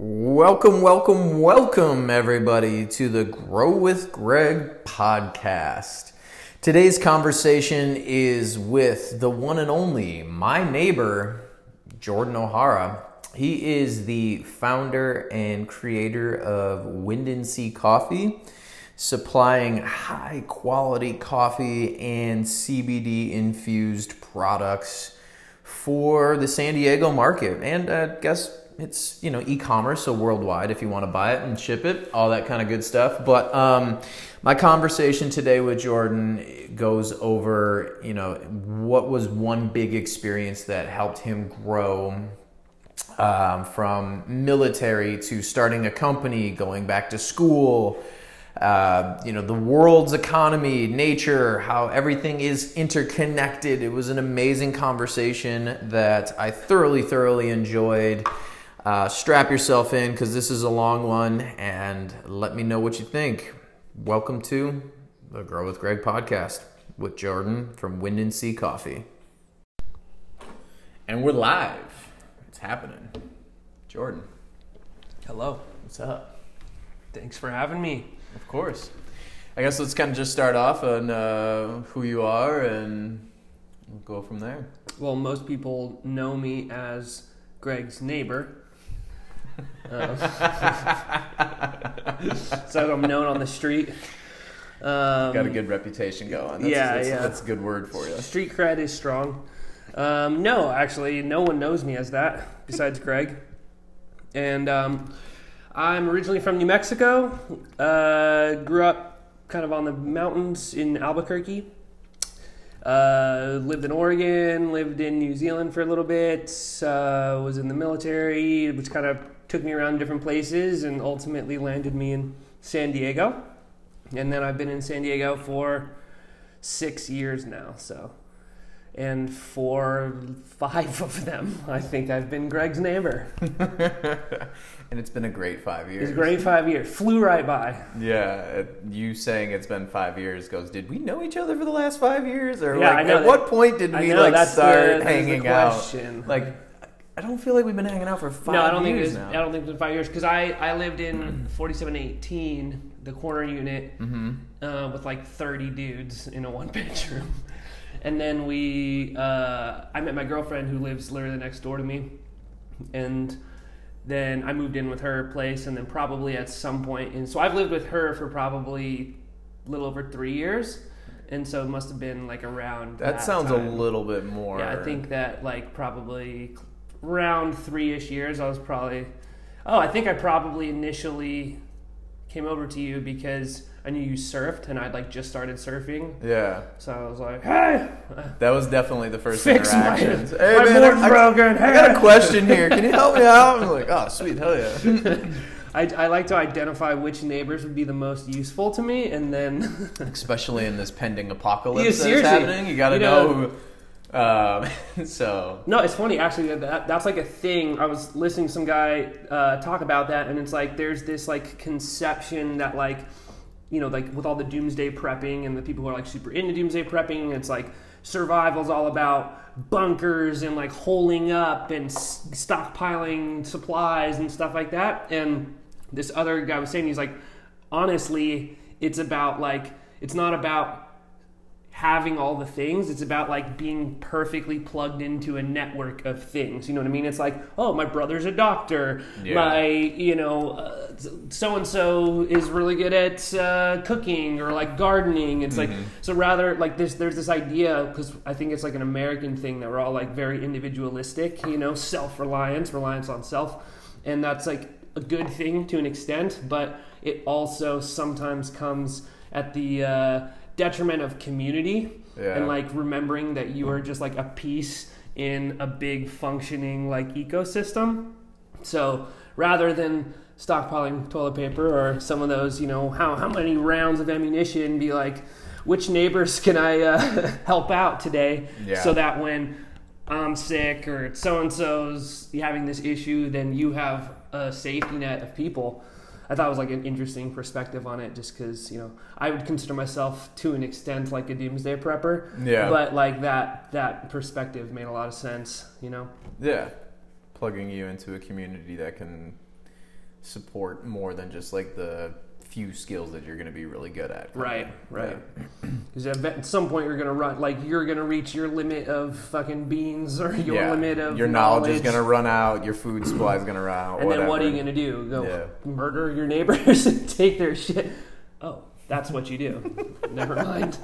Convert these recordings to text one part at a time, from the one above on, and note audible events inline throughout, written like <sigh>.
Welcome, welcome, welcome, everybody, to the Grow with Greg podcast. Today's conversation is with the one and only, my neighbor, Jordan O'Hara. He is the founder and creator of Wind and Sea Coffee, supplying high quality coffee and CBD infused products for the San Diego market. And I guess it's you know e-commerce so worldwide if you want to buy it and ship it all that kind of good stuff. But um, my conversation today with jordan goes over you know what was one big experience that helped him grow um, from military to starting a company going back to school uh, you know the world's economy nature how everything is interconnected. It was an amazing conversation that i thoroughly thoroughly enjoyed uh, strap yourself in because this is a long one and let me know what you think. Welcome to the Grow with Greg podcast with Jordan from Wind and Sea Coffee. And we're live. It's happening. Jordan, Hello. what's up? Thanks for having me. Of course. I guess let's kind of just start off on uh, who you are and we'll go from there. Well, most people know me as Greg's neighbor. Um, <laughs> so I'm known on the street. Um, Got a good reputation going. That's, yeah, that's, yeah. That's a good word for you. Street cred is strong. Um, no, actually, no one knows me as that besides Greg. And um, I'm originally from New Mexico. Uh, grew up kind of on the mountains in Albuquerque. Uh, lived in Oregon, lived in New Zealand for a little bit, uh, was in the military, which kind of took me around different places and ultimately landed me in San Diego. And then I've been in San Diego for six years now, so. And for five of them, <laughs> I think I've been Greg's neighbor. <laughs> and it's been a great five years. It's great five years. Flew right by. Yeah, it- you saying it's been five years goes. Did we know each other for the last five years, or Yeah, like, I know at that- what point did we know, like that's start the hanging out? question. Like, I don't feel like we've been hanging out for five no, I don't think years it's. now. I don't think it's been five years because I I lived in forty seven eighteen, the corner unit, mm-hmm. uh, with like thirty dudes in a one <laughs> bedroom, and then we uh, I met my girlfriend who lives literally next door to me, and then I moved in with her place, and then probably at some point, and so I've lived with her for probably a little over three years, and so it must have been like around. That, That, sounds time. a little bit more. Yeah, I think that like probably around three ish years, I was probably. Oh, I think I probably initially came over to you because I knew you surfed and I'd like just started surfing. Yeah, So I was like, hey, that was definitely the first fix my, interactions. my hey man, board's I, broken. I got a question here. Can you help me out? I'm like, oh sweet, hell yeah. <laughs> I, I like to identify which neighbors would be the most useful to me, and then Especially in this pending <laughs> apocalypse Yeah, that's happening, you got to You know. know- who, um, <laughs> so No, it's funny actually. That that's like a thing. I was listening to some guy uh, talk about that, and it's like there's this like conception that like you know like with all the doomsday prepping and the people who are like super into doomsday prepping, it's like survival's all about bunkers and like holing up and stockpiling supplies and stuff like that. And this other guy was saying he's like, honestly, it's about like it's not about having all the things. It's about like being perfectly plugged into a network of things. You know what i mean? It's like oh my brother's a doctor. Yeah. my you know so and so is really good at uh, cooking or like gardening. It's like so rather like this there's this idea because i think it's like an american thing that we're all like very individualistic you know self-reliance reliance on self. And that's like a good thing to an extent but it also sometimes comes at the uh, detriment of community Yeah. and like remembering that you are just like a piece in a big functioning like ecosystem so rather than stockpiling toilet paper or some of those you know how, how many rounds of ammunition be like which neighbors can i uh, <laughs> help out today Yeah. so that when i'm sick or so and so's having this issue then you have a safety net of people I thought it was like an interesting perspective on it, just because you know I would consider myself to an extent like a doomsday prepper, Yeah. but like that that perspective made a lot of sense, you know. Yeah. Plugging you into a community that can support more than just like the few skills that you're going to be really good at. Right, right. Because at some point you're gonna run, like you're gonna reach your limit of fucking beans or your Yeah. limit of your knowledge, is going to run out, your food supply is going to run out. And then what are you gonna do? Go Yeah. murder your neighbors <laughs> and take their shit? Oh, that's what you do. <laughs> Never mind.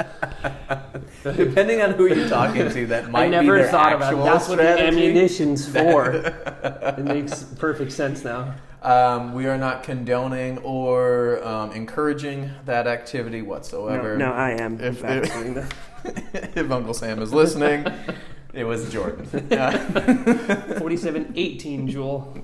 Depending on who you're talking to, that might I never be their thought about actual it. That's what strategy. ammunition's for. <laughs> it makes perfect sense now. Um, we are not condoning or um, encouraging that activity whatsoever. No, no, I am. If- if- <laughs> if Uncle Sam is listening, <laughs> it was Jordan. <laughs> Yeah. 4718, Jewell.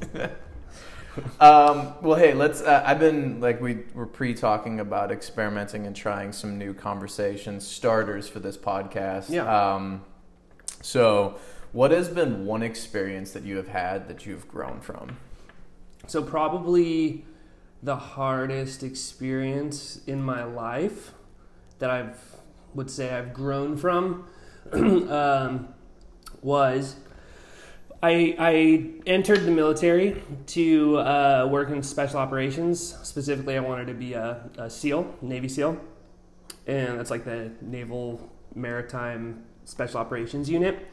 Um, well, hey, let's. Uh, I've been like we were pre-talking about experimenting and trying some new conversation starters for this podcast. Yeah. Um, so, what has been one experience that you have had that you've grown from? So probably the hardest experience in my life that I've would say I've grown from <clears throat> um, was I, I entered the military to uh, work in special operations. Specifically, I wanted to be a, a SEAL, Navy SEAL, and that's like the Naval Maritime Special Operations Unit.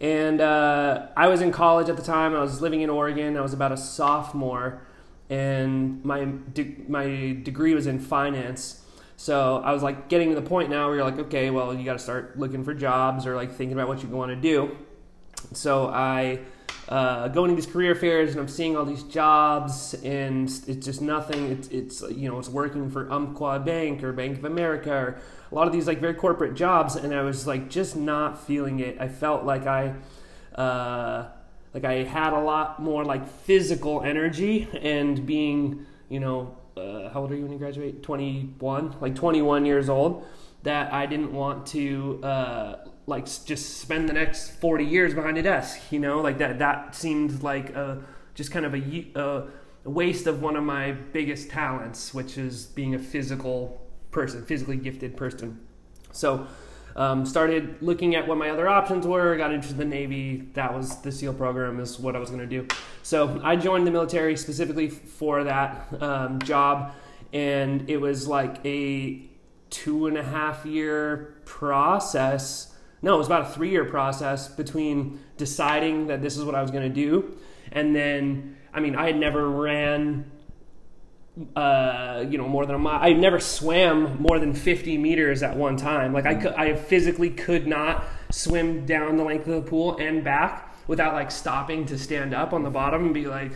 And uh, I was in college at the time. I was living in Oregon. I was about a sophomore, and my de- my degree was in finance. So I was like getting to the point now where you're like, okay, well, you got to start looking for jobs or like thinking about what you want to do. So I uh, going to these career fairs and I'm seeing all these jobs and it's just nothing. It's, it's you know it's working for Umpqua Bank or Bank of America or a lot of these like very corporate jobs and I was like just not feeling it. I felt like I uh, like I had a lot more like physical energy and being you know uh, how old are you when you graduate? Twenty one, like twenty one years old. That I didn't want to uh, like just spend the next forty years behind a desk. You know, like that. That seemed like a just kind of a, a waste of one of my biggest talents, which is being a physical person, physically gifted person. So, um, started looking at what my other options were. Got into the Navy. That was the SEAL program, is what I was going to do. So, I joined the military specifically for that um, job, and it was like a two and a half year process. No, it was about a three year process between deciding that this is what I was going to do, and then, I mean, I had never ran uh, you know, more than a mile. I never swam more than 50 meters at one time. Like I, could, I physically could not swim down the length of the pool and back without like stopping to stand up on the bottom and be like,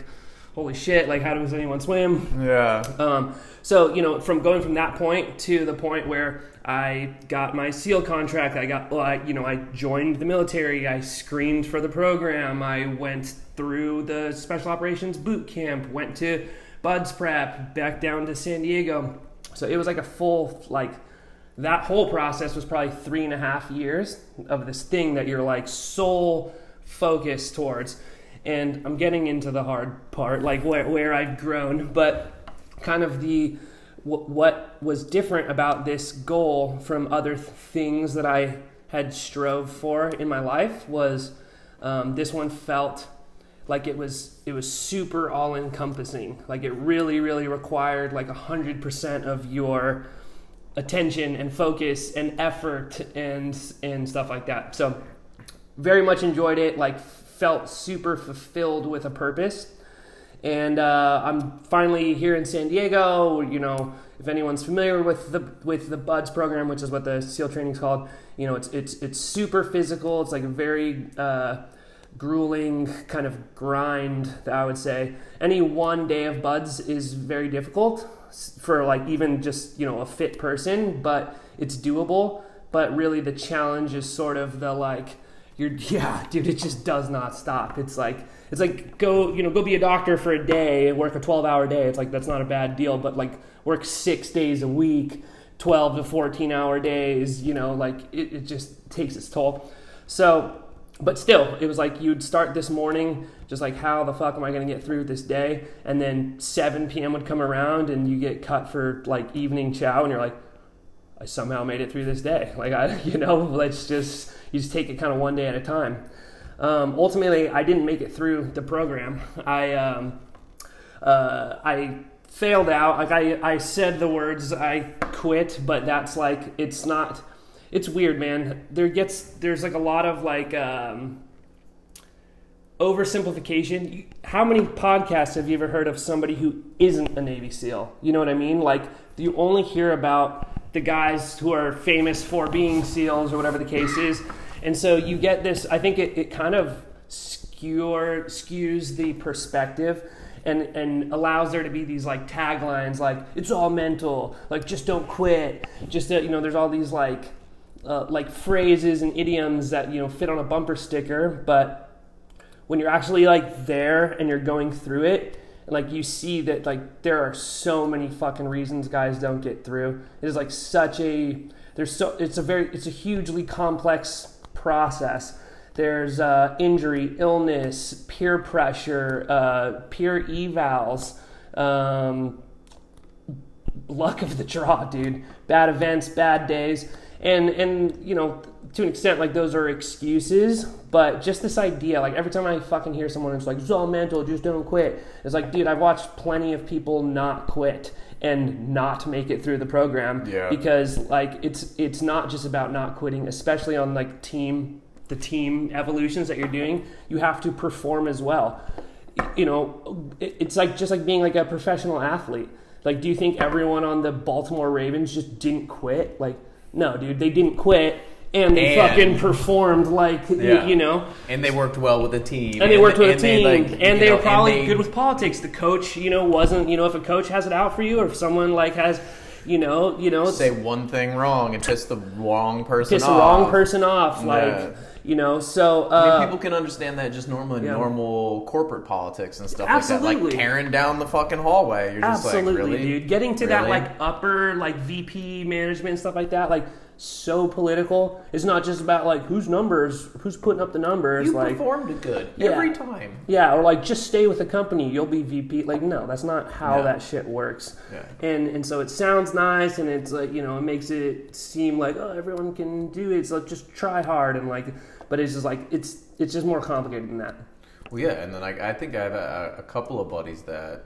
holy shit, like how does anyone swim? Yeah. Um, so you know, from going from that point to the point where I got my SEAL contract, I got, well, I, you know, I joined the military, I screened for the program, I went through the special operations boot camp, went to Buds Prep, back down to San Diego. So it was like a full like that whole process was probably three and a half years of this thing that you're like sole focused towards. And I'm getting into the hard part, like where, where I've grown, but kind of the wh- what was different about this goal from other th- things that I had strove for in my life was um, this one felt like it was it was super all encompassing like it really really required like 100% of your attention and focus and effort and and stuff like that. So very much enjoyed it. Like felt super fulfilled with a purpose. And uh, i'm finally here in san diego. You know if anyone's familiar with the with the buds program which is what the seal training is called you know it's it's it's super physical. It's like very uh, grueling kind of grind that I would say. Any one day of buds is very difficult for like even just, you know, a fit person, but it's doable. But really the challenge is sort of the like you're <laughs> yeah, dude, it just does not stop. It's like it's like go, you know, go be a doctor for a day and work a 12-hour day. It's like that's not a bad deal, but like work 6 days a week, 12 to 14 hour days, you know, like it, it just takes its toll. So but still, it was like you'd start this morning, just like how the fuck am I going to get through this day? And then 7 p.m. would come around, and you get cut for like evening chow, and you're like, I somehow made it through this day. <laughs> Like I, <laughs> you know, let's just you just take it kind of one day at a time. Um, ultimately, I didn't make it through the program. I um, uh, I failed out. Like I, I said the words I quit, but that's like it's not. It's weird, man. There gets there's like a lot of like um, oversimplification. How many podcasts have you ever heard of somebody who isn't a Navy SEAL? You know what I mean? Like you only hear about the guys who are famous for being SEALs or whatever the case is, and so you get this. I think it, it kind of skewer, skews the perspective. And, and allows there to be these like taglines like it's all mental like just don't quit just that you know there's all these like uh, like phrases and idioms that you know fit on a bumper sticker but when you're actually like there and you're going through it like you see that like there are so many fucking reasons guys don't get through. It is like such a there's so it's a very it's a hugely complex process. There's uh, injury illness peer pressure uh, peer evals um, luck of the draw dude. Bad events bad days and and you know to an extent like those are excuses but just this idea like every time i fucking hear someone who's like it's all mental just don't quit. It's like dude i've watched plenty of people not quit and not make it through the program Yeah. because like it's it's not just about not quitting especially on like team the team evolutions that you're doing you have to perform as well. You know it's like just like being like a professional athlete. Like do you think everyone on the baltimore ravens just didn't quit? Like no dude they didn't quit and they And- fucking performed like Yeah. you know And they worked well with the team. and they worked with a and team, they, like, and they know, were probably they- good with politics. The coach, you know, wasn't, you know, if a coach has it out for you, or if someone like has, you know, you know, say one thing wrong and piss the wrong person piss the wrong person off, like, Yeah. You know. So, I uh, mean, people can understand that just normal, yeah. normal corporate politics and stuff like that, like tearing down the fucking hallway. You're just absolutely, like, really, dude. Getting to that like upper like VP management and stuff like that, like so political. It's not just about like whose numbers, who's putting up the numbers, You like. performed good Yeah. every time. Yeah, or like just stay with the company, you'll be VP. Like, no, that's not how No. that shit works. Yeah. And and so it sounds nice, and it's like you know, it makes it seem like oh, everyone can do it. So just try hard and like, but it's just like it's it's just more complicated than that. Well, yeah, and then I, I think I have a, a couple of buddies that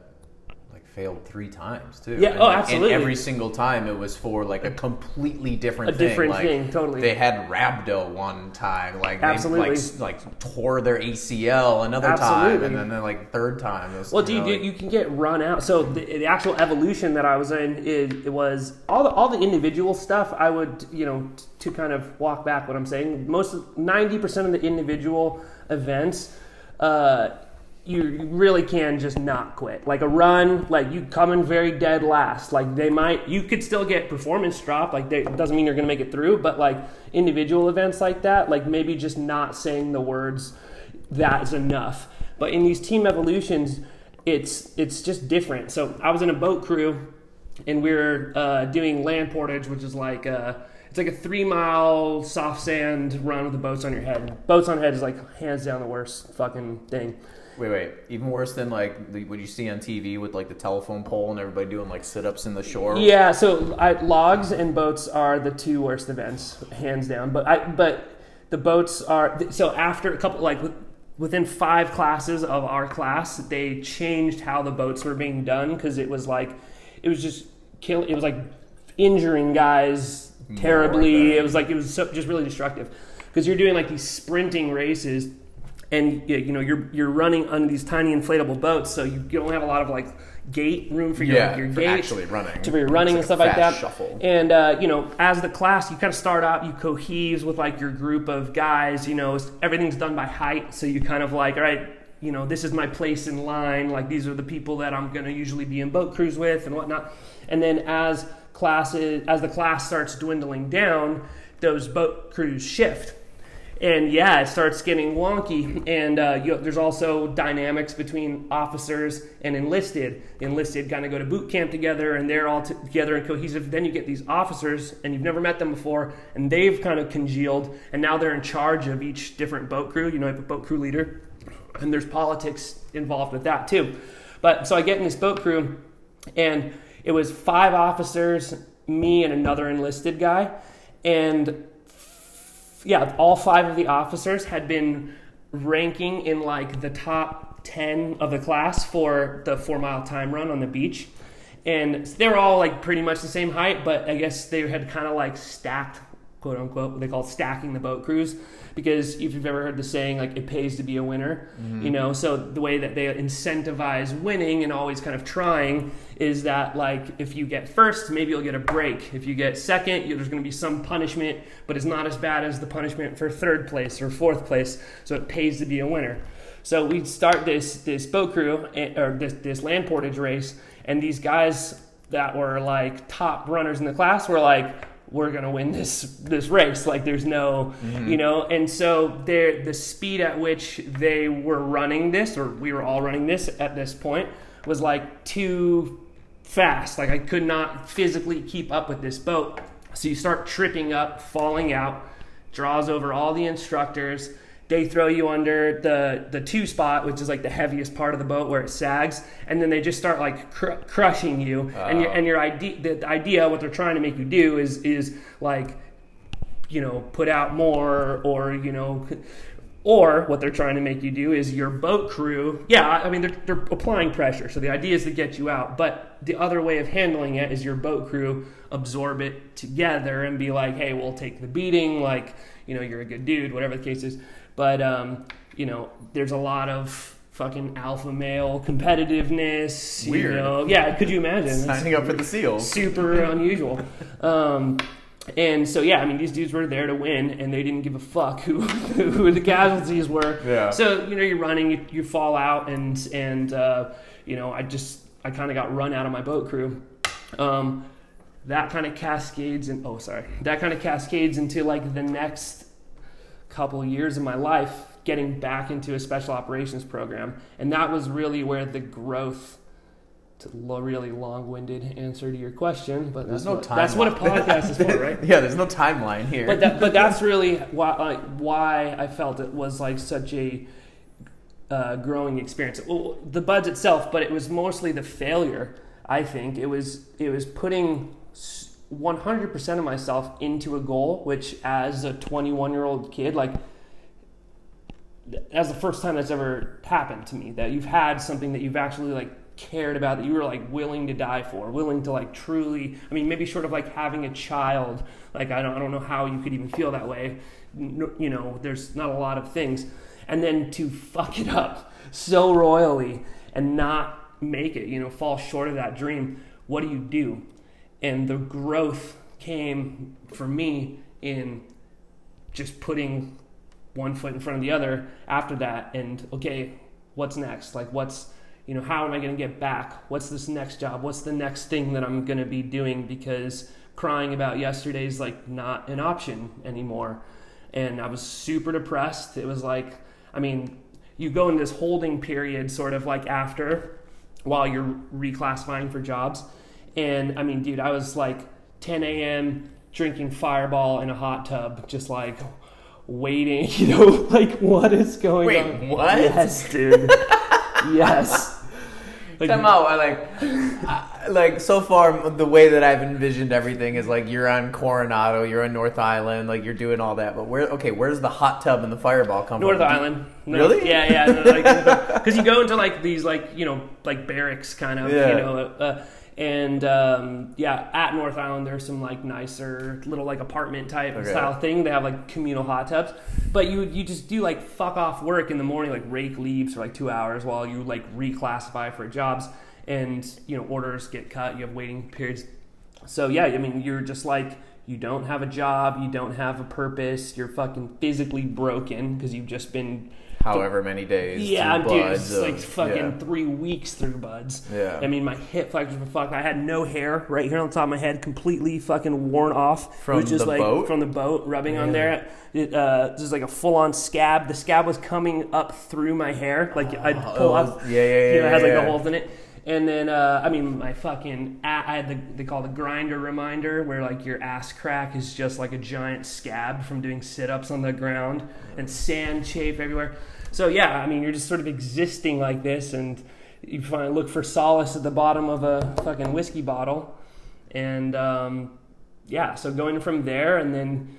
failed three times too. Yeah, and, oh, like, absolutely. And every single time it was for like a completely different A thing. different like, thing, totally. They had rhabdo one time, like Absolutely. they like, like tore their ACL another time, and then, like third time. Was, Well, you dude, know, you can get run out. So the, the actual evolution that I was in, it, it was all the all the individual stuff. I would, you know, t- to kind of walk back what I'm saying. Most ninety percent of the individual events, uh, you, really can just not quit. Like a run, like you come in very dead last. Like they might, you could still get performance drop. Like it doesn't mean you're going to make it through. But like individual events like that, like maybe just not saying the words that is enough. But in these team evolutions, it's it's just different. So I was in a boat crew, and we were uh, doing land portage, which is like a, it's like a three mile soft sand run with the boats on your head. Boats on head is like hands down the worst fucking thing. Wait, wait. Even worse than like the, what you see on TV with like the telephone pole and everybody doing like sit ups in the shore. Yeah, so I, logs and boats are the two worst events, hands down. But I but the boats are so after a couple like within five classes of our class, they changed how the boats were being done because it was like it was just kill. It was like injuring guys terribly. It was like it was so, just really destructive because you're doing like these sprinting races and you know you're you're running on these tiny inflatable boats, so you don't have a lot of like gait room for your, Yeah, your for gait actually running. to be running and stuff like that. Shuffle. And uh, you know, as the class, you kind of start out, you coheves with like your group of guys. You know, everything's done by height, so you kind of like, all right, you know, this is my place in line. Like these are the people that I'm going to usually be in boat crews with and whatnot. And then as classes, as the class starts dwindling down, those boat crews shift and yeah, it starts getting wonky. And uh, you there's also dynamics between officers and enlisted. The enlisted kind of go to boot camp together, and they're all t- together and cohesive. Then you get these officers, and you've never met them before, and they've kind of congealed, and now they're in charge of each different boat crew. You know, you have a boat crew leader, and there's politics involved with that too. But so I get in this boat crew, and it was five officers, me, and another enlisted guy, and yeah, all five of the officers had been ranking in like the top ten of the class for the four mile time run on the beach, and they were all like pretty much the same height, but I guess they had kind of like stacked, quote unquote, what they call stacking the boat crews. Because if you've ever heard the saying, like it pays to be a winner, you know, so the way that they incentivize winning and always kind of trying is that like if you get first, maybe you'll get a break. If you get second, you, there's going to be some punishment, but it's not as bad as the punishment for third place or fourth place. So it pays to be a winner. So we start this this boat crew eh, or this this land portage race, and these guys that were like top runners in the class were like, we're gonna win this this race. Like there's no, mm-hmm. you know. And so there, the speed at which they were running this, or we were all running this at this point, was like too fast. Like I could not physically keep up with this boat. So you start tripping up, falling out, draws over all the instructors. They throw you under the the two spot, which is like the heaviest part of the boat where it sags, and then they just start like cr- crushing you. And your and your idea, the idea, what they're trying to make you do is is like you know, put out more or, you know, or what they're trying to make you do is your boat crew, yeah, I mean, they're, they're applying pressure. So the idea is to get you out. But the other way of handling it is your boat crew absorb it together and be like, hey, we'll take the beating. Like, you know, you're a good dude, whatever the case is. But, um, you know, there's a lot of fucking alpha male competitiveness. you Weird. know. Yeah, could you imagine? Signing up for the SEALs. super unusual. Um, and so yeah, I mean these dudes were there to win, and they didn't give a fuck who <laughs> who the casualties were. Yeah. So you know you're running, you, you fall out, and and uh, you know I just I kind of got run out of my boat crew. Um, that kind of cascades and oh sorry, that kind of cascades into like the next couple years of my life getting back into a special operations program, and that was really where the growth. It's a lo- really long-winded answer to your question, but There's that's no what, time. that's what a podcast is for, right? <laughs> yeah, there's no timeline here. But that, but that's really why like, why I felt it was like such a uh, growing experience. Well, the buds itself, but it was mostly the failure. I think it was it was putting 100% of myself into a goal, which as a 21 year old kid, like that's the first time that's ever happened to me. That you've had something that you've actually like cared about that you were like willing to die for willing to like truly i mean maybe sort of like having a child like i don't, I don't know how you could even feel that way you know there's not a lot of things and then to fuck it up so royally and not make it you know fall short of that dream what do you do and the growth came for me in just putting one foot in front of the other after that and okay what's next? Like what's you know how am i going to get back? What's this next job? What's the next thing that i'm going to be doing? Because crying about yesterday's like not an option anymore. And i was super depressed. It was like i mean you go in this holding period sort of like after while you're reclassifying for jobs and i mean dude i was like 10 a.m drinking fireball in a hot tub just like waiting <laughs> you know like what is going Wait, on what? yes dude <laughs> yes like, Time out. I like, I, like so far, the way that I've envisioned everything is like you're on Coronado, you're on North Island, like you're doing all that. But where? Okay, where's the hot tub and the fireball come North from? Island. No, Really? Yeah, yeah. no, like, Because you go into like these like you know like barracks kind of Yeah. you know, uh, and um, yeah, at North Island there's some like nicer little like apartment type Okay. style thing. They have like communal hot tubs, but you you just do like fuck off work in the morning, like rake leaves for like two hours while you like reclassify for jobs, and you know orders get cut. You have waiting periods. So yeah, I mean you're just like you don't have a job, you don't have a purpose, you're fucking physically broken because you've just been However many days. yeah, dude, buds it's of- like fucking yeah. three weeks through buds. Yeah. I mean, my hip flexors were fucked. I had no hair right here on the top of my head, completely fucking worn off. From it was just the like boat? from the boat rubbing on there. It, uh, this is like a full on scab. The scab was coming up through my hair, like I'd Oh, pull up. yeah, yeah, yeah, You know, it has like yeah, the holes in it. And then, uh, I mean, my fucking, I had the, they call the grinder reminder, where like your ass crack is just like a giant scab from doing sit ups on the ground and sand chafe everywhere. So, yeah, I mean, you're just sort of existing like this, and you finally look for solace at the bottom of a fucking whiskey bottle. And, um, yeah, so going from there, and then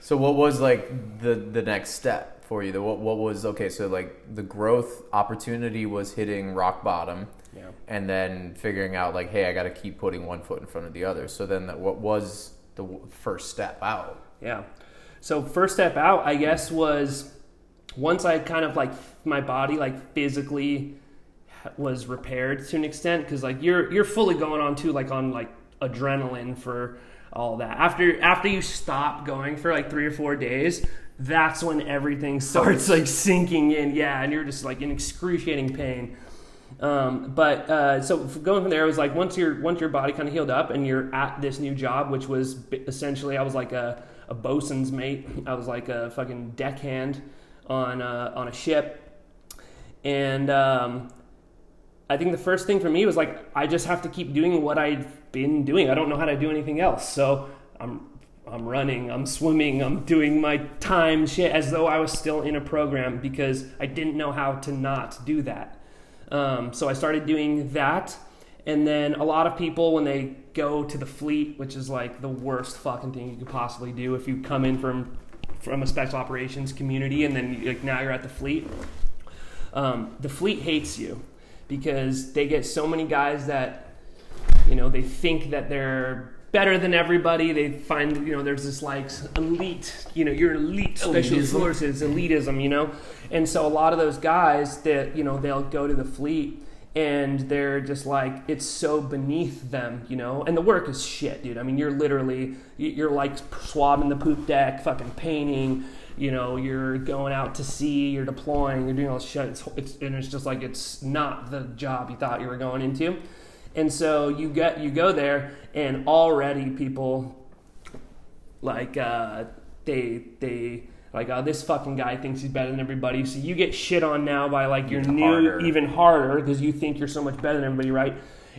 So what was like the the next step for you. The, What what was okay? So like the growth opportunity was hitting rock bottom, Yeah. and then figuring out like, hey, I got to keep putting one foot in front of the other. So then, that, what was the first step out? Yeah. So first step out, I guess, was once I kind of like my body like physically was repaired to an extent because like you're you're fully going on to like on like adrenaline for all that. After after you stop going for like three or four days, that's when everything <laughs> starts like sinking in. Yeah, and you're just like in excruciating pain. Um, but uh, so going from there, it was like once your once your body kind of healed up and you're at this new job, which was essentially I was like a, a bosun's mate. I was like a fucking deckhand on a, on a ship, and um, I think the first thing for me was like I just have to keep doing what I've been doing. I don't know how to do anything else, so I'm I'm running, I'm swimming, I'm doing my time shit as though I was still in a program because I didn't know how to not do that. Um, so I started doing that, and then a lot of people when they go to the fleet, which is like the worst fucking thing you could possibly do if you come in from from a special operations community and then like now you're at the fleet. Um, the fleet hates you because they get so many guys that you know they think that they're better than everybody. They find you know there's this like elite you know you're elite special Elitism. forces elitism you know? And so a lot of those guys that you know they'll go to the fleet and they're just like it's so beneath them you know? And the work is shit dude. I mean you're literally you're like swabbing the poop deck fucking painting you know? You're going out to sea you're deploying you're doing all this shit. It's, it's, and it's just like it's not the job you thought you were going into. And so you get you go there and already people like uh, they they like oh this fucking guy thinks he's better than everybody so you get shit on now by like your Even new harder. even harder because you think you're so much better than everybody right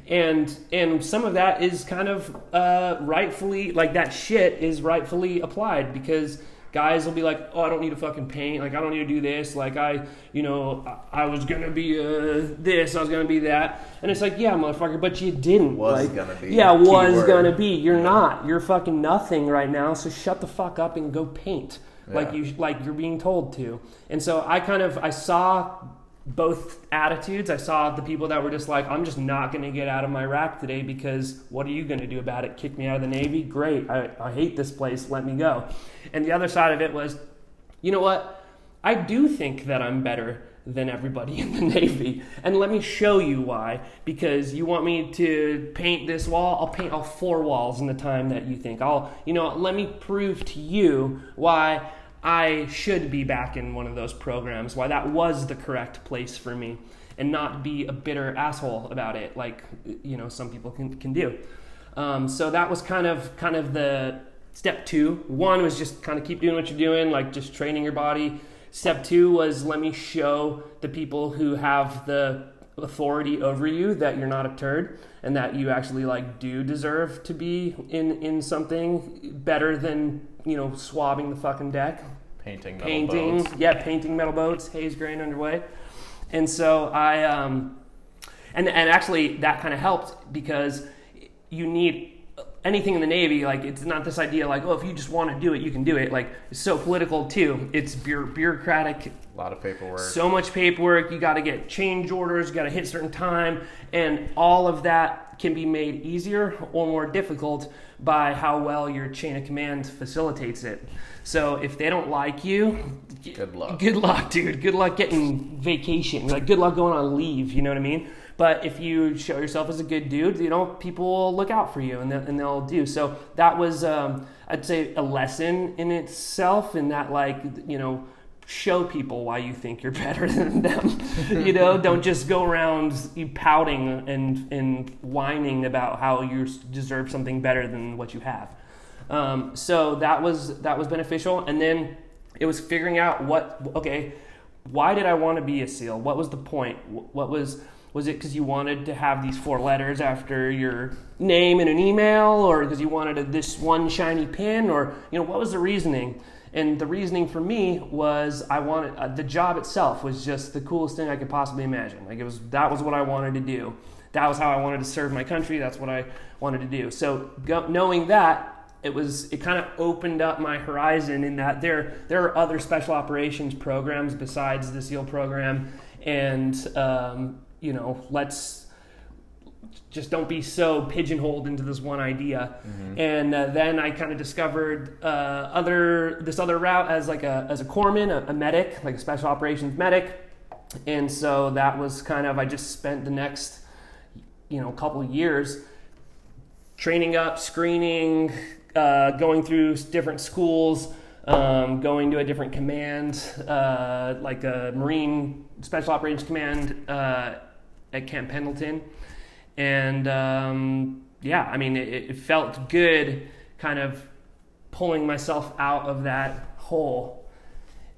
and and some of that is kind of uh, rightfully like that shit is rightfully applied because guys will be like oh i don't need to fucking paint. Like i don't need to do this. Like i you know i, I was gonna be uh, this. I was gonna be that. And it's like yeah motherfucker but you didn't. Was like, gonna be. yeah was Keyword. gonna be. You're not. You're fucking nothing right now so shut the fuck up and go paint like you like you're being told to. And so i kind of i saw both attitudes. I saw the people that were just like i'm just not going to get out of my rack today because what are you going to do about it? Kick me out of the navy? Great. I, I hate this place. Let me go. And the other side of it was you know what? I do think that i'm better than everybody <laughs> in the Navy. And let me show you why. Because you want me to paint this wall, I'll paint all four walls in the time that you think. I'll, you know, let me prove to you why I should be back in one of those programs, why that was the correct place for me, and not be a bitter asshole about it, like you know some people can can do. Um, so that was kind of kind of the step two. One was just kind of keep doing what you're doing, like just training your body. Step two was let me show the people who have the authority over you that you're not a turd and that you actually like do deserve to be in in something better than you know swabbing the fucking deck. Painting metal painting. boats. yeah painting metal boats. Haze grain underway. And so i um and and actually that kind of helped because you need anything in the navy like it's not this idea like oh if you just want to do it you can do it. Like it's so political too. It's bureaucratic. A lot of paperwork. so much paperwork. You got to get change orders. You got to hit certain time. And all of that can be made easier or more difficult by how well your chain of command facilitates it. So if they don't like you Good luck. good luck dude. Good luck getting vacation. Like good luck going on leave you know what i mean? But if you show yourself as a good dude you know people will look out for you and, they'll- and they'll do. So that was um, i'd say a lesson in itself in that like you know show people why you think you're <laughs> better than them. You know <laughs> don't just go around pouting and and whining about how you deserve something better than what you have. Um, so that was that was beneficial. And then it was figuring out what okay why did i want to be a seal? What was the point? What was was it because you wanted to have these four letters after your name in an email or because you wanted a, this one shiny pin or you know what was the reasoning and the reasoning for me was i wanted uh, the job itself was just the coolest thing i could possibly imagine. Like it was that was what i wanted to do. That was how i wanted to serve my country. That's what i wanted to do. So go, knowing that it was it kind of opened up my horizon in that there there are other special operations programs besides the SEAL program, and um, you know let's just don't be so pigeonholed into this one idea. And uh, then I kind of discovered uh, other this other route as like a as a corpsman, a, a medic, like a special operations medic. And so that was kind of I just spent the next you know couple of years training up, screening, uh, going through different schools, um, going to a different command, uh, like a Marine Special Operations Command uh, at Camp Pendleton. And um, yeah, I mean, it, it felt good kind of pulling myself out of that hole.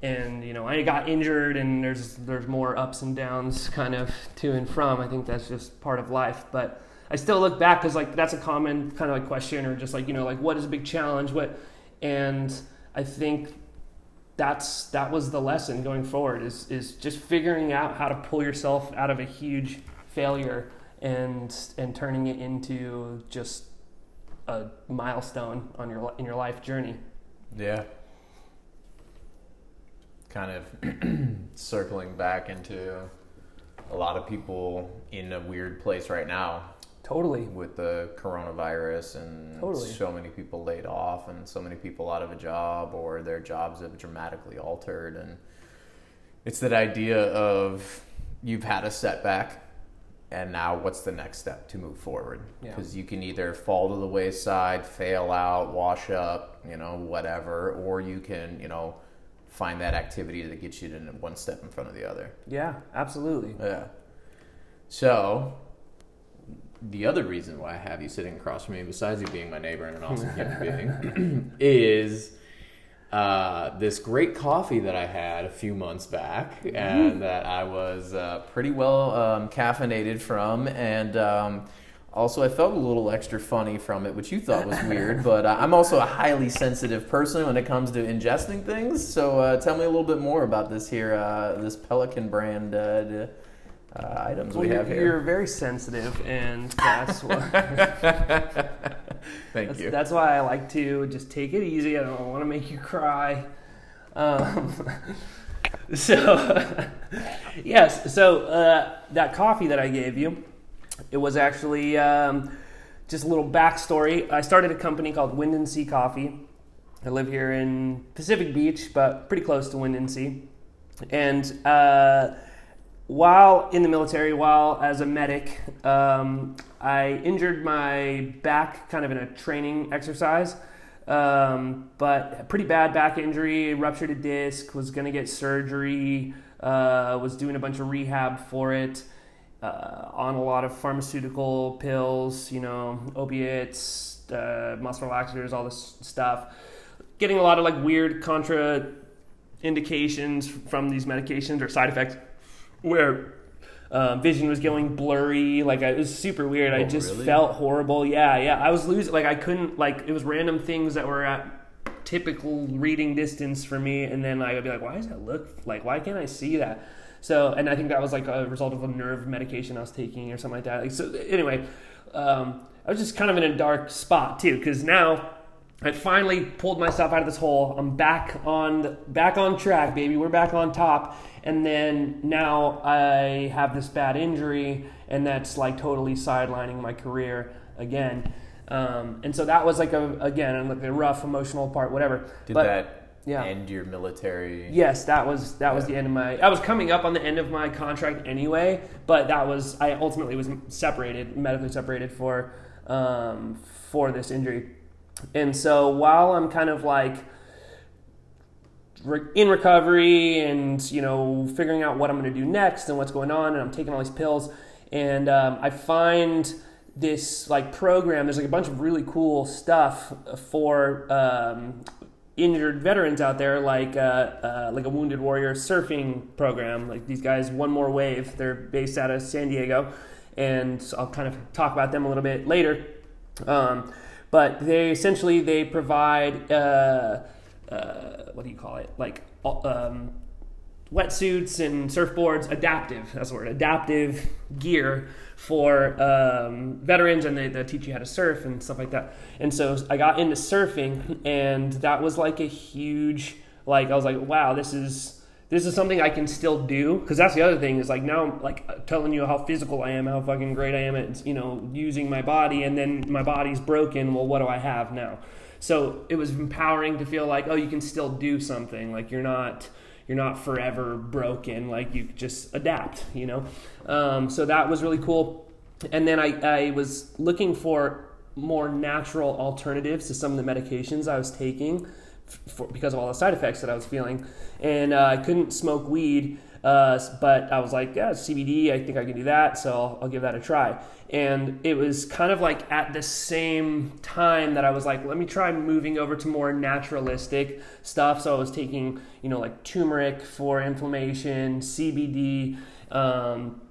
And you know, I got injured, and there's there's more ups and downs, kind of to and from. I think that's just part of life. But I still look back because like that's a common kind of like question, or just like you know, like what is a big challenge? What, and I think that's that was the lesson going forward is is just figuring out how to pull yourself out of a huge failure and and turning it into just a milestone on your in your life journey. Yeah. Kind of <clears throat> circling back into a lot of people in a weird place right now Totally. with the coronavirus and Totally. so many people laid off and so many people out of a job or their jobs have dramatically altered and it's that idea of you've had a setback and now what's the next step to move forward Yeah. because you can either fall to the wayside fail out wash up you know whatever or you can you know find that activity that gets you to one step in front of the other Yeah, absolutely. yeah. So, the other reason why I have you sitting across from me, besides you being my neighbor and an awesome human being, <laughs> is uh, this great coffee that I had a few months back and that I was uh, pretty well um, caffeinated from. And um, also, I felt a little extra funny from it, which you thought was weird. <laughs> but uh, I'm also a highly sensitive person when it comes to ingesting things. So, uh, tell me a little bit more about this here, uh, this Pelican brand uh, items Well, we you're, have here. you're very sensitive, and <laughs> that's what, Thank that's, you. that's why I like to just take it easy. I don't want to make you cry. Um, <laughs> so, <laughs> yes, so uh, that coffee that I gave you, it was actually um, just a little backstory. I started a company called Wind and Sea Coffee. I live here in Pacific Beach, but pretty close to Windansea. And uh, while in the military, while as a medic, um, I injured my back kind of in a training exercise. Um, but pretty bad back injury, ruptured a disc, was going to get surgery, uh, was doing a bunch of rehab for it, uh, on a lot of pharmaceutical pills, you know, opiates, uh, muscle relaxers, all this stuff. Getting a lot of like weird contra indications from these medications or side effects where uh, vision was going blurry. Like I, it was super weird. I Oh, just really? felt horrible. Yeah, yeah. I was losing. Like I couldn't. Like it was random things that were at typical reading distance for me, and then I would be like, "Why does that look like? Why can't I see that?" So, and I think that was like a result of a nerve medication I was taking or something like that. Like, so anyway, um, I was just kind of in a dark spot too, because now I finally pulled myself out of this hole. I'm back on the, back on track, baby. We're back on top. And then now I have this bad injury, and that's like totally sidelining my career again. Um, and so that was like a again like a rough emotional part, whatever. Did but that yeah. end your military? yes, that was that was the end of my. I was coming up on the end of my contract anyway, but that was I ultimately was separated, medically separated for um, for this injury. And so while I'm kind of like in recovery and you know figuring out what I'm going to do next and what's going on, and I'm taking all these pills, and um, I find this like program. There's like a bunch of really cool stuff for um, injured veterans out there, like uh, uh, like a Wounded Warrior surfing program. Like these guys, One More Wave. They're based out of San Diego, and I'll kind of talk about them a little bit later. Um, but they essentially they provide uh, uh, what do you call it like um, wetsuits and surfboards, adaptive. That's the word, adaptive gear for um, veterans, and they, they teach you how to surf and stuff like that. And so I got into surfing, and that was like a huge like I was like, wow, this is this is something I can still do because that's the other thing is like now I'm like telling you how physical I am, how fucking great I am at you know using my body, and then my body's broken. Well, what do I have now? So it was empowering to feel like oh, you can still do something. Like you're not you're not forever broken. Like you just adapt, you know. Um, so that was really cool. And then I, I was looking for more natural alternatives to some of the medications I was taking for, because of all the side effects that I was feeling. And uh, I couldn't smoke weed, uh, but I was like, yeah, CBD, I think I can do that, so I'll, I'll, give that a try. And it was kind of like at the same time that I was like, let me try moving over to more naturalistic stuff. So I was taking, you know, like turmeric for inflammation, CBD. Um,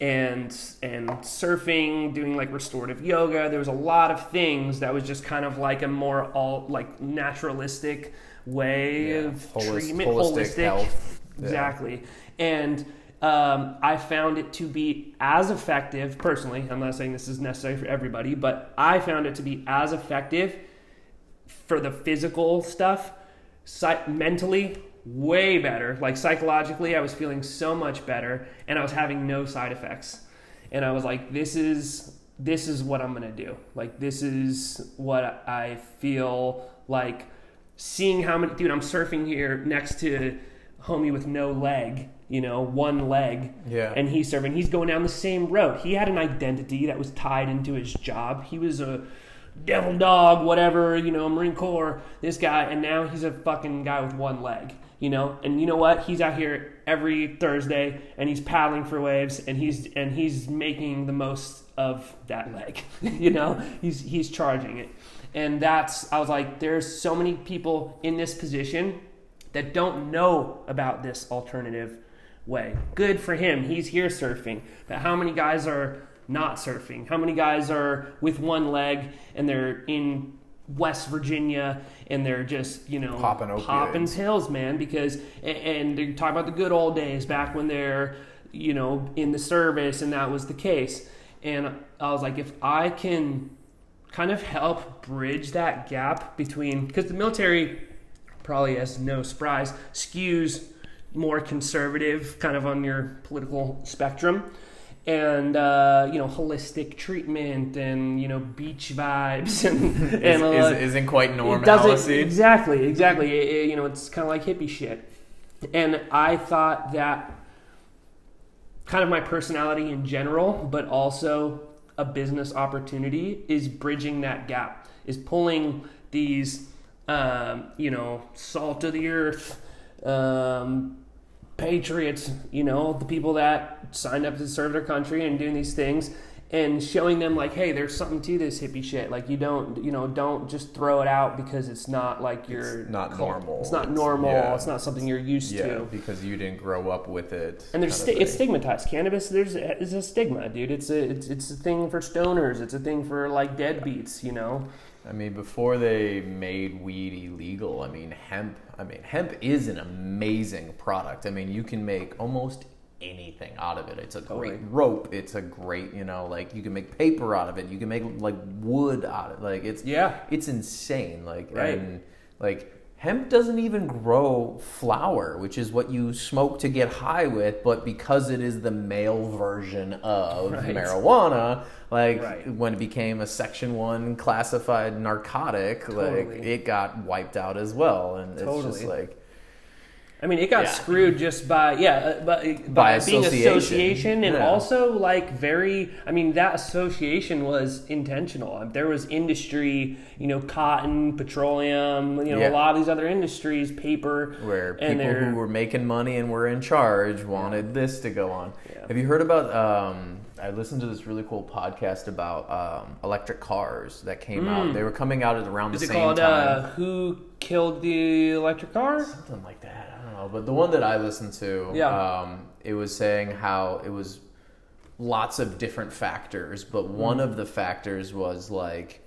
and and surfing, doing like restorative yoga. There was a lot of things that was just kind of like a more all like naturalistic way yeah. of Holist, treatment, holistic, holistic. health. Exactly. Yeah. And um, I found it to be as effective personally. I'm not saying this is necessary for everybody, but I found it to be as effective for the physical stuff, mentally way better. Like psychologically, I was feeling so much better, and I was having no side effects. And I was like, this is this is what I'm gonna do. Like this is what I feel like. Seeing how many, dude, I'm surfing here next to homie with no leg, you know, one leg. Yeah. And he's surfing. He's going down the same road. He had an identity that was tied into his job. He was a devil dog, whatever, you know, Marine Corps, this guy, and now he's a fucking guy with one leg you know? And you know what? He's out here every thursday and he's paddling for waves and he's and he's making the most of that leg <laughs> you know? He's he's charging it. And that's i was like there's so many people in this position that don't know about this alternative way. Good for him. He's here surfing. But how many guys are not surfing? How many guys are with one leg and they're in West Virginia and they're just you know popping popping pills, man. Because and they talk about the good old days back when they're you know in the service and that was the case. And I was like, if I can kind of help bridge that gap between because the military probably as no surprise skews more conservative kind of on your political spectrum and uh, you know holistic treatment and you know beach vibes <laughs> and, <laughs> and is, not quite normal. exactly exactly. It, it, you know it's kind of like hippie shit. And I thought that kind of my personality in general but also a business opportunity is bridging that gap is pulling these um, you know salt of the earth um, patriots, you know, the people that signed up to serve their country and doing these things and showing them like, hey, there's something to this hippie shit. Like you don't, you know, don't just throw it out because it's not like you're it's not cult. normal. It's not normal. Yeah. It's not something you're used yeah, to because you didn't grow up with it. And there's sti- it's stigmatized. Cannabis there's is a stigma, dude. It's a it's, it's a thing for stoners. It's a thing for like deadbeats, you know. I mean, before they made weed illegal, I mean, hemp. I mean, hemp is an amazing product. I mean, you can make almost anything out of it. It's a great totally. rope. It's a great, you know, like you can make paper out of it. You can make like wood out of it. Like it's yeah, it's insane. Like right. and like hemp doesn't even grow flower, which is what you smoke to get high with, but because it is the male version of right. marijuana, like right. when it became a section 1 classified narcotic, totally. like it got wiped out as well and totally. it's just like I mean, it got yeah. screwed just by yeah, uh, by, by, by being association, and yeah. also like very. I mean, that association was intentional. There was industry, you know, cotton, petroleum, you know, yeah. a lot of these other industries, paper, where people who were making money and were in charge wanted this to go on. Have you heard about? Um, I listened to this really cool podcast about um, electric cars that came mm. out. They were coming out at around Is the same called, time. Uh, Who killed the electric car? Something like that know, but the one that I listened to, yeah. Um, it was saying how it was lots of different factors, but one mm. of the factors was like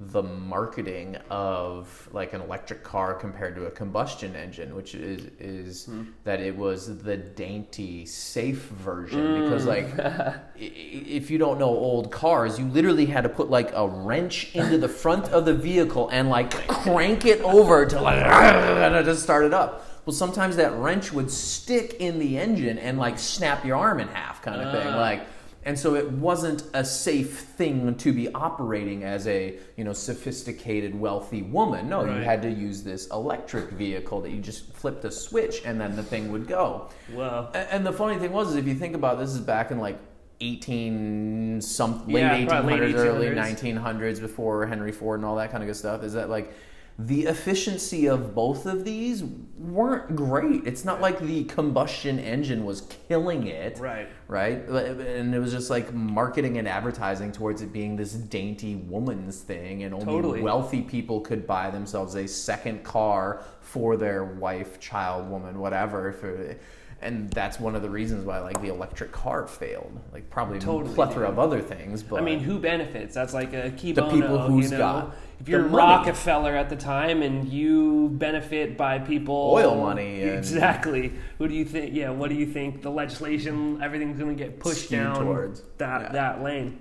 the marketing of like an electric car compared to a combustion engine, which is is that it was the dainty, safe version. Because like, <laughs> if you don't know old cars, you literally had to put like a wrench into the front of the vehicle and like crank it over to like <laughs> to start it up. Well, sometimes that wrench would stick in the engine and like snap your arm in half, kind of thing. Ah. Like, and so it wasn't a safe thing to be operating as a you know sophisticated, wealthy woman. No, you had to use this electric vehicle that you just flipped a switch and then the thing would go. Well, And the funny thing was, is if you think about it, this is back in like 18 some late Yeah, 1800s, late early 1900s before Henry Ford and all that kind of good stuff. Is that like the efficiency of both of these weren't great. It's not like the combustion engine was killing it right. right? And it was just like marketing and advertising towards it being this dainty woman's thing, and only Totally. wealthy people could buy themselves a second car for their wife, child, woman, whatever. It- and that's one of the reasons why like the electric car failed. Like probably a Totally, plethora yeah. of other things, but I mean, who benefits? That's like a key The people who's you know? got If you're money. Rockefeller at the time and you benefit by people Oil money and- exactly. Who do you think? Yeah, what do you think? The legislation, everything's going to get pushed Skewed down towards. that Yeah. that lane.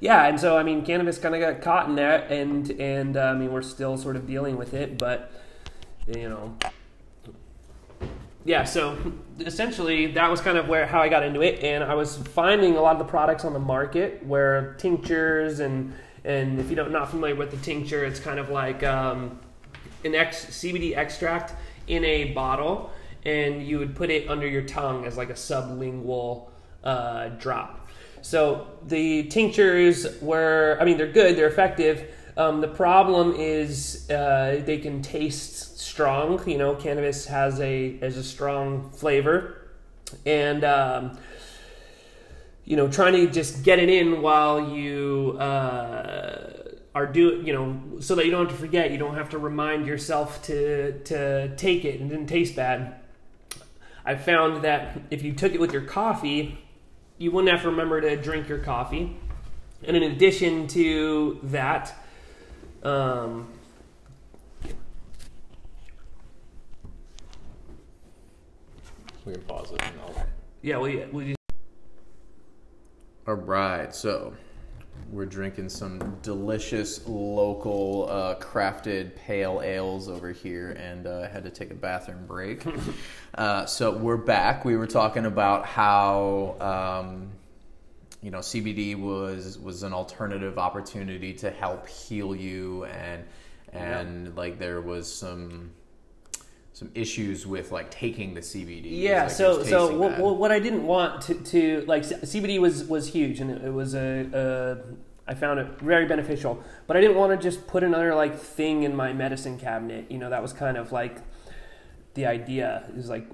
Yeah, and so I mean, cannabis kind of got caught in that, and and uh, I mean, we're still sort of dealing with it, but you know, yeah. So essentially, that was kind of where how I got into it, and I was finding a lot of the products on the market where tinctures and and if you're not familiar with the tincture, it's kind of like um, an ex- CBD extract in a bottle, and you would put it under your tongue as like a sublingual uh, drop. So the tinctures were, I mean, they're good, they're effective. Um, the problem is uh, they can taste strong. You know, cannabis has a has a strong flavor, and um, you know, trying to just get it in while you uh, are doing, you know, so that you don't have to forget. You don't have to remind yourself to to take it and it didn't taste bad. I found that if you took it with your coffee, you wouldn't have to remember to drink your coffee. And in addition to that, um, we can pause it. And I'll... yeah, we we All right, so we're drinking some delicious local uh, crafted pale ales over here, and uh, had to take a bathroom break. <laughs> uh, so we're back. We were talking about how um, you know CBD was was an alternative opportunity to help heal you, and and like there was some some issues with like taking the CBD. Yeah. Like, so so tasting what, what I didn't want to, to like C- CBD was was huge and it, it was a, a I found it very beneficial, but I didn't want to just put another like thing in my medicine cabinet. You know, that was kind of like the idea is like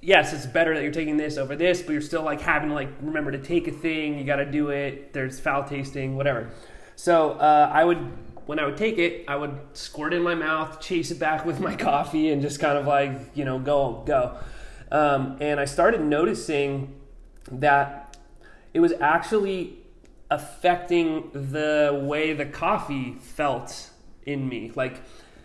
yes it's better that you're taking this over this but you're still like having to like remember to take a thing you got to do it there's foul tasting whatever so uh, i would when i would take it i would squirt it in my mouth chase it back with my <laughs> coffee and just kind of like you know go go um, and i started noticing that it was actually affecting the way the coffee felt in me like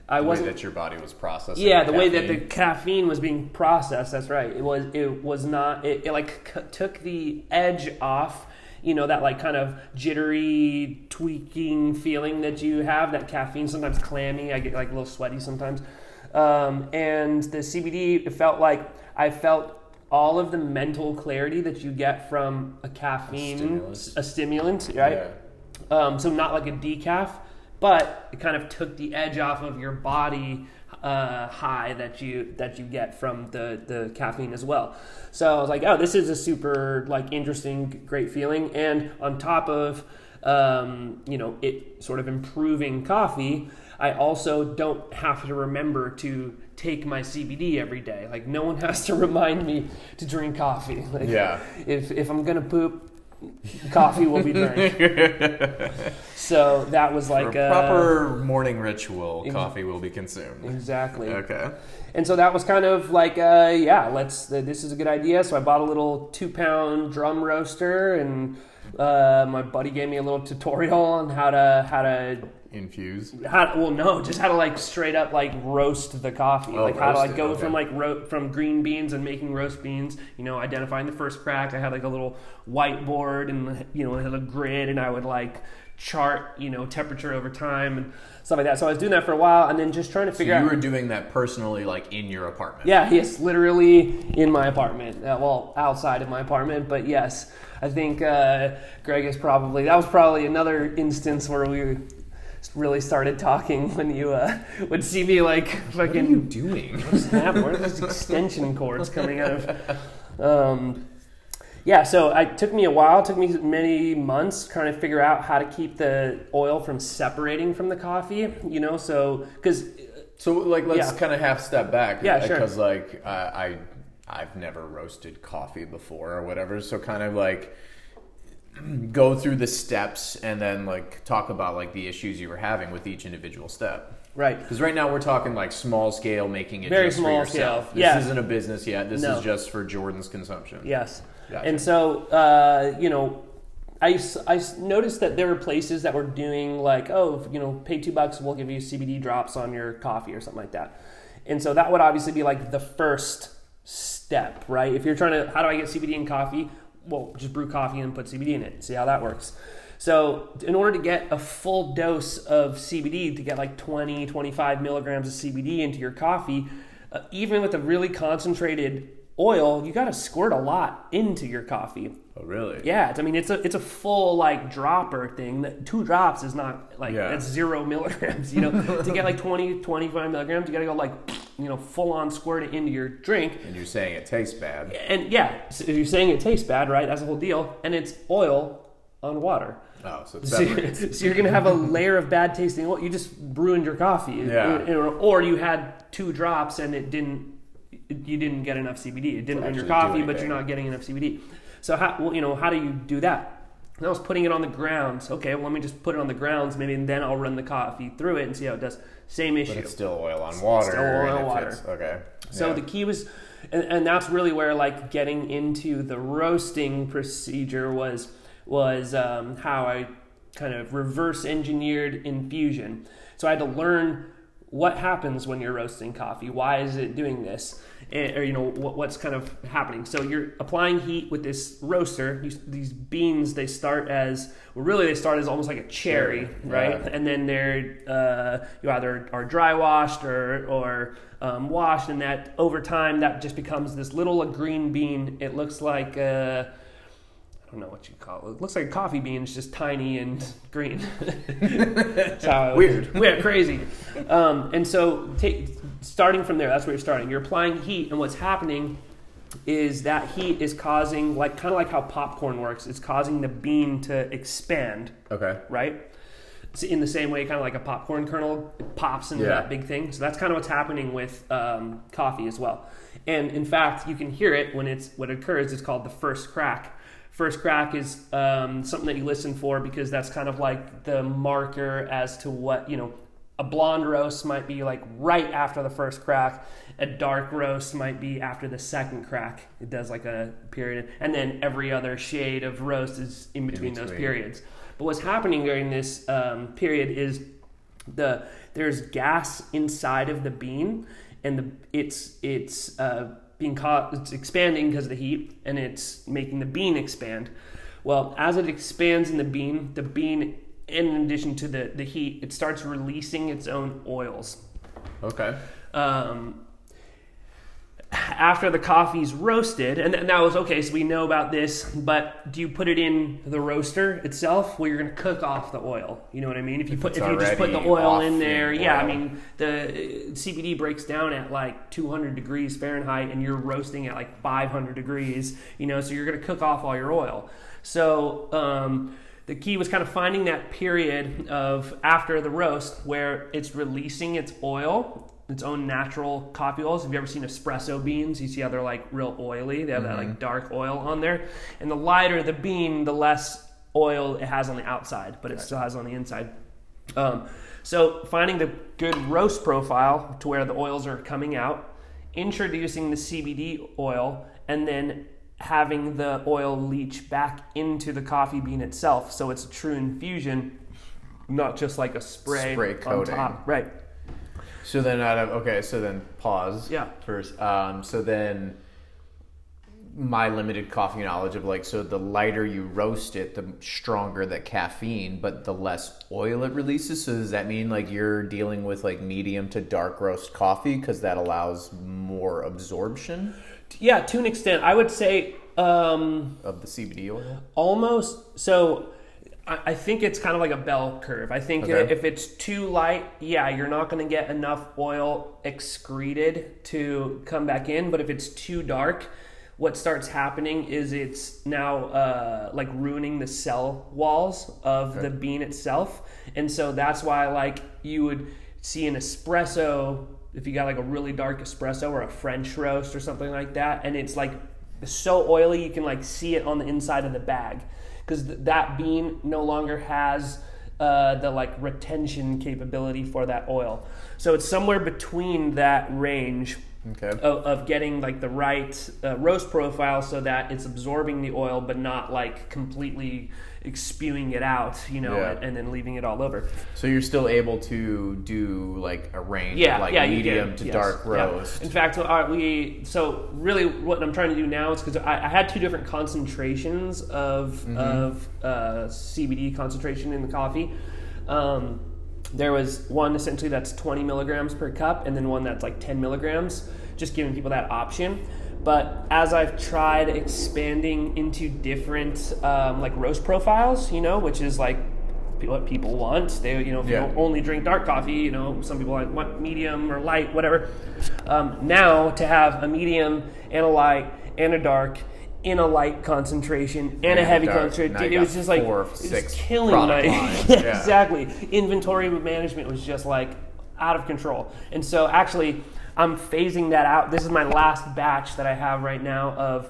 i the way wasn't that your body was processing. yeah, the way that the caffeine. caffeine was being processed. That's right. It was. It was not. It, it like c- took the edge off. You know that like kind of jittery, tweaking feeling that you have. That caffeine sometimes clammy. I get like a little sweaty sometimes. Um, and the CBD, it felt like I felt all of the mental clarity that you get from a caffeine, Stimulus. a stimulant, right? Yeah. Um, so not like a decaf, but it kind of took the edge off of your body uh, high that you that you get from the the caffeine as well. So I was like, oh, this is a super like interesting, great feeling. And on top of um, you know it sort of improving coffee, I also don't have to remember to take my CBD every day. Like no one <laughs> has to remind me to drink coffee. Like, Yeah. If if I'm gonna poop, coffee will be drank. <laughs> so that was like a uh, proper morning ritual, ex- coffee will be consumed. exactly. Okay. And so that was kind of like, uh, yeah, let's. Uh, this is a good idea. So I bought a little two pound drum roaster and Uh, my buddy gave me a little tutorial on how to how to Infuse. how well no just how to like straight up like roast the coffee Oh, like how to like go okay. from like ro- from green beans and making roast beans you know identifying the first crack i had like a little whiteboard and you know it had a grid and i would like chart you know temperature over time and stuff like that so i was doing that for a while and then just trying to figure So you out You were doing that personally, like in your apartment. yeah, yes, literally in my apartment. Uh, well, outside of my apartment, but yes, I think uh, Greg is probably that was probably another instance where we really started talking <laughs> when you uh, would see me like fucking. What are you doing? <laughs> snap. Where are those extension cords coming out of? Um, yeah, so it took me a while, it took me many months trying to figure out how to keep the oil from separating from the coffee. You know, so because So like, let's Yeah. kind of half step back. Yeah, sure. Because like I, I, I've never roasted coffee before or whatever. So kind of like go through the steps and then like talk about like the issues you were having with each individual step. right, Because right now we're talking like small scale, making it Very just small for yourself. scale. This Yeah. isn't a business yet. This No. is just for Jordan's consumption. Yes. Gotcha. And so, uh, you know, I, I noticed that there were places that were doing like, oh, you know, pay two bucks, we'll give you CBD drops on your coffee or something like that. And so that would obviously be like the first step, right? If you're trying to, how do I get CBD in coffee? Well, just brew coffee and put CBD in it. See how that works. So, in order to get a full dose of CBD, to get like 20, 25 milligrams of CBD into your coffee, uh, even with a really concentrated oil, you got to squirt a lot into your coffee. Oh, really? Yeah, it's, I mean it's a it's a full like dropper thing. That two drops is not like Yeah. that's zero <laughs> milligrams. You know, to get like 20, 25 milligrams, you got to go like <sniffs> you know full on squirt it into your drink. And you're saying it tastes bad. And yeah, so you're saying it tastes bad, right? That's the whole deal. And it's oil on water. Oh, so it's <laughs> So, you're- so you're gonna have a layer of bad tasting oil. You just ruined your coffee. Yeah. Or, or you had two drops and it didn't. You didn't get enough CBD. It didn't ruin your coffee, but you're not getting enough CBD. So how well, you know how do you do that? And I was putting it on the grounds. Okay, well let me just put it on the grounds. Maybe and then I'll run the coffee through it and see how it does. Same issue. But it's still oil on water. still oil on water. Okay. So Yeah. the key was, and, and that's really where like getting into the roasting procedure was was um, how I kind of reverse engineered infusion. So I had to learn what happens when you're roasting coffee. Why is it doing this? And, or you know what, what's kind of happening. So you're applying heat with this roaster. These, these beans they start as well, really they start as almost like a cherry, Cherry, right? yeah. and then they're uh, you either are dry washed or or um, washed, and that over time that just becomes this little green bean. It looks like uh, I don't know what you call it. It looks like a coffee bean, it's just tiny and green. That's how I would- Weird. <laughs> weird, crazy. Um, and so, take, starting from there, that's where you're starting. You're applying heat, and what's happening is that heat is causing, like kind of like how popcorn works. It's causing the bean to expand Okay. right? In the same way, kind of like a popcorn kernel pops into Yeah. that big thing. So that's kind of what's happening with um, coffee as well. And in fact, you can hear it when it's what occurs. It's called the first crack. First crack is um, something that you listen for because that's kind of like the marker as to what you know. A blonde roast might be like right after the first crack. A dark roast might be after the second crack. It does like a period, and then every other shade of roast is in between, those between. periods. But what's happening during this um, period is the there's gas inside of the bean, and the it's it's uh, being caught it's expanding because of the heat, and it's making the bean expand. Well, as it expands in the bean, the bean, in addition to the the heat, it starts releasing its own oils Okay. um, after the coffee's roasted, and, and that was okay. So we know about this, but do you put it in the roaster itself? Well, you're to cook off the oil. You know what I mean? If you If put if you just put the oil in there, in yeah. I mean, the uh, CBD breaks down at like 200 degrees Fahrenheit, and you're roasting at like 500 degrees. You know, so you're to cook off all your oil. So. Um, the key was kind of finding that period of after the roast where it's releasing its oil, its own natural coffee oils. Have you ever seen espresso beans? You see how they're like real oily. They have that like dark oil on there. And the lighter the bean, the less oil it has on the outside, but it still has on the inside. Um, so finding the good roast profile to where the oils are coming out, introducing the CBD oil, and then having the oil leach back into the coffee bean itself. So it's a true infusion, not just like a spray, Spray on top. Right. So then out of okay, so then pause. Yeah. First, um, so then my limited coffee knowledge of like so the lighter you roast it, the stronger the caffeine, but the less oil it releases. So does that mean like you're dealing with like medium to dark roast coffee because that allows more absorption Yeah, to an extent, I would say um, of the CBD oil? almost. So I, think it's kind of like a bell curve. I think Okay. if it's too light, yeah, you're not going to get enough oil excreted to come back in. But if it's too dark, what starts happening is it's now uh, like ruining the cell walls of the bean itself, and so that's why like you would see an espresso if you got like a really dark espresso or a French roast or something like that, and it's like so oily you can like see it on the inside of the bag because th- that bean no longer has uh, the like retention capability for that oil. So it's somewhere between that range Okay. of, of getting like the right uh, roast profile so that it's absorbing the oil but not like completely spewing it out, you know, Yeah. and, and then leaving it all over. So you're still able to do like a range Yeah, of like yeah, medium to yes, dark yeah. roast. In fact, uh, we so really what I'm trying to do now is because I, I had two different concentrations of Mm-hmm. of uh, CBD concentration in the coffee. Um, there was one essentially that's 20 milligrams per cup, and then one that's like 10 milligrams, just giving people that option. But as I've tried expanding into different um, like roast profiles, you know, which is like what people want. They, you know, if Yeah. you only drink dark coffee, you know, some people like want medium or light, whatever. Um, now to have a medium and a light and a dark in a light concentration and, a heavy dark. concentration, it was just like four, it was killing my. <laughs> Yeah. exactly. Inventory management was just like out of control, and so actually. I'm phasing that out. This is my last batch that I have right now of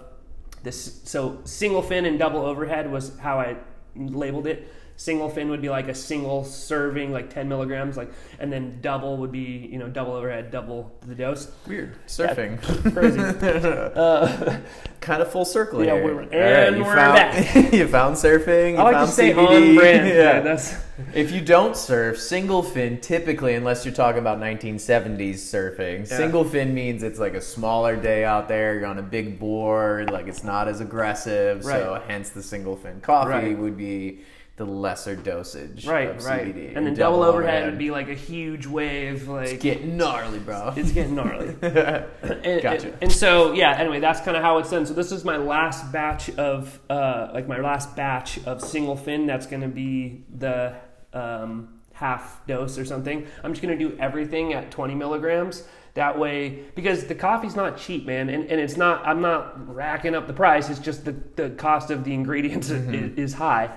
this. So single fin and double overhead was how I labeled it. Single fin would be like a single serving, like 10 milligrams, like, and then double would be, you know, double overhead, double the dose. Weird surfing. <laughs> Crazy. <laughs> uh, kind of full circle Yeah, here. we're- and you we're found, back. <laughs> you found surfing. You I like found to stay CBD. on brand. Yeah. Yeah, that's if you don't surf, single fin typically, unless you're talking about 1970s surfing, Yeah. single fin means it's like a smaller day out there. You're on a big board, like it's not as aggressive. Right. So hence the single fin coffee Right. would be the lesser dosage right, of right. CBD. And then double overhead would be like a huge wave, like <laughs> it's getting gnarly, bro. it's getting gnarly. and, Gotcha. And, and so yeah, anyway, that's kind of how it's done. So this is my last batch of uh, like my last batch of single fin. That's going to be the um, half dose or something. I'm just going to do everything at 20 milligrams. That way, because the coffee's not cheap, man, and, and it's not. I'm not racking up the price. It's just the, the cost of the ingredients is, is high,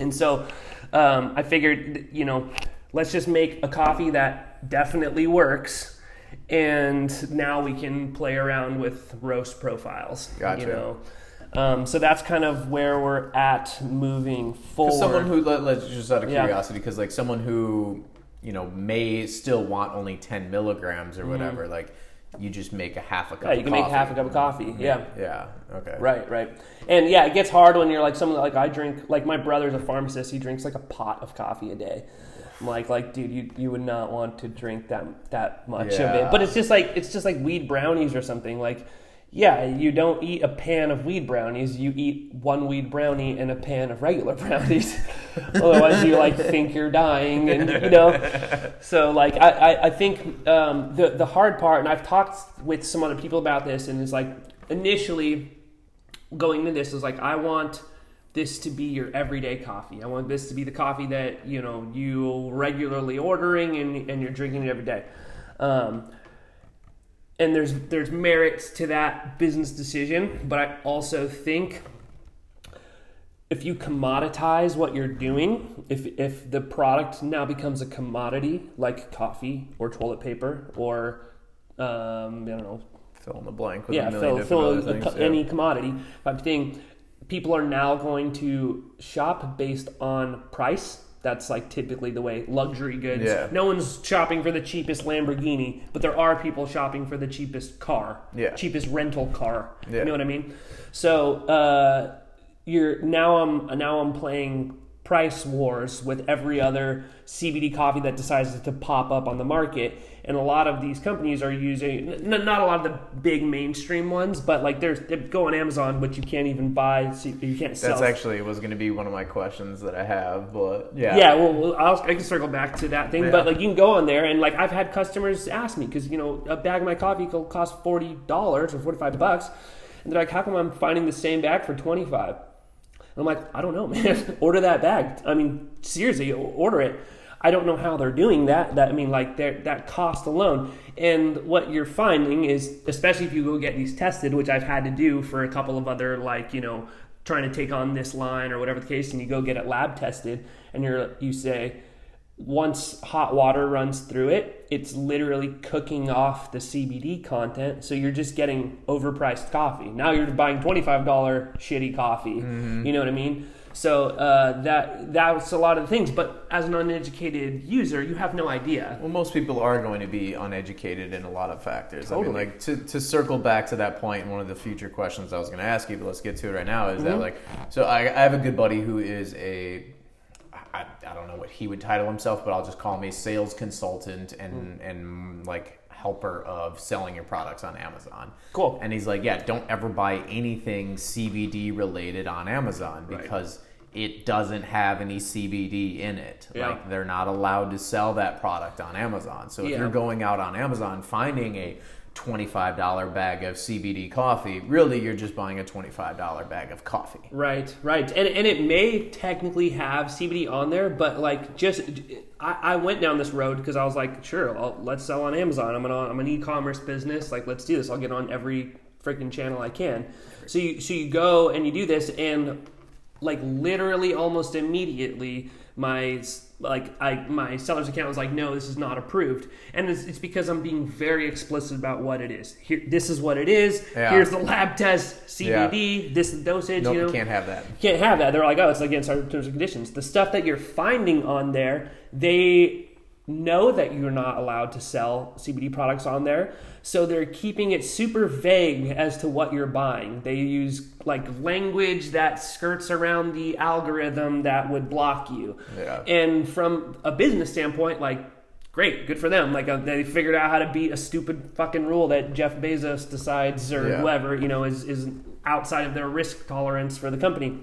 and so um, I figured, you know, let's just make a coffee that definitely works and now we can play around with roast profiles. Gotcha. You know, um, so that's kind of where we're at moving forward. someone who let, let's just out of curiosity because like someone who you know may still want only 10 milligrams or whatever like you just make a half a cup Mm-hmm. yeah, you of can make half a cup of coffee. Yeah. yeah okay Right, right. And yeah, it gets hard when you're like someone like I drink like my brother's a pharmacist, he drinks like a pot of coffee a day. I'm like like dude, you you would not want to drink that that much of it. But it's just like it's just like weed brownies or something. Like yeah, you don't eat a pan of weed brownies, you eat one weed brownie and a pan of regular <laughs> brownies. <laughs> Otherwise you like think you're dying and you know so like I, I, I think um, the the hard part and I've talked with some other people about this and it's like initially going into this is like I want this to be your everyday coffee. I want this to be the coffee that you know you regularly ordering and, and you're drinking it every day. Um, and there's there's merits to that business decision, but I also think if you commoditize what you're doing, if if the product now becomes a commodity like coffee or toilet paper or um, I don't know fill in the blank with yeah, a fill, fill a things, co- yeah. any commodity type thing. People are now going to shop based on price that's like typically the way luxury goods. Yeah. No one's shopping for the cheapest Lamborghini, but there are people shopping for the cheapest car, Yeah. cheapest rental car. Yeah. You know what I mean? So uh, you're now I'm now I'm playing price wars with every other CBD coffee that decides to pop up on the market, and a lot of these companies are using n- not a lot of the big mainstream ones, but like there's they go on Amazon, but you can't even buy, so you can't sell. That's actually was going to be one of my questions that I have, but yeah, Yeah, well, well I'll, I can circle back to that thing, Yeah. but like you can go on there and like I've had customers ask me because you know a bag of my coffee will cost forty dollars or forty five bucks, and they're like, "How come I'm finding the same bag for twenty five? I'm like, I don't know, <laughs> man. order that bag. I mean, seriously, order it. I don't know how they're doing that. That I mean, like that cost alone. And what you're finding is, especially if you go get these tested, which I've had to do for a couple of other like you know trying to take on this line or whatever the case, and you go get it lab tested, and you're you say once hot water runs through it, it's literally cooking off the CBD content. So you're just getting overpriced coffee. Now you're buying $25 shitty coffee. You know what I mean? So uh, that that's a lot of things. But as an uneducated user, you have no idea. Well, most people are going to be uneducated in a lot of factors. I Totally. mean, like to, to circle back to that point, one of the future questions I was going to ask you, but let's get to it right now. Is that Mm-hmm. like, so I, I have a good buddy who is a, I, I don't know what he would title himself, but I'll just call him a sales consultant and Mm. and like helper of selling your products on Amazon. Cool. And he's like, yeah, don't ever buy anything CBD related on Amazon Right. because it doesn't have any CBD in it. Yeah. Like they're not allowed to sell that product on Amazon. So if Yeah. you're going out on Amazon finding a $25 bag of CBD coffee, really you're just buying a $25 bag of coffee. Right, right, and and it may technically have CBD on there, but like just I, I went down this road because I was like, sure, I'll, let's sell on Amazon. I'm an I'm an e-commerce business. Like, let's do this. I'll get on every freaking channel I can. So you so you go and you do this, and like literally almost immediately my like I my seller's account was like no this is not approved and it's, it's because I'm being very explicit about what it is here this is what it is Yeah. here's the lab test CBD this is the dosage Nope, you know you can't have that. can't have that. They're like, oh, it's against our terms and conditions. The stuff that you're finding on there, they know that you're not allowed to sell CBD products on there. So they're keeping it super vague as to what you're buying. They use like language that skirts around the algorithm that would block you. Yeah. And from a business standpoint, like, great, good for them. Like, uh, they figured out how to beat a stupid fucking rule that Jeff Bezos decides or Yeah. whoever, you know, is, is outside of their risk tolerance for the company.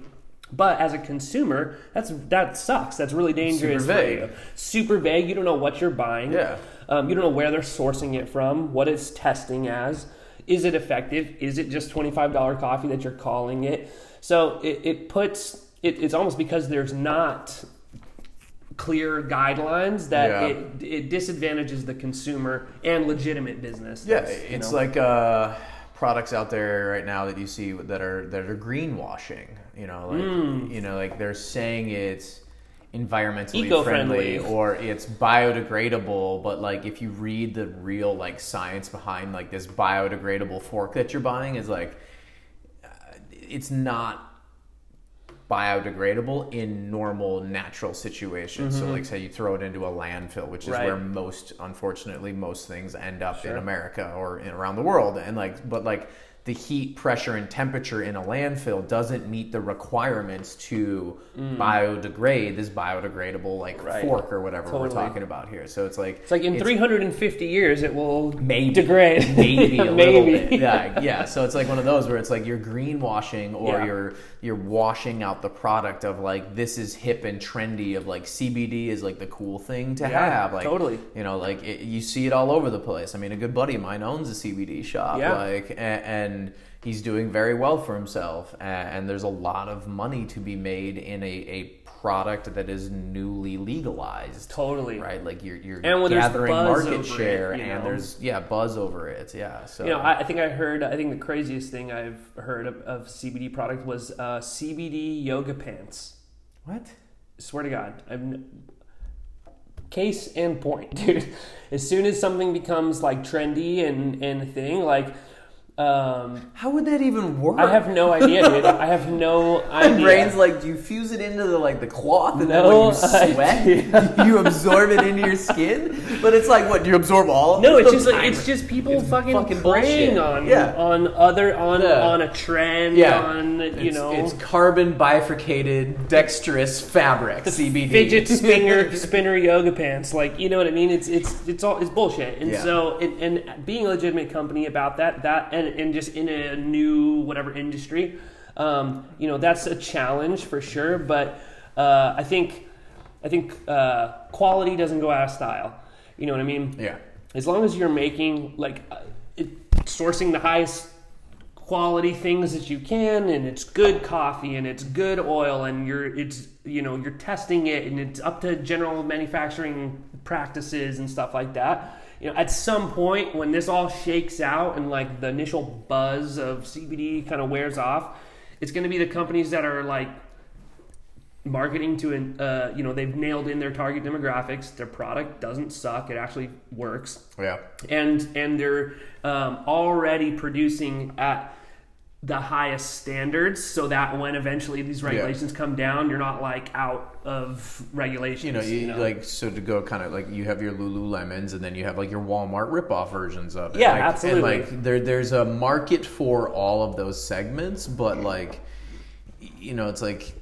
But as a consumer, that's that sucks. That's really dangerous Super for vague. you. Super vague. You don't know what you're buying. Yeah. Um, you don't know where they're sourcing it from, what it's testing as. Is it effective? Is it just $25 coffee that you're calling it? So it, it puts, it, it's almost because there's not clear guidelines that Yeah. it, it disadvantages the consumer and legitimate business. Yeah, That's, you it's know. like uh, products out there right now that you see that are that are greenwashing. You know, like Mm. you know, like they're saying it's environmentally Eco-friendly. friendly or it's biodegradable, but like if you read the real like science behind like this biodegradable fork that you're buying is like uh, it's not biodegradable in normal natural situations. So like say you throw it into a landfill, which is Mm-hmm. Right. where most unfortunately most things end up in America or in, around the world and like but like the heat, pressure, and temperature in a landfill doesn't meet the requirements to biodegrade this biodegradable like Mm. Right. fork or whatever we're talking about here. So it's like It's like in 350 years, it will maybe degrade. <laughs> maybe a <laughs> Maybe. little bit yeah yeah <laughs> so it's like one of those where it's like you're greenwashing or Yeah. you're you're washing out the product of like this is hip and trendy of like CBD is like the cool thing to Yeah, have like totally. you know like it, you see it all over the place I mean a good buddy of mine owns a CBD shop Yeah. like a- and, he's doing very well for himself and, there's a lot of money to be made in a, a product that is newly legalized Totally. right like you're, you're And when gathering market share it, and know? there's yeah buzz over it yeah so You know, I, I think I heard. I think the craziest thing I've heard of, of CBD product was uh, CBD yoga pants. what Swear to God, I'm case in point, <laughs> dude. As soon as something becomes like trendy and and a thing, like Um, How would that even work? I have no idea, dude. I have no <laughs> My brain's like, do you fuse it into the like the cloth and No then when you sweat, <laughs> <laughs> you absorb it into your skin? But it's like, what? Do you absorb all? of No, it? it's just like it's just people It's fucking, fucking preying bullshit. on Yeah. on other on Yeah. on a trend Yeah. on you It's- know it's carbon bifurcated dexterous fabric CBD. fidget spinner spinner yoga pants like you know what I mean it's it's it's all it's bullshit and Yeah. so and, and being a legitimate company about that that and, and just in a new whatever industry. Um, you know that's a challenge for sure but uh, I think I think uh, quality doesn't go out of style. You know what I mean? Yeah. as long as you're making like uh, it, sourcing the highest quality things that you can and it's good coffee and it's good oil and you're it's you know you're testing it and it's up to general manufacturing practices and stuff like that you know at some point when this all shakes out and like the initial buzz of CBD kind of wears off it's going to be the companies that are like marketing to an uh, you know they've nailed in their target demographics. Their product doesn't suck. It actually works. Yeah. and and they're um, already producing at the highest standards so that when eventually these regulations come down you're not like out of regulations You know, you, like so to go kind of like you have your Lululemons, and then you have like your Walmart ripoff versions of it. Yeah, Like, absolutely. And like there, there's a market for all of those segments, but like, you know, it's like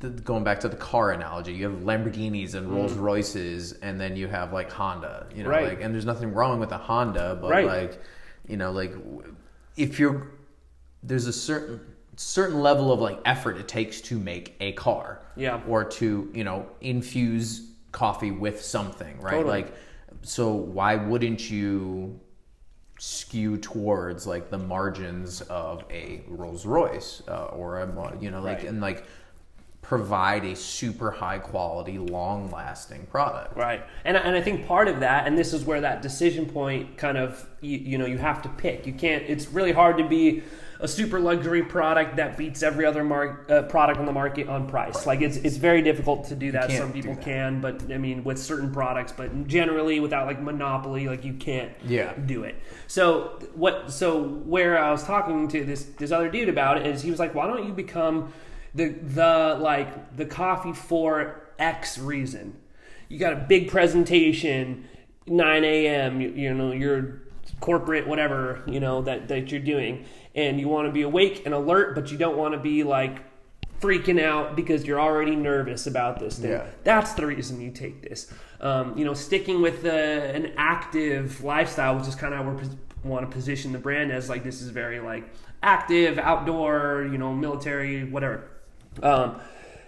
the, going back to the car analogy. You have Lamborghinis and Rolls Royces, and then you have like Honda. You know, Mm. Right. like, and there's nothing wrong with a Honda, but Right. like, you know, like if you're there's a certain certain level of like effort it takes to make a car Yeah. or to you know infuse coffee with something right Totally. like so why wouldn't you skew towards like the margins of a rolls royce uh, or a you know like Right. and like provide a super high quality long lasting product Right, and and I think part of that, and this is where that decision point kind of you, you know you have to pick. You can't. It's really hard to be a super luxury product that beats every other mar- uh, product on the market on price. Like it's it's very difficult to do that. Some people that. can, but I mean with certain products, but generally without like monopoly, like you can't Yeah. do it. So what? So where I was talking to this this other dude about it is he was like, why don't you become the the like the coffee for X reason? You got a big presentation, 9 a.m. You, you know your corporate whatever you know that that you're doing, and you want to be awake and alert, but you don't want to be like freaking out because you're already nervous about this thing. Yeah. That's the reason you take this. Um, you know, sticking with uh, an active lifestyle, which is kind of how we want to position the brand as like this is very like active, outdoor, you know, military, whatever. Um,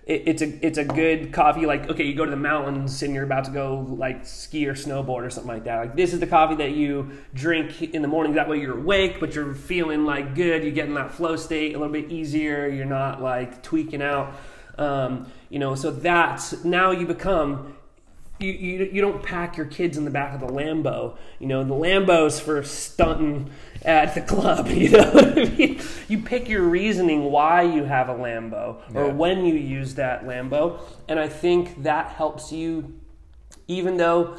it, it's a it's a good coffee. Like okay, you go to the mountains and you're about to go like ski or snowboard or something like that. Like this is the coffee that you drink in the morning. That way you're awake, but you're feeling like good. You get in that flow state a little bit easier. You're not like tweaking out. Um, you know, so that's now you become you, you, you don't pack your kids in the back of the Lambo. You know, the Lambo's for stunting at the club. <laughs> You know what I mean? You pick your reasoning why you have a Lambo or Yeah. when you use that Lambo. And I think that helps you, even though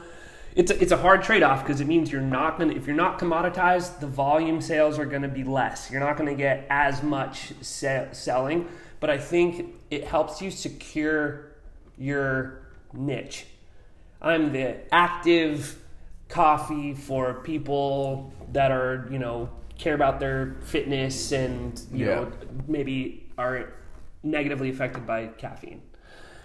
it's a, it's a hard trade off because it means you're not going to, if you're not commoditized, the volume sales are going to be less. You're not going to get as much se- selling. But I think it helps you secure your niche. I'm the active coffee for people that are, you know, care about their fitness and, you Yeah. know, maybe are negatively affected by caffeine.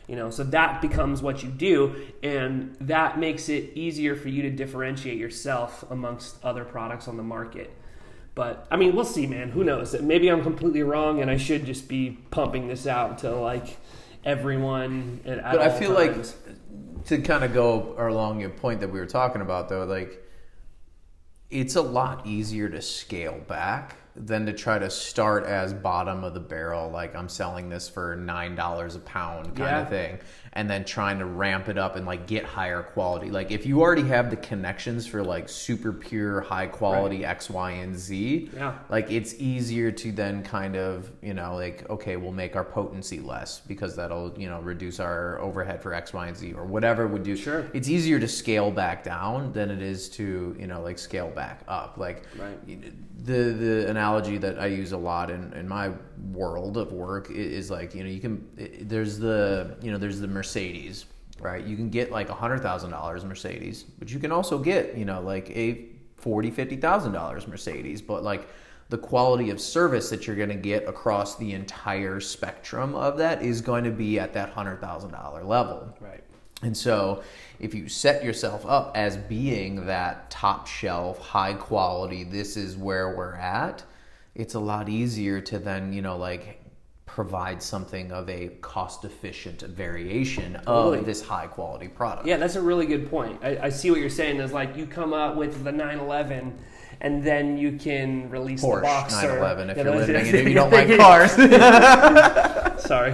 You know, so that becomes what you do, and that makes it easier for you to differentiate yourself amongst other products on the market. But I mean, we'll see, man. Who knows? Maybe I'm completely wrong, and I should just be pumping this out to like everyone. But I feel times. like to kind of go along your point that we were talking about though, like it's a lot easier to scale back than to try to start as bottom of the barrel, like I'm selling this for nine dollars a pound kind Yeah. of thing, and then trying to ramp it up and like get higher quality. Like if you already have the connections for like super pure high quality X, Y, and Z, Yeah. like it's easier to then kind of you know like okay, we'll make our potency less because that'll you know reduce our overhead for X, Y, and Z or whatever would do. Sure. It's easier to scale back down than it is to you know like scale back up. Like Right. The the analogy that I use a lot in, in my world of work is like you know you can there's the you know there's the Mercedes right? You can get like a hundred thousand dollars Mercedes but you can also get you know like a forty fifty thousand dollars Mercedes. But like the quality of service that you're going to get across the entire spectrum of that is going to be at that hundred thousand dollar level. Right. And so, if you set yourself up as being that top shelf, high quality, this is where we're at, it's a lot easier to then, you know, like provide something of a cost efficient variation Totally. of this high quality product. Yeah, that's a really good point. I, I see what you're saying. Is like you come up with the 911, and then you can release Porsche the Boxer. 911 if Yeah, you're living <laughs> and you don't like <laughs> cars. <laughs> Sorry,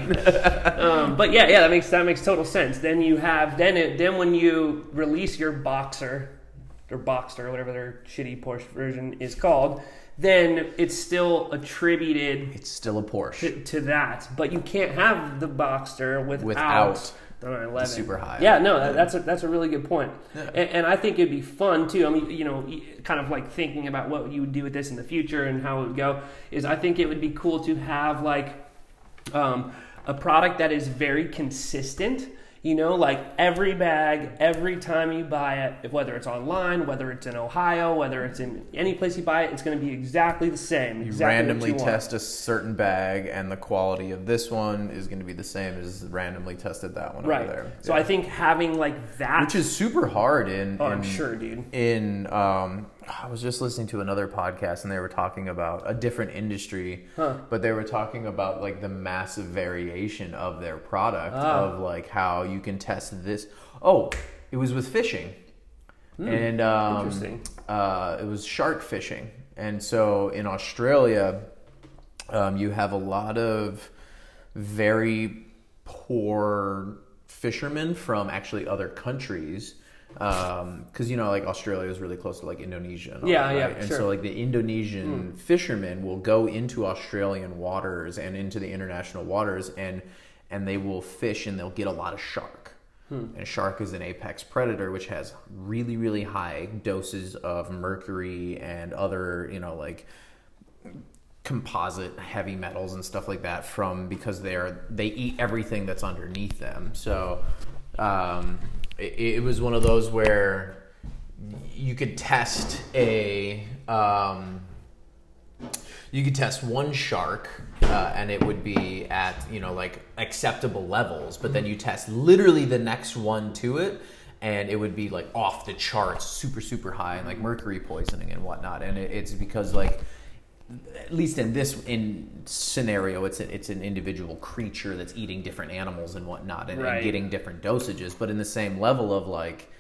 um, but yeah, yeah, that makes that makes total sense. Then you have then it, then when you release your Boxer or Boxster, whatever their shitty Porsche version is called, then it's still attributed it's still a Porsche. to, to that. But you can't have the Boxster without, Without the 911. super high. Yeah, no, that, that's a, that's a really good point. And, and I think it'd be fun too. I mean, you know, kind of like thinking about what you would do with this in the future and how it would go. Is I think it would be cool to have like um, a product that is very consistent. You know, like every bag, every time you buy it, whether it's online, whether it's in Ohio, whether it's in any place you buy it, it's going to be exactly the same. You exactly randomly you test a certain bag, and the quality of this one is going to be the same as randomly tested that one right. over there. So Yeah. I think having like that, which is super hard in. oh, in I'm sure, dude. in um, I was just listening to another podcast and they were talking about a different industry, Huh. but they were talking about like the massive variation of their product Ah. of like how you can test this. Oh, it was with fishing, and um. Interesting. Uh, it was shark fishing, and so in Australia, um, you have a lot of very poor fishermen from actually other countries Um, because you know like australia is really close to like indonesia and all Yeah, that, yeah, right? and sure. so like the indonesian hmm. fishermen will go into australian waters and into the international waters and and they will fish and they'll get a lot of shark hmm. and shark is an apex predator which has really really high doses of mercury and other you know like composite heavy metals and stuff like that from because they're they eat everything that's underneath them so um, it, it was one of those where you could test a um, you could test one shark uh, and it would be at you know like acceptable levels but then you test literally the next one to it and it would be like off the charts super super high and like mercury poisoning and whatnot and it, it's because like at least in this in scenario it's a, it's an individual creature that's eating different animals and whatnot and, and getting different dosages. But in the same level of like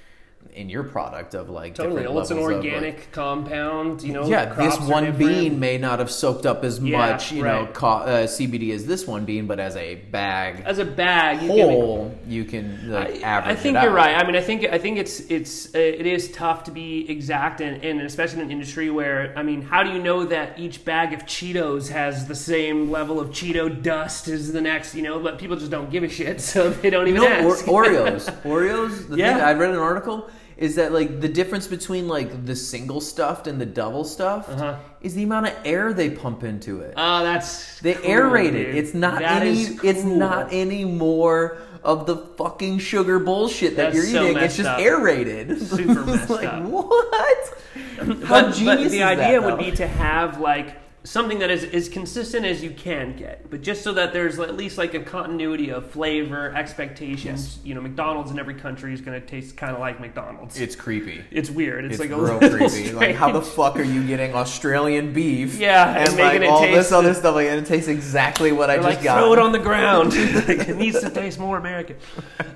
in your product of like Totally. Well, it's an of, like, organic compound, you know. yeah, this one bean may not have soaked up as Yeah, much, you know, co- uh, CBD as this one bean, but as a bag As a bag, you can whole, you can like I, average. I think you're out. right. I mean, I think I think it's it's uh, it is tough to be exact, and, and especially in an industry where I mean, how do you know that each bag of Cheetos has the same level of Cheeto dust as the next? You know, but people just don't give a shit, <laughs> so they don't even know, or- Oreos. <laughs> Oreos. The Yeah. thing I read an article is that like the difference between like the single stuffed and the double stuffed Uh-huh. is the amount of air they pump into it. Oh, that's They cool, aerate it. It's not That any. is It's not any more of the fucking sugar bullshit that That's you're so eating. It's just up. aerated. <laughs> Super messed like up. what? <laughs> How but, but the idea that, would be to have like something that is as consistent as you can get, but just so that there's at least like a continuity of flavor, expectations. Yes. You know, McDonald's in every country is going to taste kind of like McDonald's. It's creepy. It's weird. It's, It's like a real <laughs> creepy. Like, how the fuck are you getting Australian beef? Yeah, and and, like all this other stuff, like, and it tastes exactly what I just like got. throw it on the ground. <laughs> <laughs> Like, it needs to taste more American.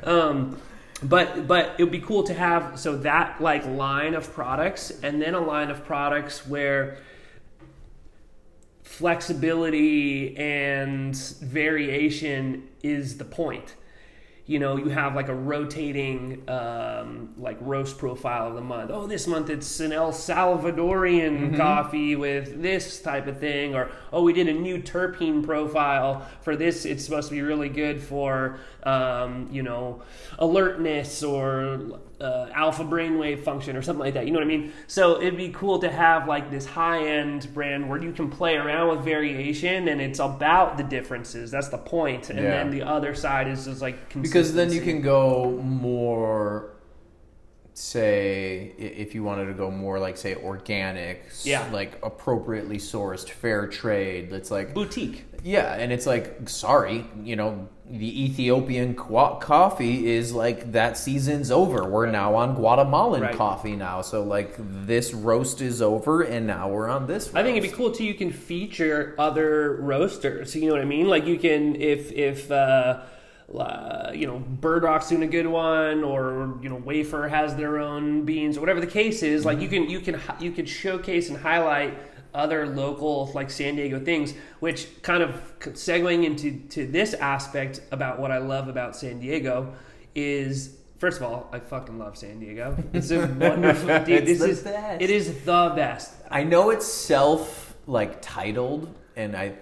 Um, but but it would be cool to have so that like line of products and then a line of products where flexibility and variation is the point. You know you have like a rotating um, like roast profile of the month. Oh this month it's an el salvadorian Mm-hmm. coffee with this type of thing or oh we did a new terpene profile for this. It's supposed to be really good for um, you know alertness or uh, alpha brainwave function or something like that you know what i mean so it'd be cool to have like this high end brand where you can play around with variation and it's about the differences that's the point. and Yeah. then the other side is just like because then you can go more say if you wanted to go more like say organic Yeah. like appropriately sourced fair trade it's like boutique yeah and it's like sorry you know the ethiopian coffee is like that season's over we're now on guatemalan Right. coffee now so like this roast is over and now we're on this I think it'd be cool too. You can feature other roasters. You know what I mean? Like you can if if uh, uh, you know Bird Rock's doing a good one, or you know Wafer has their own beans, or whatever the case is. Like you can you can you can showcase and highlight other local like San Diego things, which kind of segueing into to this aspect about what I love about San Diego is. First of all, I fucking love San Diego. It's a <laughs> wonderful. Dude, this the is best. it is the best. I know it's self like titled, and I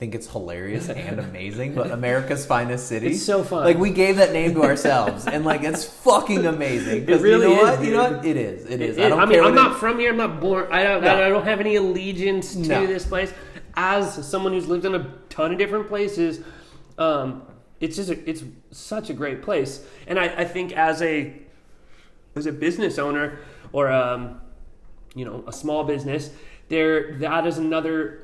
think it's hilarious and <laughs> amazing. But America's finest city. It's so fun. Like we gave that name to ourselves, and like it's fucking amazing. 'Cause really you know is, what? You know what? It is. It is. It- I don't I mean, care I'm not from here. I'm not born. I don't. No. I don't have any allegiance to No. this place. As someone who's lived in a ton of different places, um, it's just a, it's such a great place. And I, I think as a as a business owner or um, you know a small business, there that is another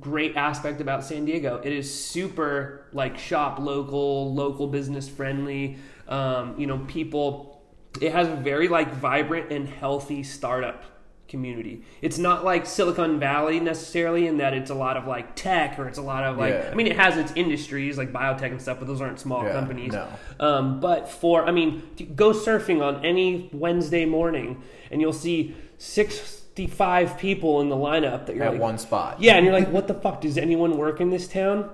great aspect about San Diego. It is super like shop local, local business friendly. Um, you know, people. It has a very like vibrant and healthy startup community. It's not like Silicon Valley necessarily in that it's a lot of like tech or it's a lot of like Yeah. I mean it has its industries like biotech and stuff, but those aren't small Yeah, companies. no. Um, but for, I mean, go surfing on any Wednesday morning and you'll see 65 people in the lineup that you're at like, one spot. yeah, and you're like, what the fuck? Does anyone work in this town?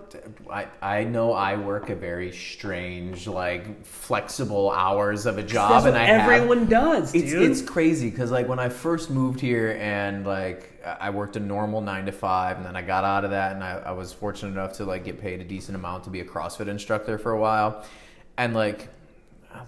I, I know I work a very strange, like flexible hours of a job, and I have everyone does, dude. It's, it's crazy because like when I first moved here and like I worked a normal nine to five and then I got out of that and I, I was fortunate enough to like get paid a decent amount to be a CrossFit instructor for a while and like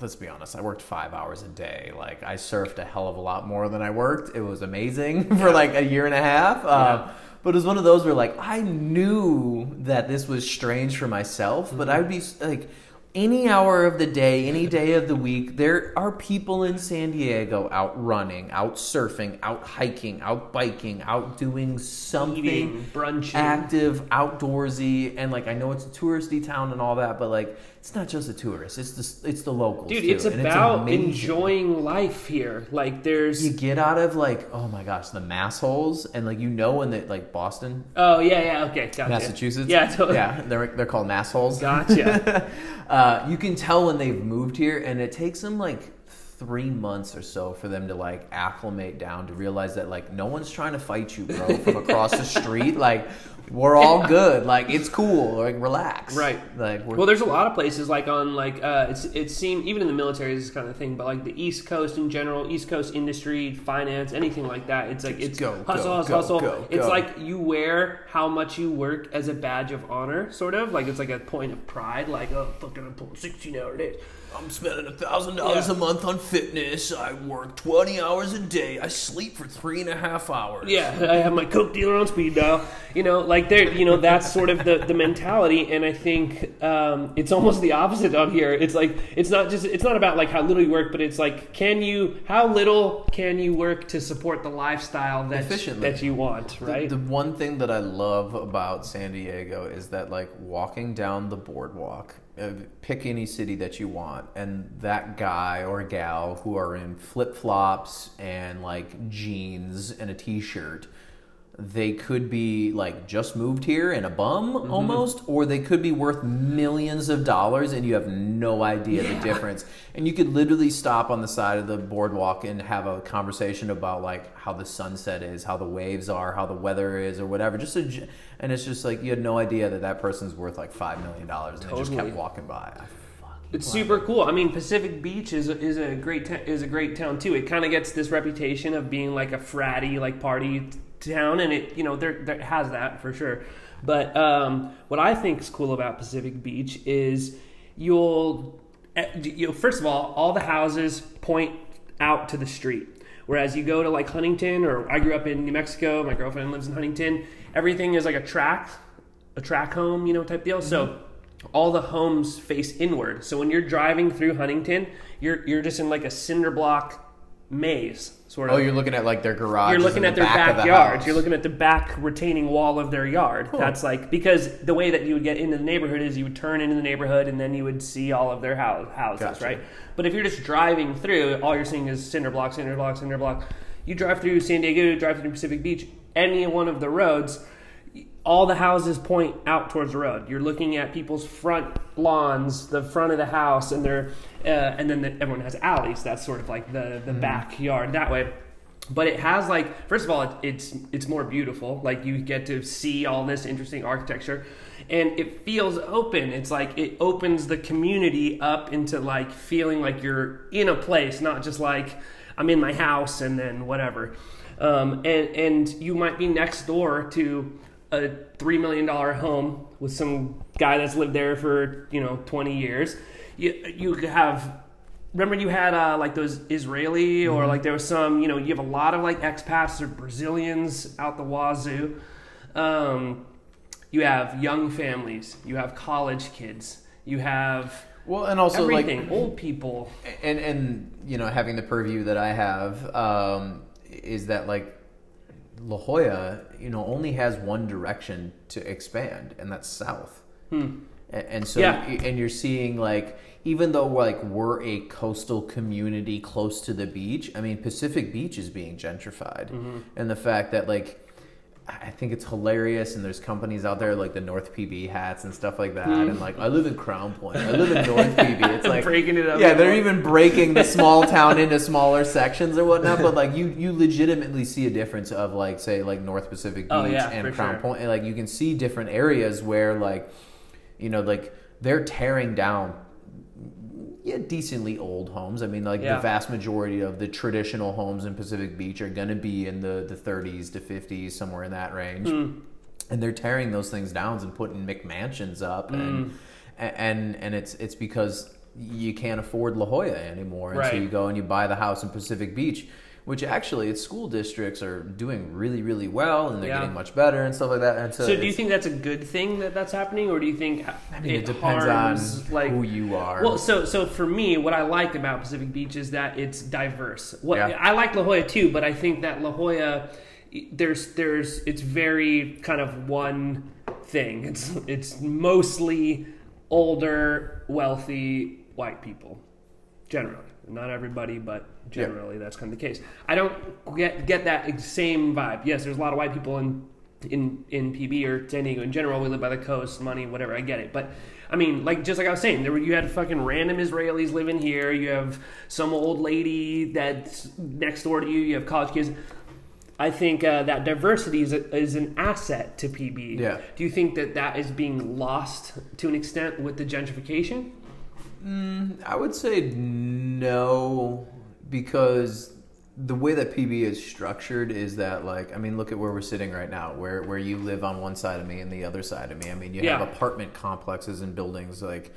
let's be honest I worked five hours a day. Like I surfed a hell of a lot more than I worked. It was amazing <laughs> for like a year and a half. Uh, but it was one of those where like I knew that this was strange for myself but I would be like any hour of the day, any day of the week, there are people in San Diego out running, out surfing, out hiking, out biking, out doing something Eating, brunching. active, outdoorsy, and like I know it's a touristy town and all that, but like it's not just the tourists; it's the it's the locals. Dude, too, it's and about amazing. enjoying life here. Like, there's. You get out of like oh my gosh, the mass holes, and like you know when they like Boston, oh, yeah, yeah, okay. Gotcha. Massachusetts. Yeah, totally. yeah, they're they're called mass holes. Gotcha. <laughs> uh, you can tell when they've moved here, and it takes them like three months or so for them to like acclimate down to realize that like no one's trying to fight you, bro, from across the <laughs> street. Like we're all <laughs> good. Like it's cool. Like relax. Right. Like we're Well, there's a lot of places like on like uh, it's it seemed even in the military is this kind of thing, but like the East Coast in general, East Coast industry, finance, anything like that. It's like it's go, hustle, go, hustle, go, hustle. go, it's like you wear how much you work as a badge of honor, sort of like it's like a point of pride. Like oh, fucking I'm pulling 16 hour days. I'm spending a thousand dollars a month on fitness. I work twenty hours a day. I sleep for three and a half hours. Yeah, I have my coke dealer on speed dial. You know, like there, you know, that's sort of the, the mentality, and I think um, it's almost the opposite on here. It's like it's not just it's not about like how little you work, but it's like can you how little can you work to support the lifestyle that Efficiently. that you want, right? The, one thing that I love about San Diego is that like walking down the boardwalk, Uh, pick any city that you want, and that guy or gal who are in flip flops and like jeans and a t shirt, they could be like just moved here and a bum Mm-hmm. almost, or they could be worth millions of dollars and you have no idea the difference. And you could literally stop on the side of the boardwalk and have a conversation about like how the sunset is, how the waves are, how the weather is, or whatever. Just a, and it's just like you had no idea that that person's worth like five million dollars, and they just kept walking by. I It's love super cool. I mean, Pacific Beach is a, is a great ta- is a great town too. It kind of gets this reputation of being like a fratty like party town, and it you know there there has that for sure. But um, what I think is cool about Pacific Beach is you'll eh, you know, first of all all the houses point out to the street. Whereas you go to like Huntington, or I grew up in New Mexico. My girlfriend lives in Huntington. Everything is like a track, a track home, you know, type deal. So all the homes face inward. So when you're driving through Huntington, you're you're just in like a cinder block maze, sort oh, of. Oh, you're looking at like their garage. You're looking the at their back of the You're looking at the back retaining wall of their yard. That's like because the way that you would get into the neighborhood is you would turn into the neighborhood and then you would see all of their hou- houses, Gotcha. right? But if you're just driving through, all you're seeing is cinder block, cinder block, cinder block. You drive through San Diego, you drive through Pacific Beach, any one of the roads, all the houses point out towards the road. You're looking at people's front lawns, the front of the house, and they're uh, and then the, everyone has alleys. That's sort of like the the backyard that way. But it has like first of all, it, it's it's more beautiful. Like you get to see all this interesting architecture, and it feels open. It's like it opens the community up into like feeling like you're in a place, not just like I'm in my house and then whatever. Um, and and you might be next door to a three million dollar home with some guy that's lived there for you know twenty years. You you have. Remember you had uh, like those Israeli or like there was some you know you have a lot of like expats or Brazilians out the wazoo. Um, you have young families. You have college kids. You have Well, and also everything. like Old people. and and you know having the purview that I have um, is that like La Jolla, you know, only has one direction to expand, and that's south. Hmm. And, and so, Yeah. and you're seeing like, even though like we're a coastal community close to the beach, I mean, Pacific Beach is being gentrified, mm-hmm. and the fact that like. I think it's hilarious, and there's companies out there like the North PB hats and stuff like that, hmm. and like I live in Crown Point, I live in North PB. <laughs> It's like Breaking it up. yeah, they're even breaking the small town into smaller sections or whatnot. But like you, you legitimately see a difference of like say like North Pacific oh, Beach Oh, yeah, and Crown sure. Point. And, like you can see different areas where like, you know, like they're tearing down. Yeah, decently old homes. I mean, like Yeah. the vast majority of the traditional homes in Pacific Beach are going to be in the the 30s to 50s, somewhere in that range Hmm. and they're tearing those things down and putting McMansions up, and and and it's it's because you can't afford La Jolla anymore, and so you go and you buy the house in Pacific Beach, which actually its school districts are doing really really well, and they're Yeah. getting much better and stuff like that. And so, So do you think that's a good thing that that's happening, or do you think I mean, it, it depends harms, on like who you are. Well, so so for me, what I like about Pacific Beach is that it's diverse. What Yeah. I like La Jolla too, but I think that La Jolla, there's there's it's very kind of one thing. It's it's mostly older, wealthy white people, generally. Not everybody, but generally that's kind of the case. I don't get get that same vibe. Yes, there's a lot of white people in in in PB or San Diego in general. We live by the coast, money, whatever. I get it, but I mean, like just like I was saying, there were, you had fucking random Israelis living here. You have some old lady that's next door to you. You have college kids. I think uh, that diversity is, a, is an asset to PB. Yeah. Do you think that that is being lost to an extent with the gentrification? I would say no, because the way that PB is structured is that like I mean look at where we're sitting right now, where where you live on one side of me and the other side of me. I mean you Yeah. have apartment complexes and buildings like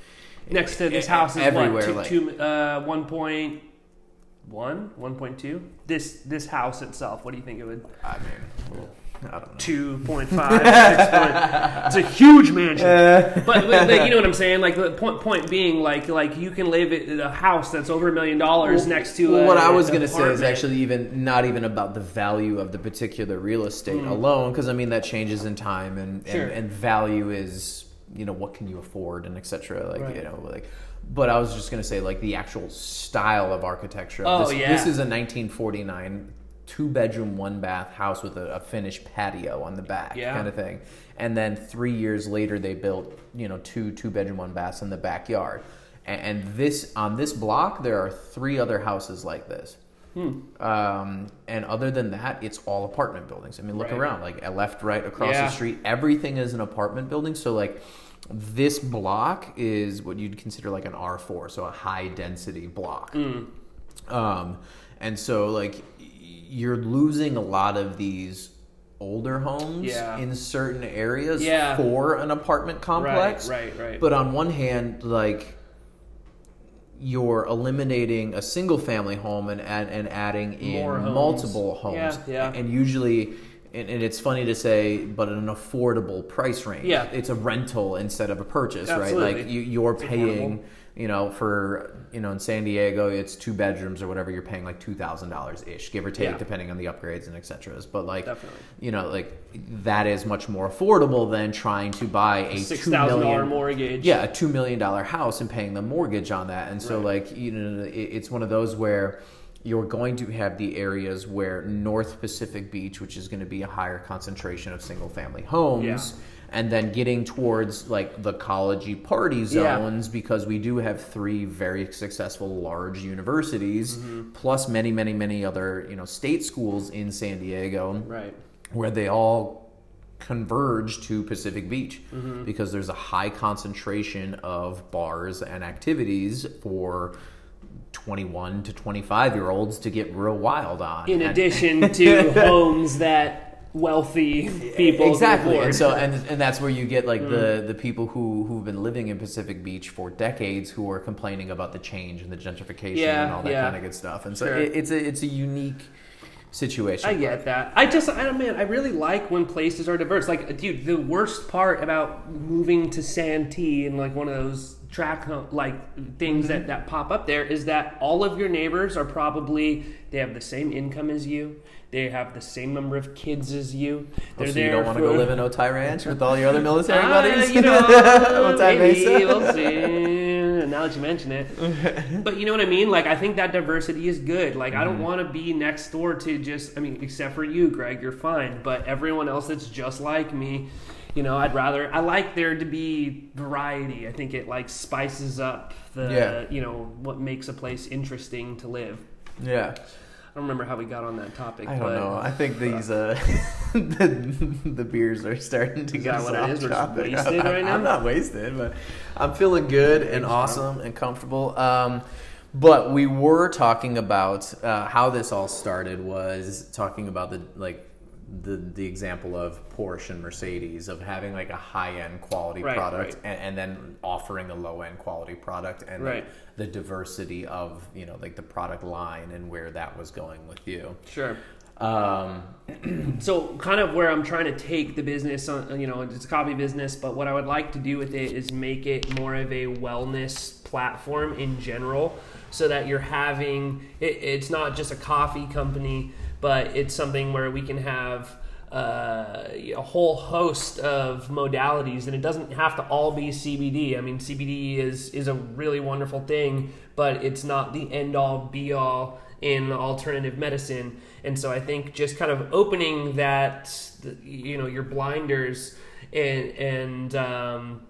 Next to this e- house is everywhere, what? like- Two, two, uh, 1.1, 1.2? This, this house itself, what do you think it would? I mean well, I don't know. 2.5, 6. It's a huge mansion. <laughs> but, but, but you know what I'm saying? Like the point point being, like like you can live in a house that's over a million dollars next to. Well, a, what I was going to say is actually even not even about the value of the particular real estate alone, because I mean that changes in time, and, Mm. Sure. and and value is you know what can you afford and etc. Like Right. you know like. But I was just going to say like the actual style of architecture. Oh, this, yeah. This is a 1949 two bedroom, one bath house with a, a finished patio on the back, Yeah. kind of thing. And then three years later, they built you know two two bedroom, one baths in the backyard. And, and this on this block, there are three other houses like this. Um, and other than that, it's all apartment buildings. I mean, look Right. around, like at left, right, across Yeah. the street, everything is an apartment building. So like this block is what you'd consider like an R4, so a high density block. Mm. Um, and so like you're losing a lot of these older homes Yeah. in certain areas Yeah. for an apartment complex. Right, right, right. But on one hand, like you're eliminating a single family home and add, and adding in More multiple homes. Yeah, yeah. And usually and, and it's funny to say, but an affordable price range. Yeah. it's a rental instead of a purchase, right? Like you, you're It's paying, affordable. You know, for you know in San Diego, it's two bedrooms or whatever. You're paying like two thousand dollars ish, give or take, Yeah. depending on the upgrades and etc. But like, Definitely. you know, like that is much more affordable than trying to buy a Six two thousand dollar mortgage. yeah, a two million dollar house and paying the mortgage on that, and so Right. like you know, it, it's one of those where you're going to have the areas where North Pacific Beach, which is going to be a higher concentration of single family homes. Yeah. And then getting towards like the collegey party Yeah. zones because we do have three very successful large universities, Mm-hmm. plus many, many, many other you know state schools in San Diego Right. where they all converge to Pacific Beach Mm-hmm. because there's a high concentration of bars and activities for 21 to 25 year olds to get real wild on. In addition <laughs> to homes that wealthy people exactly and so and, and that's where you get like the the people who who've been living in pacific beach for decades who are complaining about the change and the gentrification Yeah, and all that yeah. kind of good stuff and so Sure. it, it's a it's a unique situation I get that. I just, I don't, man, I really like when places are diverse. Like, dude, the worst part about moving to Santee and like one of those track like things Mm-hmm. that that pop up there is that all of your neighbors are probably they have the same income as you. They have the same number of kids as you. Oh, They're so you don't want to go live in Otay Ranch with all your other <laughs> military Ah, buddies? you know, <laughs> maybe we'll see. Now that you mention it, <laughs> but you know what I mean. Like I think that diversity is good. Like Mm-hmm. I don't want to be next door to just. I mean, except for you, Greg, you're fine. But everyone else that's just like me, you know, I'd rather. I like there to be variety. I think it like spices up the. Yeah. You know what makes a place interesting to live. Yeah. I don't remember how we got on that topic. I don't but know. I think these uh, <laughs> the, the beers are starting to Is get what it off? We're wasted right <laughs> now? I'm not wasted, but I'm feeling good and awesome and comfortable. Um, but we were talking about uh, how this all started. Was talking about the like the the example of Porsche and Mercedes of having like a high end quality Right, product right. And, and then offering a low end quality product and like, the diversity of you know like the product line and where that was going with you. sure. Um, So, kind of where I'm trying to take the business, on, you know, it's a coffee business, but what I would like to do with it is make it more of a wellness platform in general, so that you're having it, it's not just a coffee company, but it's something where we can have uh, a whole host of modalities, and it doesn't have to all be CBD. I mean, CBD is is a really wonderful thing, but it's not the end all be all in alternative medicine. And so I think just kind of opening that, you know, your blinders and and um,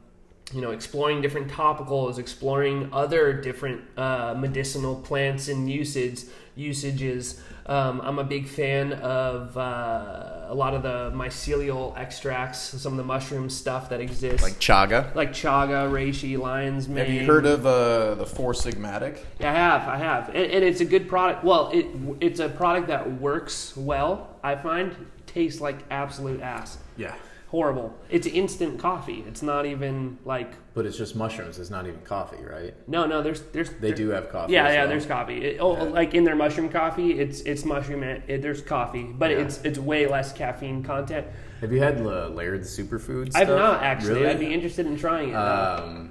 you know exploring different topicals, exploring other different uh, medicinal plants and usage usages. Um, I'm a big fan of uh, a lot of the mycelial extracts, some of the mushroom stuff that exists, like chaga. like chaga, reishi, lion's mane. Have you heard of uh, the Four Sigmatic? Yeah, I have, I have, and, and it's a good product. Well, it it's a product that works well. I find tastes like absolute ass, Yeah, horrible. It's instant coffee. It's not even like but it's just mushrooms. It's not even coffee, right? no, no. There's there's They do have coffee. yeah, yeah. well. There's coffee. It, oh, Yeah. like in their mushroom coffee, it's it's mushroom. It, it- there's coffee, but Yeah. it's it's way less caffeine content. Have you had La- Laird superfood? I've not actually. Really? I'd be interested in trying it. Um,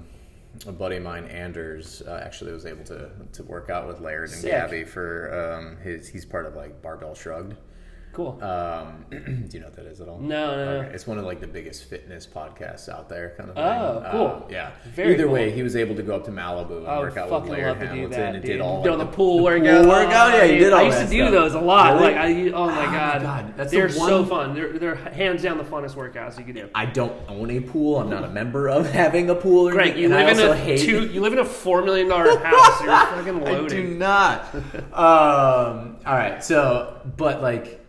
a buddy of mine, Anders, uh, actually was able to, to work out with Laird and Sick. Gabby for um, his. He's part of like Barbell Shrugged, Cool. Um, <clears throat> do you know what that is at all? No, no, no. It's one of like the biggest fitness podcasts out there, kind of thing. Oh, cool. Um, yeah. Very Either cool. way, he was able to go up to Malibu and I work out with Laird love to do Hamilton that. and did all like, the, the pool the workout. workout. Yeah, he did all I used to do stuff. those a lot. Really? Like, I, oh my Oh my god, God, that's they're so one- fun. They're they're hands down the funnest workouts you could do. I don't own a pool. I'm not a member of having a pool. Or Greg, you live in a two. You live in a four million dollar <laughs> house. You're fucking I do not. <laughs> um, all right. So, but like,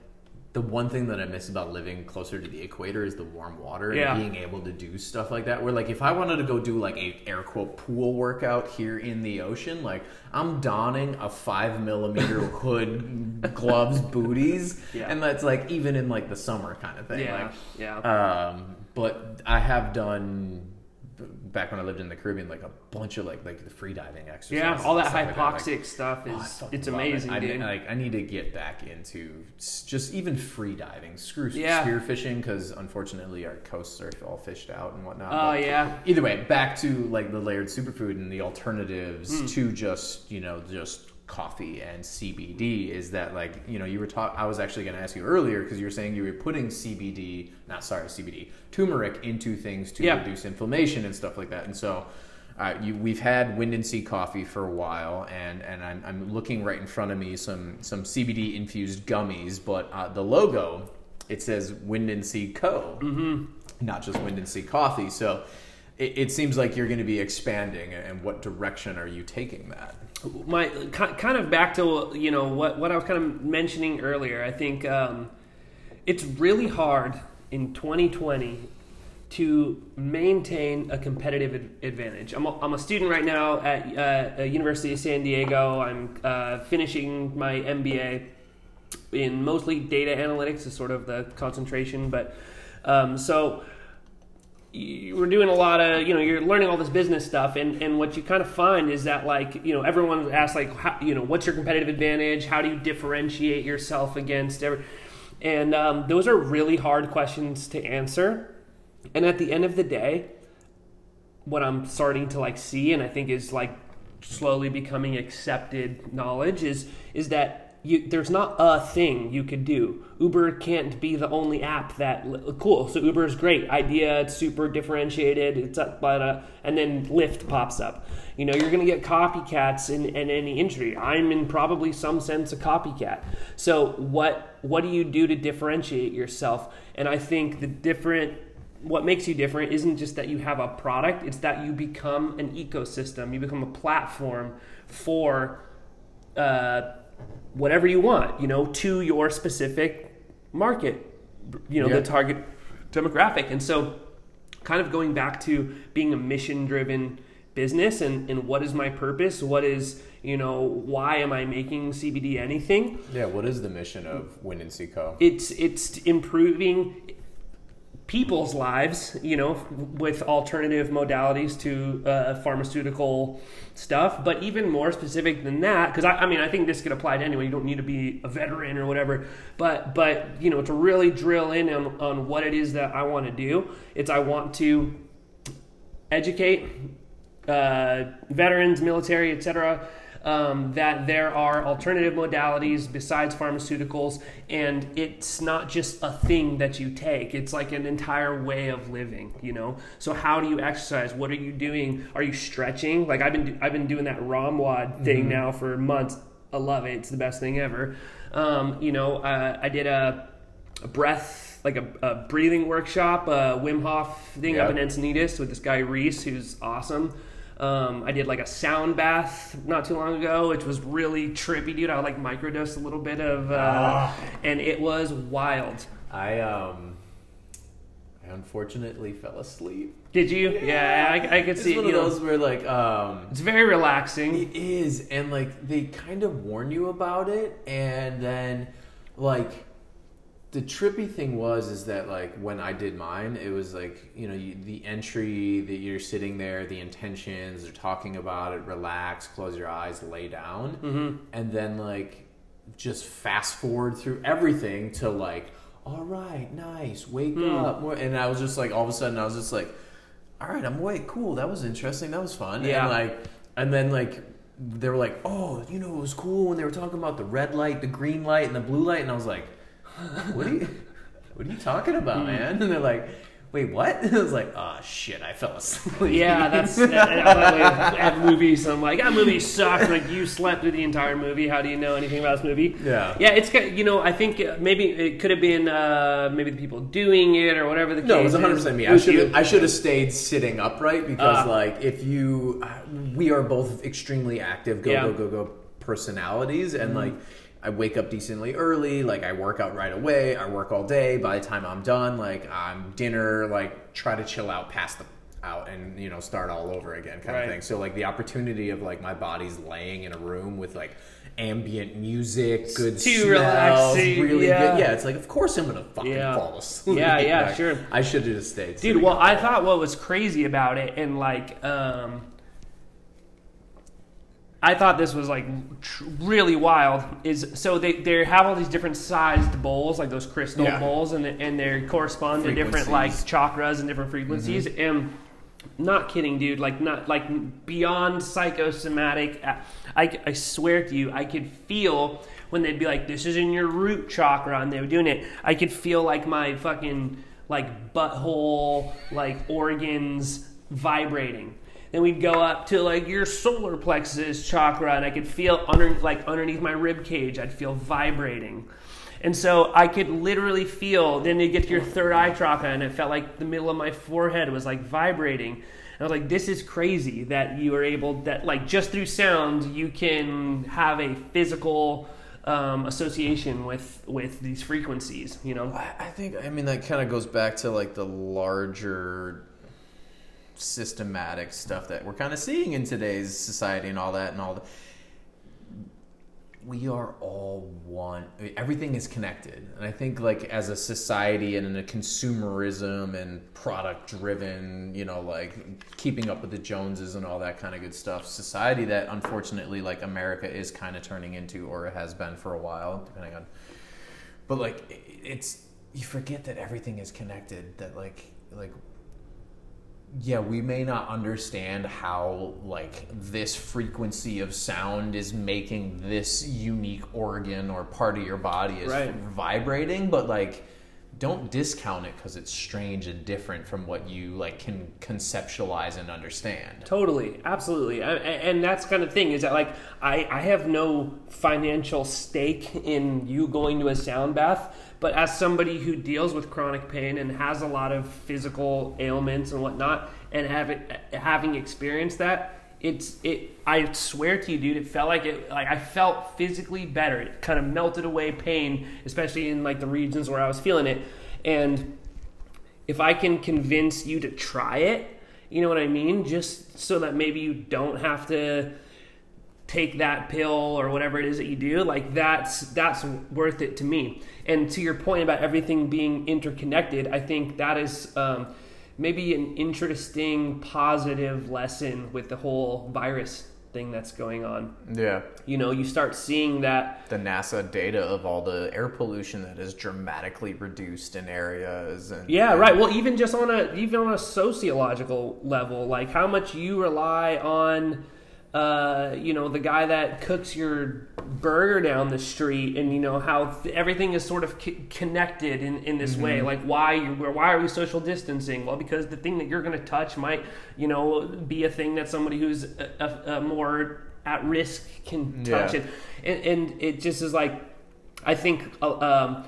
the one thing that I miss about living closer to the equator is the warm water and Yeah. being able to do stuff like that. Where like, if I wanted to go do like a air quote pool workout here in the ocean, like I'm donning a five millimeter <laughs> hood, gloves, booties, Yeah. and that's like even in like the summer kind of thing. Yeah, Like, yeah. um, but I have done back when I lived in the Caribbean, like a bunch of like like the free diving exercises. yeah, all that stuff like like- hypoxic stuff Oh, is fucking it's love it. amazing, I, dude. Like I need to get back into just even free diving. Screw Yeah. spear fishing because unfortunately our coasts are all fished out and whatnot. Oh But yeah, Either way, back to like the Laird superfood and the alternatives Hmm. to just you know just coffee and CBD is that like you know you were taught I was actually going to ask you earlier because you were saying you were putting CBD not sorry CBD turmeric into things to Yeah. reduce inflammation and stuff like that and so uh, you, we've had Windansea coffee for a while, and, and I'm, I'm looking right in front of me some some CBD infused gummies, but uh, the logo it says Windansea Co. Mm-hmm. Not just Windansea Coffee. So it, it seems like you're going to be expanding, and what direction are you taking that? My kind of back to you know what what I was kind of mentioning earlier. I think um, it's really hard in 2020 to maintain a competitive advantage. I'm a, I'm a student right now at uh, University of San Diego. I'm uh, finishing my MBA in mostly data analytics is sort of the concentration, but um, so you- we're doing a lot of you know you're learning all this business stuff and and what you kind of find is that like you know everyone asks like how, you know what's your competitive advantage? How do you differentiate yourself against every and um, those are really hard questions to answer. And at the end of the day what i'm starting to like see and i think is like slowly becoming accepted knowledge is is that you, there's not a thing you could do. Uber can't be the only app that cool. So Uber is great idea. It's super differentiated. It's up, but uh, and then Lyft pops up. You know, you're going to get copycats in, in any industry. I'm in probably some sense a copycat. So what what do you do to differentiate yourself? And I think the different what makes you different isn't just that you have a product, it's that you become an ecosystem, you become a platform for uh, whatever you want, you know, to your specific market, you know, Yeah. the target demographic. And so, kind of going back to being a mission driven business and, and what is my purpose? What is, you know, why am I making CBD anything? Yeah, what is the mission of Windansea Co? it's it's improving people's lives you know with alternative modalities to uh, pharmaceutical stuff but even more specific than that because I, I mean i think this could apply to anyone you don't need to be a veteran or whatever but but you know to really drill in on, on what it is that i want to do it's i want to educate uh, veterans, military, etc., um, that there are alternative modalities besides pharmaceuticals, and it's not just a thing that you take. It's like an entire way of living, you know. So how do you exercise? What are you doing? Are you stretching? Like I've been I've been doing that ROMWAD thing now for months. I love it. It's the best thing ever. Um, you know, uh, I did a, a breath like a, a breathing workshop, a Wim Hof thing up in Encinitas with this guy Reese, who's awesome. Um, I did like a sound bath not too long ago, which was really trippy, dude. I like microdosed a little bit of, uh, Ah. and it was wild. I um, I unfortunately fell asleep. Did you? Yeah, I, I could It's see. one it, of you know. those where like um, It's very relaxing. It is, and like they kind of warn you about it, and then like the trippy thing was is that like when I did mine, it was like you know you, the entry that you're sitting there, the intentions, they're talking about it, relax, close your eyes, lay down, Mm-hmm. and then like just fast forward through everything to like all right, nice, wake Hmm. up, and I was just like all of a sudden I was just like all right, I'm awake. Cool. That was interesting. That was fun. Yeah. And like, and then like, they were like, oh, you know, it was cool when they were talking about the red light, the green light, and the blue light, and I was like, what are you, what are you talking about, man? <laughs> And they're like, wait, what? And <laughs> I was like, oh shit, I fell asleep. Yeah, that's <laughs> that, that, at movies. I'm like, that movie sucked. Like you slept through the entire movie. How do you know anything about this movie? Yeah. yeah. It's you know, I think uh, maybe it could have been uh, maybe the people doing it or whatever the case. No, it was 100 percent me. I should have I should have stayed sitting upright because Ah. like if you we are both extremely active go Yeah. Mm-hmm. go go go personalities and like I wake up decently early, like I work out right away, I work all day. By the time I'm done, like I'm dinner, like try to chill out past the out and you know start all over again kind Right. of thing. So like the opportunity of like my body's laying in a room with like ambient music, good too smells, relaxing, really yeah. good. Yeah, it's like of course I'm gonna fucking Yeah. fall asleep. Yeah, yeah, <laughs> Like, sure. I should have just stayed. Dude, well. I thought what was crazy about it, and like, um, I thought this was like tr- really wild. Is so they they have all these different sized bowls, like those crystal Yeah. bowls, and and they correspond to different like chakras and different frequencies. Mm-hmm. And not kidding, dude. Like not like beyond psychosomatic. I, I I swear to you, I could feel when they'd be like, "This is in your root chakra," and they were doing it. I could feel like my fucking like butthole like organs vibrating. Then we'd go up to like your solar plexus chakra, and I could feel under like underneath my rib cage, I'd feel vibrating. And so I could literally feel. Then you get to your third eye chakra, and it felt like the middle of my forehead was like vibrating. And I was like, "This is crazy that you are able that like just through sound you can have a physical um, association with with these frequencies." You know? I I think I mean that kind of goes back to like the larger systematic stuff that we're kind of seeing in today's society and all that and all the we are all one everything is connected. And i think like as a society and in a consumerism and product driven you know like keeping up with the joneses and all that kind of good stuff society that unfortunately like america is kind of turning into or has been for a while depending on but like it's you forget that everything is connected that like like yeah we may not understand how like this frequency of sound is making this unique organ or part of your body is Right. vibrating but like don't discount it because it's strange and different from what you like can conceptualize and understand. Totally, absolutely, I- and that's kind of thing is that like I I have no financial stake in you going to a sound bath, but as somebody who deals with chronic pain and has a lot of physical ailments and whatnot, and have it, having experienced that, it's it. I swear to you, dude, it felt like it. Like I felt physically better. It kind of melted away pain, especially in like the regions where I was feeling it, and if I can convince you to try it, you know what I mean? Just so that maybe you don't have to take that pill or whatever it is that you do, like that's that's worth it to me. And to your point about everything being interconnected, I think that is um, maybe an interesting positive lesson with the whole virus thing that's going on. yeah You know, you start seeing that the NASA data of all the air pollution that is dramatically reduced in areas and Yeah, right. Well, even just on a even on a sociological level, like how much you rely on, uh, you know, the guy that cooks your burger down the street, and you know how th- everything is sort of c- connected in, in this way. Like why why are we social distancing? Well, because the thing that you're going to touch might, you know, be a thing that somebody who's a, a, a more at risk can touch Yeah. it, and, and it just is like, I think. Uh, um,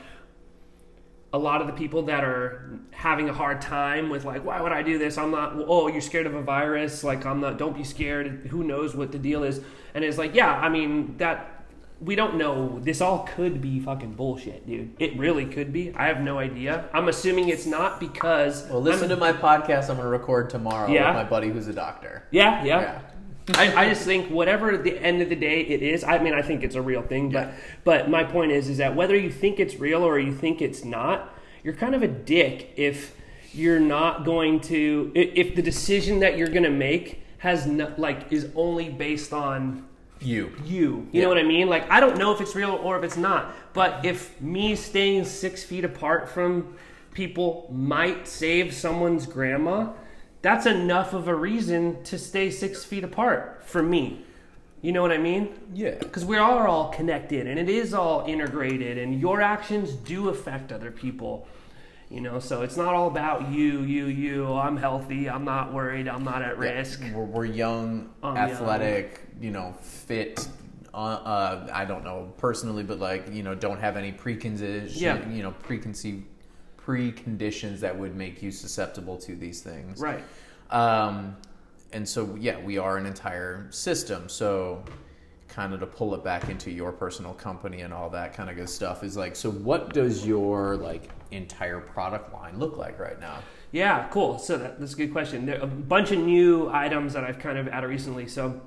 a lot of the people that are having a hard time with like why would i do this? I'm not oh you're scared of a virus. Like i'm not don't be scared. Who knows what the deal is. And it's like yeah i mean that we don't know. This all could be fucking bullshit dude. It really could be. I have no idea. I'm assuming it's not because Well, listen to my podcast I'm going to record tomorrow Yeah. with my buddy who's a doctor. yeah. Yeah, I, I just think whatever the end of the day it is i mean i think it's a real thing but Yeah. but my point is is that whether you think it's real or you think it's not you're kind of a dick if you're not going to if the decision that you're going to make has no, like is only based on You. you. You Yeah. know what I mean? Like I don't know if it's real or if it's not. But if me staying six feet apart from people might save someone's grandma, that's enough of a reason to stay six feet apart for me. You know what I mean? Yeah. Because we are all connected and it is all integrated, and your actions do affect other people. You know, so it's not all about you, you, you. I'm healthy. I'm not worried. I'm not at risk. We're, we're young, I'm athletic, you know, fit. Uh, uh, I don't know personally, but like you know, don't have any preconditions. Yeah. You know, preconceived preconditions that would make you susceptible to these things. Right. Um, and so, yeah, we are an entire system. So, kind of to pull it back into your personal company and all that kind of good stuff is like, so what does your like entire product line look like right now? Yeah, cool. So that, that's a good question. There are a bunch of new items that I've kind of added recently. So,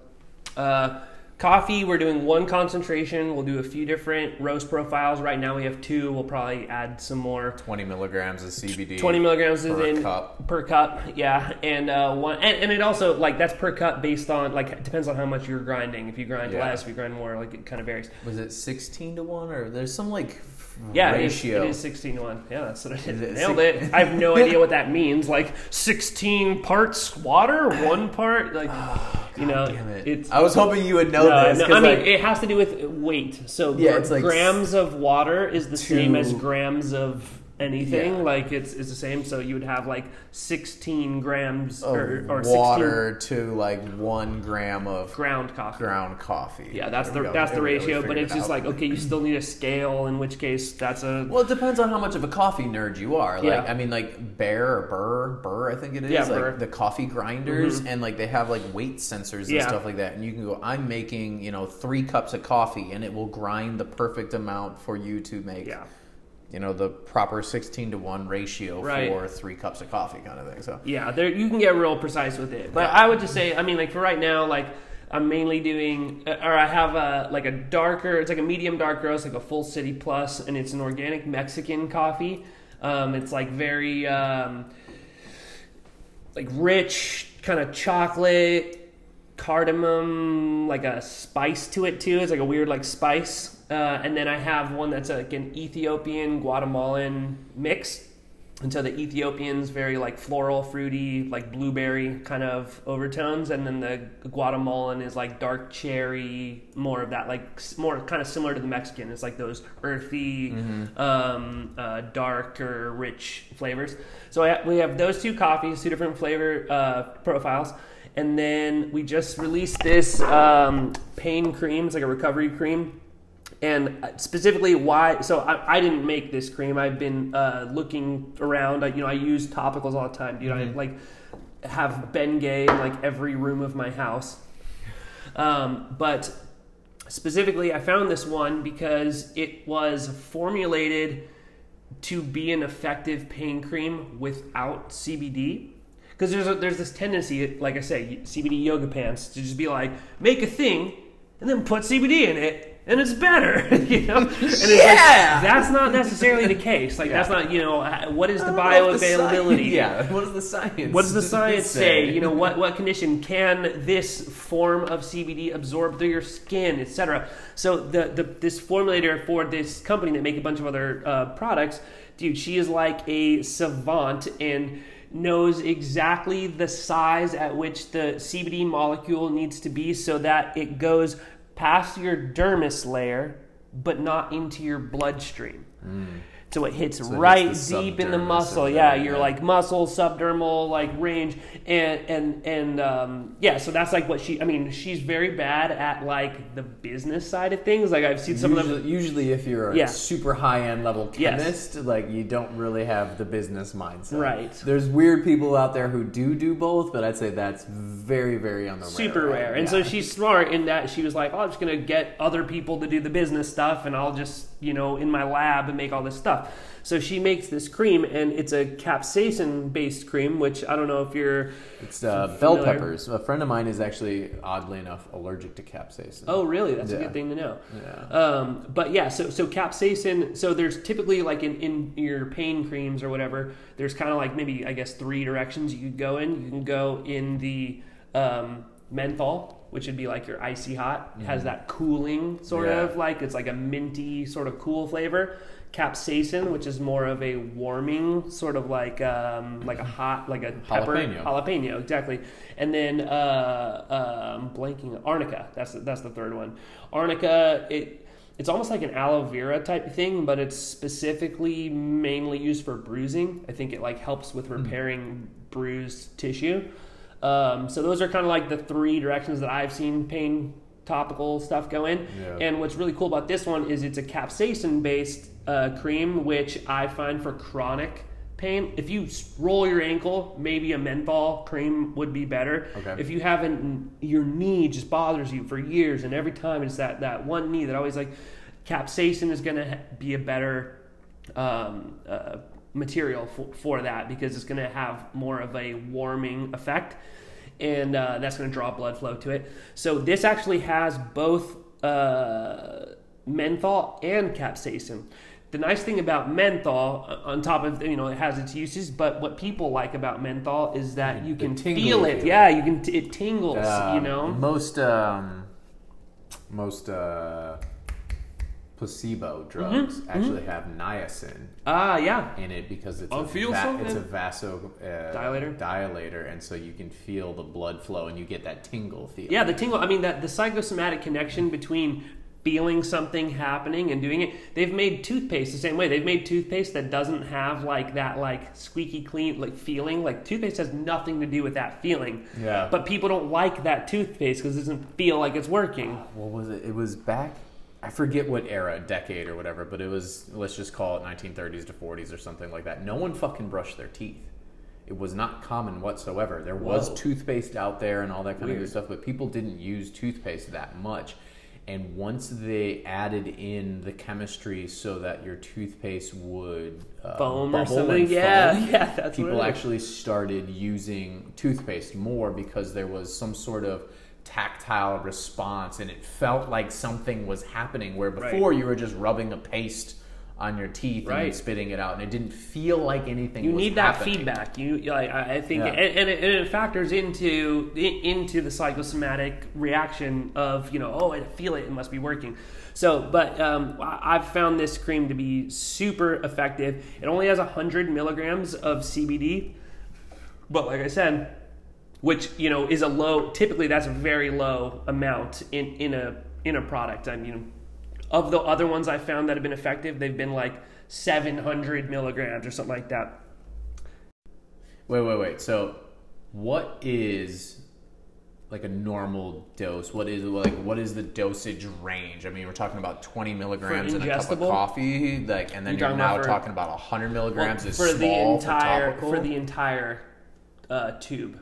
uh, coffee, we're doing one concentration. We'll do a few different roast profiles. Right now we have two. We'll probably add some more. 20 milligrams of CBD. 20 milligrams is per in cup. per cup, yeah, and uh, one, and, and it also like that's per cup based on like it depends on how much you're grinding. If you grind Yeah. less, if you grind more, like it kind of varies. Was it 16 to 1 or there's some like f- Yeah, it is, ratio? it is 16 to 1. Yeah, that's what I Is did. it Nailed six- it. I have no <laughs> idea what that means. Like 16 parts water, one part, like, ah, you know, Damn it. it's. I was hoping you would know No, this. no, I mean, like, it has to do with weight. So Yeah, like grams of water is the same as grams of anything. Yeah. Like it's, it's the same. So you would have like 16 grams of or, or 16 water to like one gram of ground coffee. ground coffee. Yeah, that's There the that's the There we go. We ratio. But it's it just like okay, you still need a scale. In which case, that's a Well, it depends on how much of a coffee nerd you are. Like, Yeah. I mean, like Bear or Burr, Burr, I think it is. Yeah, like Burr. the coffee grinders, mm-hmm. and like they have like weight sensors and Yeah. stuff like that. And you can go, I'm making you know three cups of coffee, and it will grind the perfect amount for you to make. yeah. You know the proper sixteen to one ratio Right. for three cups of coffee, kind of thing. So Yeah, there you can get real precise with it. But I would just say, I mean, like for right now, like I'm mainly doing, uh, or I have a like a darker, it's like a medium dark roast, like a full city plus, and it's an organic Mexican coffee. Um, it's like very um, like rich, kind of chocolate, cardamom, like a spice to it too. It's like a weird like spice. Uh, and then I have one that's like an Ethiopian Guatemalan mix. And so the Ethiopian's very like floral, fruity, like blueberry kind of overtones, and then the Guatemalan is like dark cherry, more of that, like more kind of similar to the Mexican. It's like those earthy, um, uh, darker, rich flavors. So I, we have those two coffees, two different flavor uh, profiles, and then we just released this um, pain cream. It's like a recovery cream and specifically why so I, I didn't make this cream. I've been uh, looking around. I, you know i use topicals all the time. Dude i like have bengay in like every room of my house. Um, but specifically i found this one because it was formulated to be an effective pain cream without cbd because there's a, there's this tendency like i say cbd yoga pants to just be like make a thing and then put cbd in it and it's better, <laughs> you know. And it's Yeah! like that's not necessarily the case. Like that's not, you know, uh, what is the I don't know if the bioavailability? <laughs> yeah, what does the science? What does the science say? say? You know, what what condition can this form of CBD absorb through your skin, etc. So the, the this formulator for this company that make a bunch of other uh, products, dude, she is like a savant and knows exactly the size at which the CBD molecule needs to be so that it goes past your dermis layer but not into your bloodstream. Mm. So it hits it's right the deep in the muscle. Yeah, you're yeah. like muscle, subdermal, like range, and and and um, yeah. So that's like what she. I mean, she's very bad at like the business side of things. Like I've seen some of them. usually, usually if you're a Yeah. super high end level Yes. chemist, like you don't really have the business mindset. Right. There's weird people out there who do do both, but I'd say that's very, very on the super end. rare. And Yeah. so she's smart in that she was like, oh, I'm just gonna get other people to do the business stuff, and I'll just you know in my lab and make all this stuff. So she makes this cream, and it's a capsaicin based cream, which I don't know if you're. It's uh, bell Familiar. peppers. A friend of mine is actually, oddly enough, allergic to capsaicin. Oh, really? That's a good thing to know. Yeah. Um, but yeah, so so capsaicin. So there's typically like in, in your pain creams or whatever. There's kind of like maybe I guess three directions you could go in. You can go in the um, menthol which would be like your icy hot, It has that cooling sort Yeah. of like it's like a minty sort of cool flavor. Capsaicin, which is more of a warming sort of like um, like a hot like a pepper Jalapeno. jalapeno exactly, and then uh, um, blanking arnica. That's that's the third one. Arnica it. It's almost like an aloe vera type thing, but it's specifically mainly used for bruising. I think it like helps with repairing bruised tissue. Um, so those are kind of like the three directions that I've seen pain topical stuff go in. Yeah. And what's really cool about this one is it's a capsaicin based uh, cream, which I find for chronic pain. If you roll your ankle, maybe a menthol cream would be better. Okay. If you haven't, your knee just bothers you for years, and every time it's that that one knee that always like, capsaicin is going to be a better um, uh, material for, for that because it's going to have more of a warming effect and uh, that's going to draw blood flow to it so this actually has both uh, menthol and capsaicin the nice thing about menthol uh, on top of you know it has its uses but what people like about menthol is that you can feel it feeling. yeah you can t- it tingles you Um, know most um, most uh, placebo drugs Mm-hmm, actually have niacin ah yeah in it because it's I a feel va- it's a vaso uh, Dilator? dilator, and so you can feel the blood flow and you get that tingle feel. Yeah, the tingle. I mean, that the psychosomatic connection between feeling something happening and doing it. They've made toothpaste the same way. They've made toothpaste that doesn't have like that like squeaky clean like feeling. Like toothpaste has nothing to do with that feeling. Yeah. But people don't like that toothpaste because it doesn't feel like it's working. Uh, what was it? It was back. I forget what era, decade or whatever, but it was. Let's just call it 1930s to 40s or something like that. No one fucking brushed their teeth. It was not common whatsoever. There was Whoa. toothpaste out there and all that kind of Weird. good stuff, but people didn't use toothpaste that much. And once they added in the chemistry so that your toothpaste would uh, Foam or something. Yeah, foam, <laughs> yeah, that's people actually started using toothpaste more because there was some sort of tactile response and it felt like something was happening where Right. before you were just rubbing a paste on your teeth and Right. spitting it out and it didn't feel like anything You need that happening. feedback. You like I I think, Yeah. and, and, it, and it factors into into the psychosomatic reaction of you know, oh, I feel it, it must be working. So, but um, I've found this cream to be super effective. It only has hundred milligrams of CBD, but like I said, which you know is a low. Typically, that's a very low amount in in a in a product. I mean, of the other ones I found that have been effective, they've been like 700 milligrams or something like that. Wait, wait, wait. So, what is like a normal dose? What is like what is the dosage range? I mean, we're talking about twenty milligrams in a cup of coffee, like, and then You're you're, talking now about for- talking about hundred milligrams is for the entire for topical. the entire uh, tube.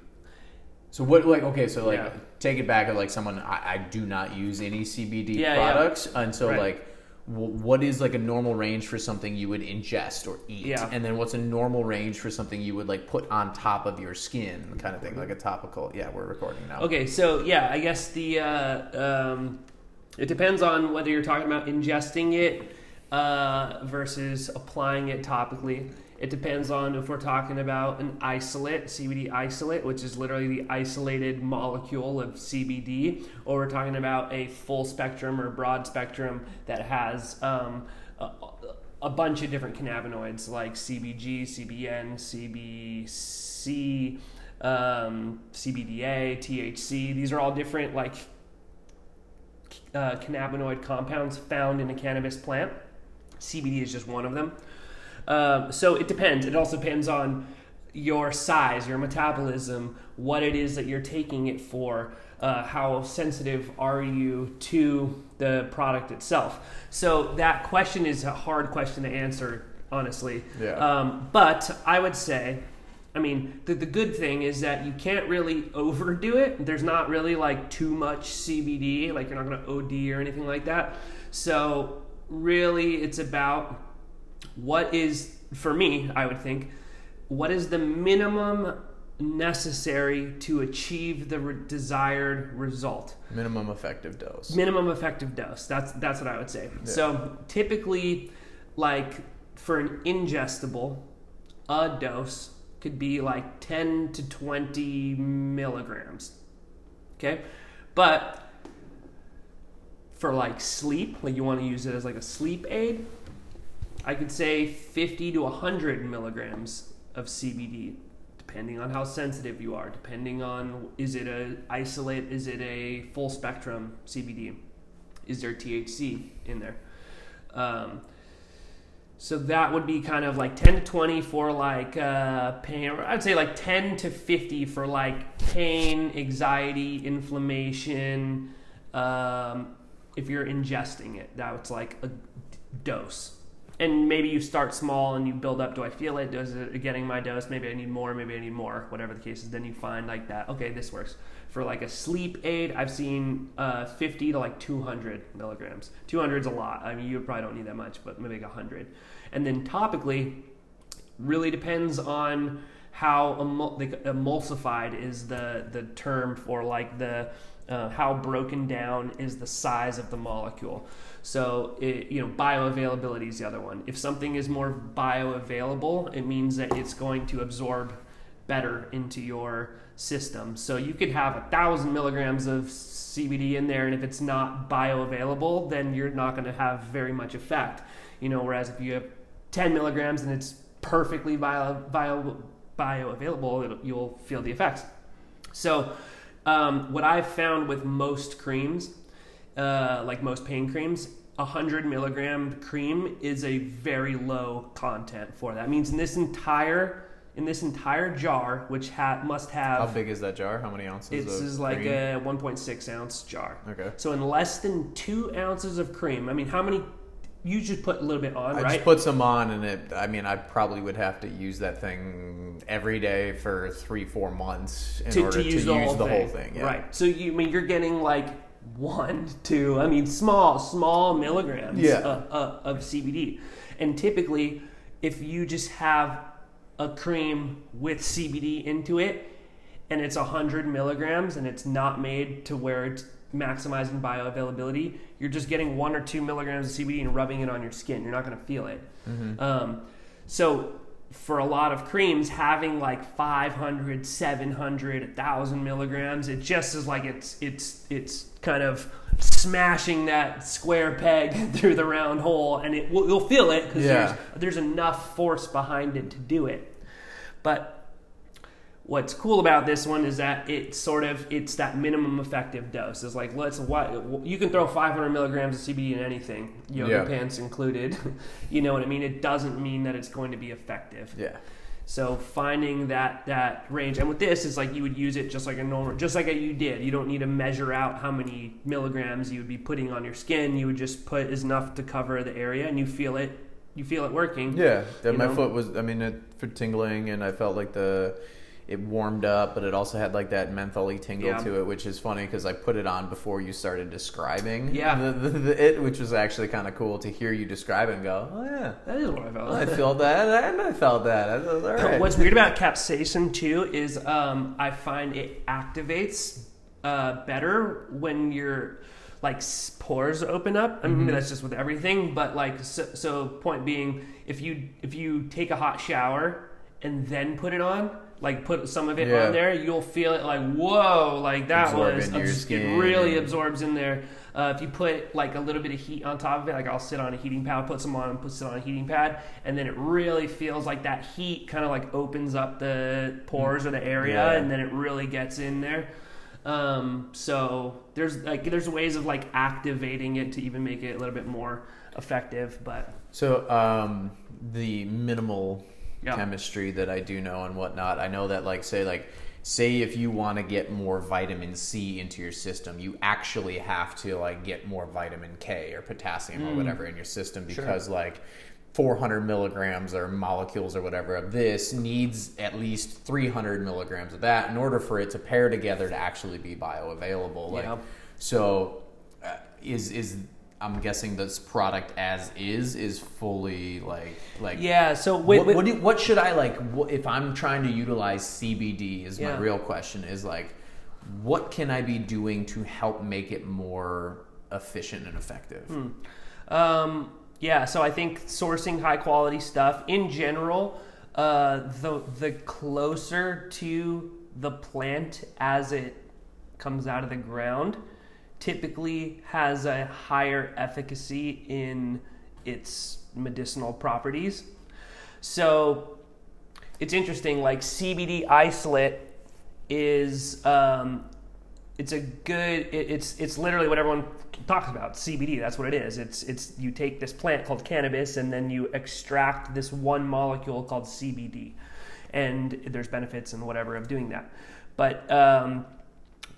so what? Like, okay, so like, Yeah. Take it back. at Like, someone I, I do not use any CBD Yeah, yeah. products, and so Right. like. wh- What is like a normal range for something you would ingest or eat? Yeah. And then what's a normal range for something you would like put on top of your skin, kind of thing, like a topical? Yeah, we're recording now. Okay, so yeah, I guess the uh, um, it depends on whether you're talking about ingesting it uh, versus applying it topically. It depends on if we're talking about an isolate, CBD isolate, which is literally the isolated molecule of CBD, or we're talking about a full spectrum or broad spectrum that has um, a, a bunch of different cannabinoids like CBG, CBN, CBC, um, CBDA, THC. These are all different like uh, cannabinoid compounds found in a cannabis plant. CBD is just one of them. Um, so it depends. It also depends on your size, your metabolism, what it is that you're taking it for, uh, how sensitive are you to the product itself. So that question is a hard question to answer, honestly. Yeah. Um, but I would say, I mean, the, the good thing is that you can't really overdo it. There's not really like too much CBD, like you're not going to OD or anything like that. So really, it's about what is, for me, I would think, what is the minimum necessary to achieve the re- desired result? Minimum effective dose. minimum effective dose. That's that's what i would say. So typically like for an ingestible a dose could be like 10 to 20 milligrams. Okay? But for like sleep, like you want to use it as like a sleep aid, I could say 50 to 100 milligrams of CBD, depending on how sensitive you are, depending on is it a isolate, is it a full spectrum CBD, is there THC in there. Um, so that would be kind of like 10 to 20 for like uh, pain, or I'd say like 10 to 50 for like pain, anxiety, inflammation. Um, if you're ingesting it, that's like a dose. And maybe you start small and you build up. Do I feel it? Does it getting my dose? Maybe I need more. Maybe I need more. Whatever the case is, then you find like that. Okay, this works. For like a sleep aid, I've seen uh, 50 to like 200 milligrams. 200 is a lot. I mean, you probably don't need that much, but maybe like 100. And then topically, really depends on how emul- like, emulsified is the the term for like the uh, how broken down is the size of the molecule. So it, you know bioavailability is the other one. If something is more bioavailable, it means that it's going to absorb better into your system. So you could have a thousand milligrams of CBD in there, and if it's not bioavailable, then you're not going to have very much effect. You know, whereas if you have 10 milligrams and it's perfectly bio, bio, bioavailable, you'll feel the effects. So, um, what I've found with most creams, uh, like most pain creams, 100 milligram cream is a very low content for that. means in this entire in this entire jar, which ha- must have How big is that jar? How many ounces? this is like cream? a 1.6 ounce jar. Okay. So in less than two ounces of cream, I mean, how many? You just put a little bit on, right? I right? just put some on, and it. I mean, I probably would have to use that thing every day for three, four months in to, order to use, the, whole, thing. whole thing. Yeah. Right. So you I mean you're getting like one, two, I mean small, small milligrams Yeah. of, of, of CBD. And typically, if you just have a cream with CBD into it, and it's a 100 milligrams and it's not made to where it's maximizing bioavailability, you're just getting one or two milligrams of CBD and rubbing it on your skin. You're not going to feel it. Um, so for a lot of creams, having like 500, 700, 1,000 milligrams, it just is like it's it's it's kind of smashing that square peg <laughs> through the round hole, and it you'll feel it because Yeah. there's there's enough force behind it to do it. But what's cool about this one is that it's sort of it's that minimum effective dose. It's like let's what you can throw 500 milligrams of CBD in anything, yoga Yeah. pants included. <laughs> you know what I mean? It doesn't mean that it's going to be effective. Yeah. So finding that that range, and with this, is like you would use it just like a normal, just like you did. You don't need to measure out how many milligrams you would be putting on your skin. You would just put enough to cover the area, and you feel it. You feel it working. Yeah, You my know? foot was. I mean, it, for tingling, and I felt like the it warmed up, but it also had like that mentholy tingle Yeah. to it, which is funny because I put it on before you started describing. Yeah. the, the, the it, which was actually kind of cool to hear you describe it and go, oh yeah, That is what I felt. I felt that, and I felt that. I was, all right. What's weird about capsaicin too is um, I find it activates uh, better when your like pores open up. I mean, maybe that's just with everything, but like so, so. Point being, if you if you take a hot shower and then put it on. Like put some of it Yeah. on there, you'll feel it like whoa, like that Absorb was into your abs- skin. it really absorbs in there. Uh, if you put like a little bit of heat on top of it, like I'll sit on a heating pad, put some on, and put it on a heating pad, and then it really feels like that heat kind of like opens up the pores or the area, Yeah. and then it really gets in there. Um, so there's like there's ways of like activating it to even make it a little bit more effective, but So, um, the minimal Yeah. chemistry that I do know and whatnot, I know that, like, say, like, say if you want to get more vitamin C into your system, you actually have to like get more vitamin K or potassium or whatever in your system Mm. Sure. because like 400 milligrams or molecules or whatever of this needs at least 300 milligrams of that in order for it to pair together to actually be bioavailable. Like, Yeah. so uh, is is I'm guessing this product as is is fully like like yeah. So with, what, with- what, do, what should I like what, if I'm trying to utilize CBD is Yeah. my real question is like what can I be doing to help make it more efficient and effective? Hmm. Um, yeah, so I think sourcing high quality stuff in general, uh, the the closer to the plant as it comes out of the ground typically has a higher efficacy in its medicinal properties. So it's interesting, like CBD isolate is um, it's a good it, it's it's literally what everyone talks about CBD that's what it is. It's it's you take this plant called cannabis and then you extract this one molecule called CBD and there's benefits and whatever of doing that. But um,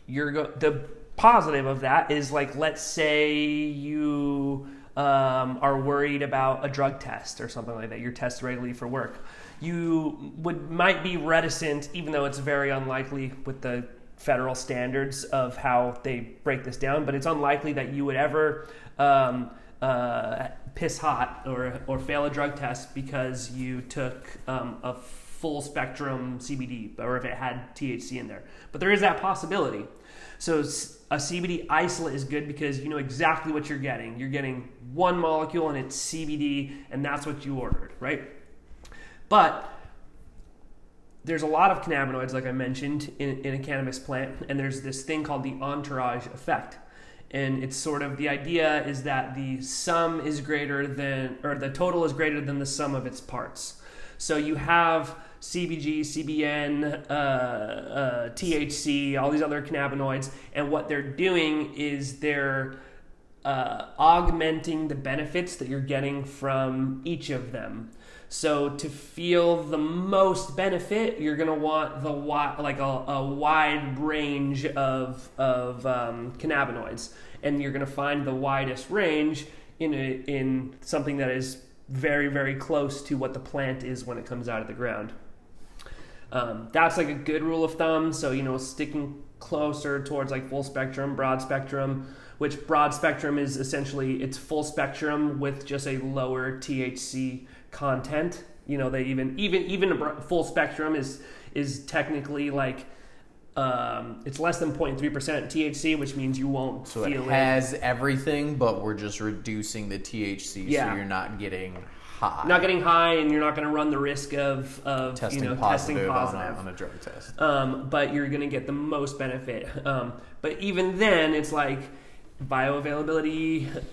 you're go- the positive of that is like let's say you um, are worried about a drug test or something like that you're tested regularly for work you would might be reticent even though it's very unlikely with the federal standards of how they break this down but it's unlikely that you would ever um, uh, piss hot or, or fail a drug test because you took um, a full spectrum CBD or if it had THC in there. But there is that possibility. So a CBD isolate is good because you know exactly what you're getting. You're getting one molecule and it's CBD and that's what you ordered, right? But there's a lot of cannabinoids, like I mentioned, in, in a cannabis plant, and there's this thing called the entourage effect. And it's sort of the idea is that the sum is greater than, or the total is greater than the sum of its parts. So you have CBG, CBN, uh, uh, THC, all these other cannabinoids, and what they're doing is they're uh, augmenting the benefits that you're getting from each of them. So to feel the most benefit, you're gonna want the like a, a wide range of of um, cannabinoids, and you're gonna find the widest range in a, in something that is very very close to what the plant is when it comes out of the ground. Um, that's like a good rule of thumb. So you know, sticking closer towards like full spectrum, broad spectrum, which broad spectrum is essentially it's full spectrum with just a lower THC content. You know, they even even even a full spectrum is is technically like um, it's less than 0.3% THC, which means you won't So feel it has everything, but we're just reducing the THC, Yeah. so you're not getting high. not getting high, and you're not going to run the risk of of testing you know positive, testing On, positive. a, on a drug test. um, but you're going to get the most benefit. Um, but even then, it's like bioavailability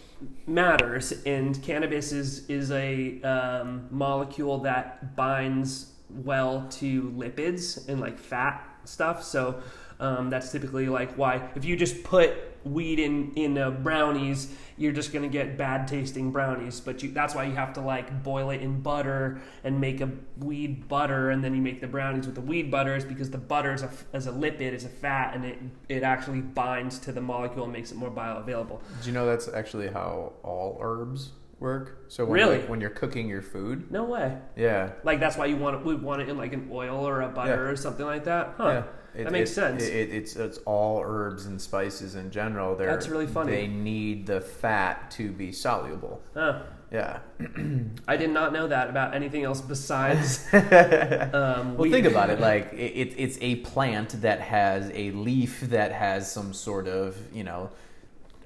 matters, and cannabis is is a um, molecule that binds well to lipids and like fat stuff. So um, that's typically like why if you just put weed in in uh, brownies, you're just gonna get bad tasting brownies. But you, that's why you have to like boil it in butter and make a weed butter, and then you make the brownies with the weed butter. Is because the butter is a, as a lipid is a fat, and it it actually binds to the molecule and makes it more bioavailable. Do you know that's actually how all herbs work? So when Really? like, when you're cooking your food, No way. yeah, Like that's why you want it. We want it in like an oil or a butter Yeah. or something like that. Huh. yeah. It- that makes it- sense. It, it- it's it's all herbs and spices in general. They're, That's really funny. They need the fat to be soluble. Huh. Yeah. <clears throat> I did not know that about anything else besides. <laughs> um, Well, think about it. Like it, it, it's a plant that has a leaf that has some sort of you know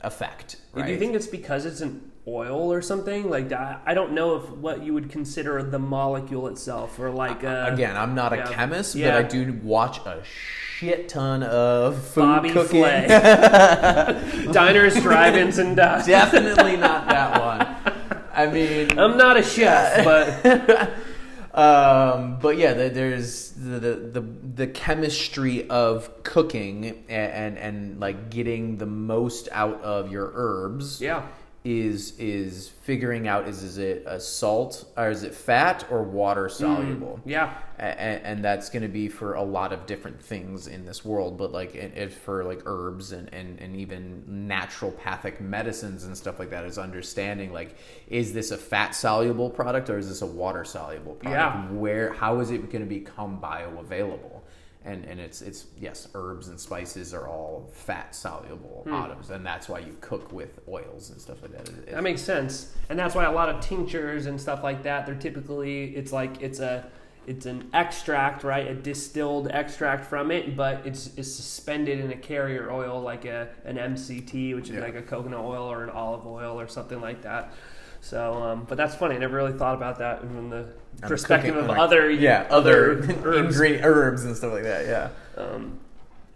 effect. Right? Do you think it's because it's an oil or something? Like I I don't know if what you would consider the molecule itself or like uh, Again, I'm not a yeah. chemist, Yeah. but I do watch a shit ton of food Bobby cooking. Flay. <laughs> diners, drive-ins, and uh, Definitely not that one. I mean, I'm not a chef, but <laughs> um, but yeah, the, there's the, the the the chemistry of cooking and, and and like getting the most out of your herbs. yeah, is is figuring out is is it a salt or is it fat or water mm, soluble? yeah, and, and that's going to be for a lot of different things in this world but like it, it for like herbs and, and and even naturopathic medicines and stuff like that is understanding like is this a fat soluble product or is this a water soluble product? Yeah. where how is it going to become bioavailable and and it's it's yes herbs and spices are all fat soluble Hmm. items and that's why you cook with oils and stuff like that It- that makes sense, and that's why a lot of tinctures and stuff like that. They're typically it's like it's a it's an extract, right? A distilled extract from it, but it's it's suspended in a carrier oil like a an MCT, which is Yeah. like a coconut oil or an olive oil or something like that. So, um, but that's funny. I never really thought about that from the I'm perspective cooking, of like, other yeah other other <laughs> herbs. ingredient herbs and stuff like that yeah Um,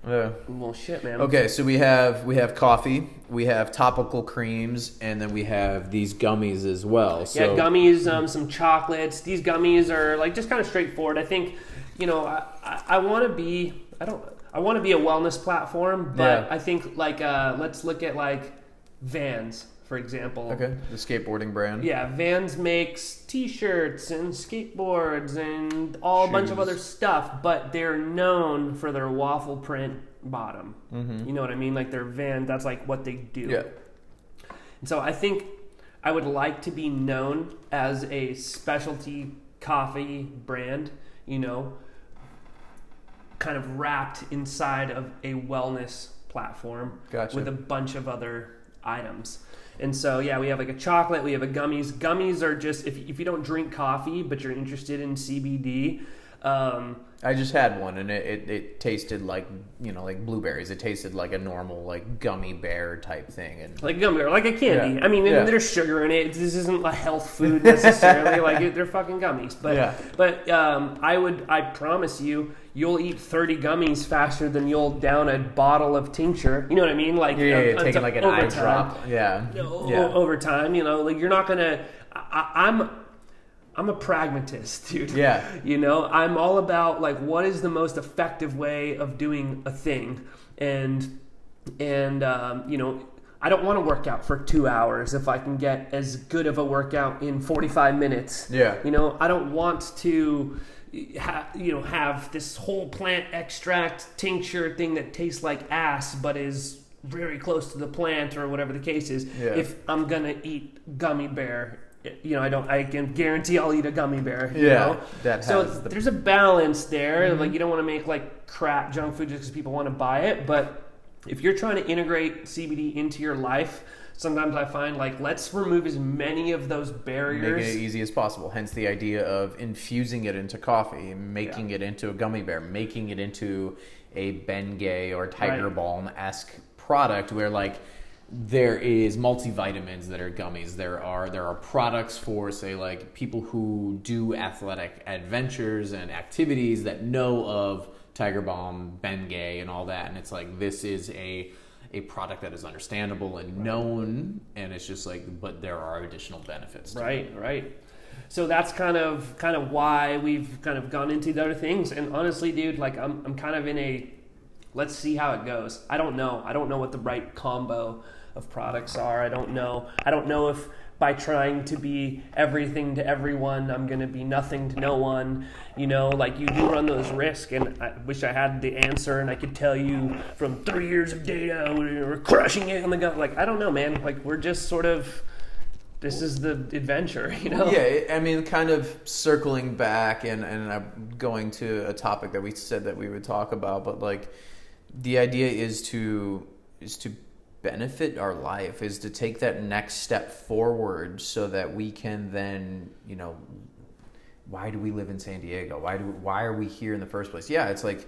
Yeah. Well, shit, man. Okay, so we have we have coffee, we have topical creams, and then we have these gummies as well. So Yeah, gummies, um, some chocolates. These gummies are like just kind of straightforward. I think, you know, I, I, I want to be. I don't. I want to be a wellness platform, but Yeah. I think like uh, let's look at like Vans, for example. Okay, the skateboarding brand. Yeah, Vans makes T-shirts and skateboards and all a bunch of other stuff, but they're known for their waffle print bottom. You know what I mean? Like their Van, that's like what they do. Mm-hmm. Yeah. And so I think I would like to be known as a specialty coffee brand, you know, kind of wrapped inside of a wellness platform Gotcha. with a bunch of other items. And so, yeah, we have like a chocolate, we have a gummies. Gummies are just, if, if you don't drink coffee, but you're interested in CBD, um, I just had one, and it, it, it tasted like you know like blueberries. It tasted like a normal like gummy bear type thing, and like a gummy bear, like a candy. Yeah. I mean, Yeah. there's sugar in it. This isn't a health food necessarily. like it, they're fucking gummies. But Yeah. but um, I would I promise you, you'll eat 30 gummies faster than you'll down a bottle of tincture. You know what I mean? Like yeah, yeah, yeah, uh, taking uh, like an eye drop. Yeah, O- yeah. over time, you know, like you're not gonna. I- I'm, I'm a pragmatist, <laughs> dude. Yeah. You know, I'm all about like what is the most effective way of doing a thing, and and um, you know. I don't want to work out for two hours if I can get as good of a workout in 45 minutes. Yeah. You know, I don't want to, ha- you know, have this whole plant extract tincture thing that tastes like ass, but is very close to the plant or whatever the case is. Yeah. If I'm gonna eat gummy bear, you know, I don't. I can guarantee I'll eat a gummy bear. You Yeah, know? that so the- there's a balance there. Mm-hmm. Like you don't want to make like crap junk food just because people want to buy it, but if you're trying to integrate CBD into your life. Sometimes I find like let's remove as many of those barriers. Making it easy as possible. Hence the idea of infusing it into coffee, making it into a gummy bear, making it into a Bengay or Tiger Right. Balm esque product where like there is multivitamins that are gummies. There are there are products for say like people who do athletic adventures and activities that know of Tiger Balm, Bengay, and all that. And it's like this is a a product that is understandable and known, and it's just like, but there are additional benefits. to it. Right, right. So that's kind of kind of why we've kind of gone into the other things. And honestly, dude, like I'm I'm kind of in a let's see how it goes. I don't know. I don't know what the right combo of products are. I don't know. I don't know if by trying to be everything to everyone, I'm going to be nothing to no one. You know, like you do run those risks, and I wish I had the answer and I could tell you from three years of data, we're crushing it on the gut. Like I don't know, man. Like we're just sort of this is the adventure, <laughs> you know? Yeah, I mean, kind of circling back and and I'm going to a topic that we said that we would talk about, but like the idea is to is to benefit our life, is to take that next step forward, so that we can then, you know, why do we live in San Diego? Why do we, why are we here in the first place? Yeah, it's like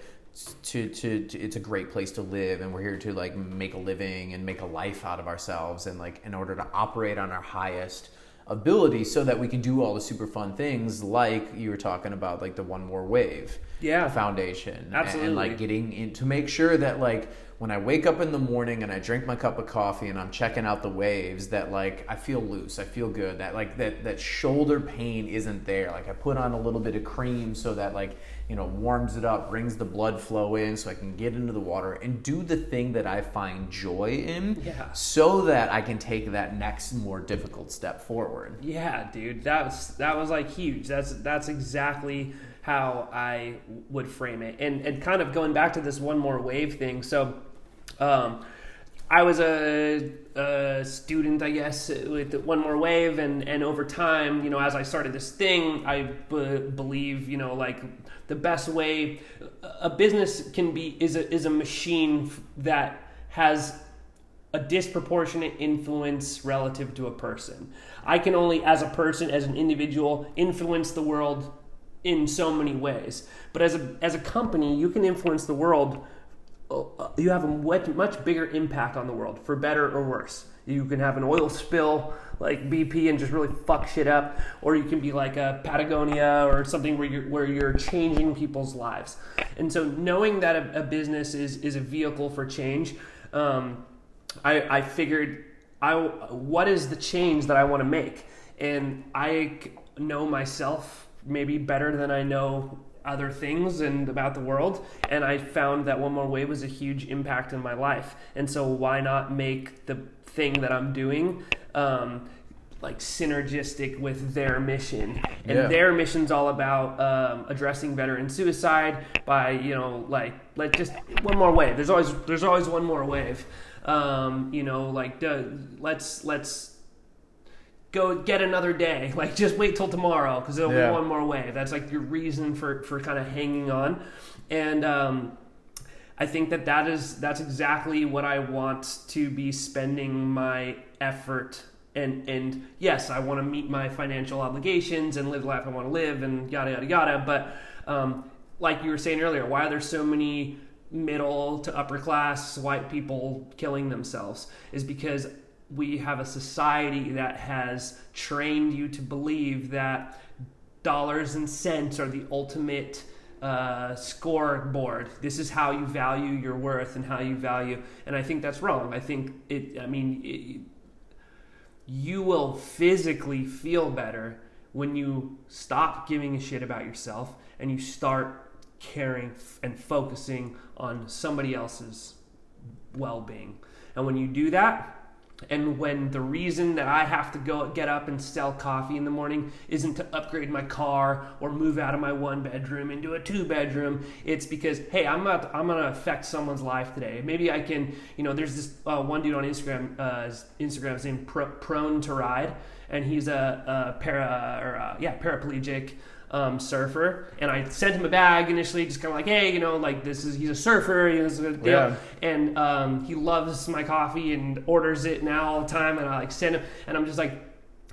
to, to, to it's a great place to live and we're here to like make a living and make a life out of ourselves and like in order to operate on our highest ability so that we can do all the super fun things like you were talking about like the one more wave Yeah. foundation and- Absolutely. and like getting in to make sure that like when I wake up in the morning and I drink my cup of coffee and I'm checking out the waves that like I feel loose, I feel good. That like that that shoulder pain isn't there. Like I put on a little bit of cream so that like, you know, warms it up, brings the blood flow in so I can get into the water and do the thing that I find joy in Yeah. so that I can take that next more difficult step forward. Yeah, dude, that was that was like huge. That's that's exactly how I would frame it. And and kind of going back to this one more wave thing. So, um, I was a, a student, I guess, with one more wave, and and over time, you know, as I started this thing, I b- believe, you know, like the best way a business can be is a is a machine that has a disproportionate influence relative to a person. I can only, as a person, as an individual, influence the world in so many ways. But as a as a company, you can influence the world. uh, You have a much much bigger impact on the world, for better or worse. You can have an oil spill like BP and just really fuck shit up, or you can be like a Patagonia or something where you're where you're changing people's lives. And so knowing that a, a business is is a vehicle for change, um, I, I figured I what is the change that I want to make, and I know myself maybe better than I know other things and about the world and i found that one more wave was a huge impact in my life. And so why not make the thing that i'm doing um, like synergistic with their mission? And Yeah. their mission's all about um, addressing veteran suicide by you know like like just one more wave there's always there's always one more wave. Um, you know like let's let's go get another day. <laughs> Like just wait till tomorrow because there'll Yeah. be one more wave. That's like your reason for for kind of hanging on, and um, I think that that is that's exactly what I want to be spending my effort. And, and yes, I want to meet my financial obligations and live the life I want to live and yada yada yada. But um, like you were saying earlier, why are there so many middle to upper class white people killing themselves? Is because we have a society that has trained you to believe that dollars and cents are the ultimate uh, scoreboard. This is how you value your worth and how you value. And I think that's wrong. I think it. I mean, it, you will physically feel better when you stop giving a shit about yourself and you start caring and focusing on somebody else's well-being. And when you do that, and when the reason that I have to go get up and sell coffee in the morning isn't to upgrade my car or move out of my one bedroom into a two bedroom, it's because hey, I'm not I'm gonna affect someone's life today. Maybe I can, you know, there's this uh, one dude on Instagram, uh, Instagram's named Pro- Prone to Ride, and he's a, a para or a, yeah paraplegic um, surfer, and I sent him a bag initially, just kind of like, hey, you know, like this is he's a surfer, you know, this is a deal. Yeah. and um, he loves my coffee and orders it now all the time, and I like send him, and I'm just like,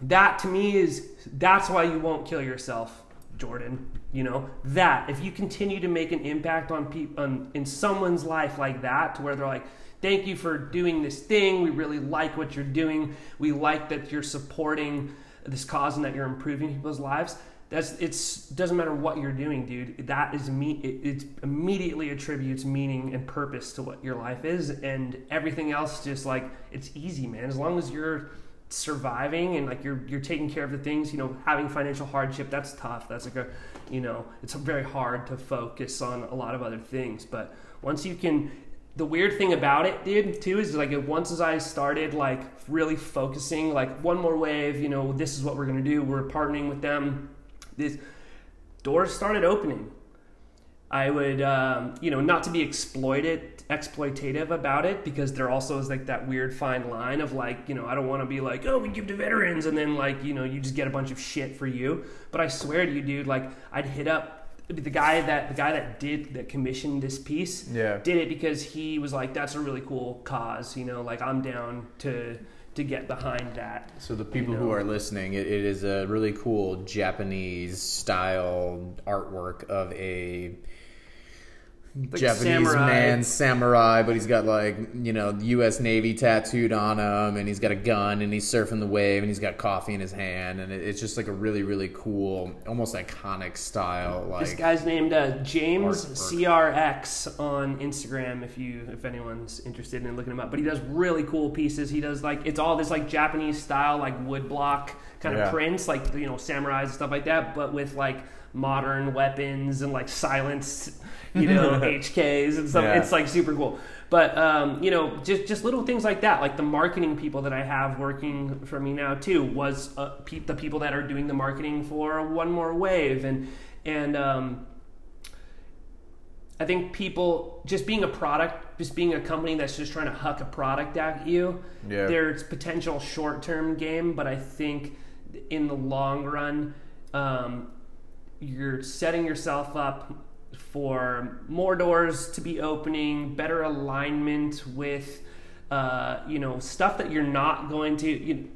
that to me is that's why you won't kill yourself, Jordan. You know that if you continue to make an impact on people on, in someone's life like that, to where they're like. Thank you for doing this thing. We really like what you're doing. We like that you're supporting this cause and that you're improving people's lives that's it's doesn't matter what you're doing dude that is me it, it immediately attributes meaning and purpose to what your life is and everything else just like it's easy man as long as you're surviving and like you're you're taking care of the things you know having financial hardship that's tough that's like a you know it's very hard to focus on a lot of other things but once you can the weird thing about it, dude, too, is like once as I started like really focusing, like one more wave, you know, this is what we're gonna do. We're partnering with them. These doors started opening. I would, um, you know, not to be exploited, exploitative about it, because there also is like that weird fine line of like, you know, I don't want to be like, oh, we give to veterans, and then like, you know, you just get a bunch of shit for you. But I swear to you, dude, like I'd hit up the guy that the guy that did that commissioned this piece Yeah. did it because he was like that's a really cool cause you know like i'm down to to get behind that So the people You who are listening, it, it is a really cool Japanese style artwork of a Like Japanese samurai. man samurai, but he's got like you know U.S. Navy tattooed on him, and he's got a gun, and he's surfing the wave, and he's got coffee in his hand, and it's just like a really really cool, almost iconic style. Like this guy's named uh, james crx on instagram if you if anyone's interested in looking him up but he does really cool pieces he does like it's all this like japanese style like woodblock kind Yeah. of prints like you know samurais and stuff like that but with like modern weapons and like silenced you know <laughs> hks and stuff Yeah. it's like super cool but um, you know just just little things like that like the marketing people that i have working for me now too was uh, pe- the people that are doing the marketing for one more wave and and um, I think people just being a product, just being a company that's just trying to huck a product at you, Yeah. there's potential short term game, but I think in the long run, um, you're setting yourself up for more doors to be opening, better alignment with, uh, you know, stuff that you're not going to. You,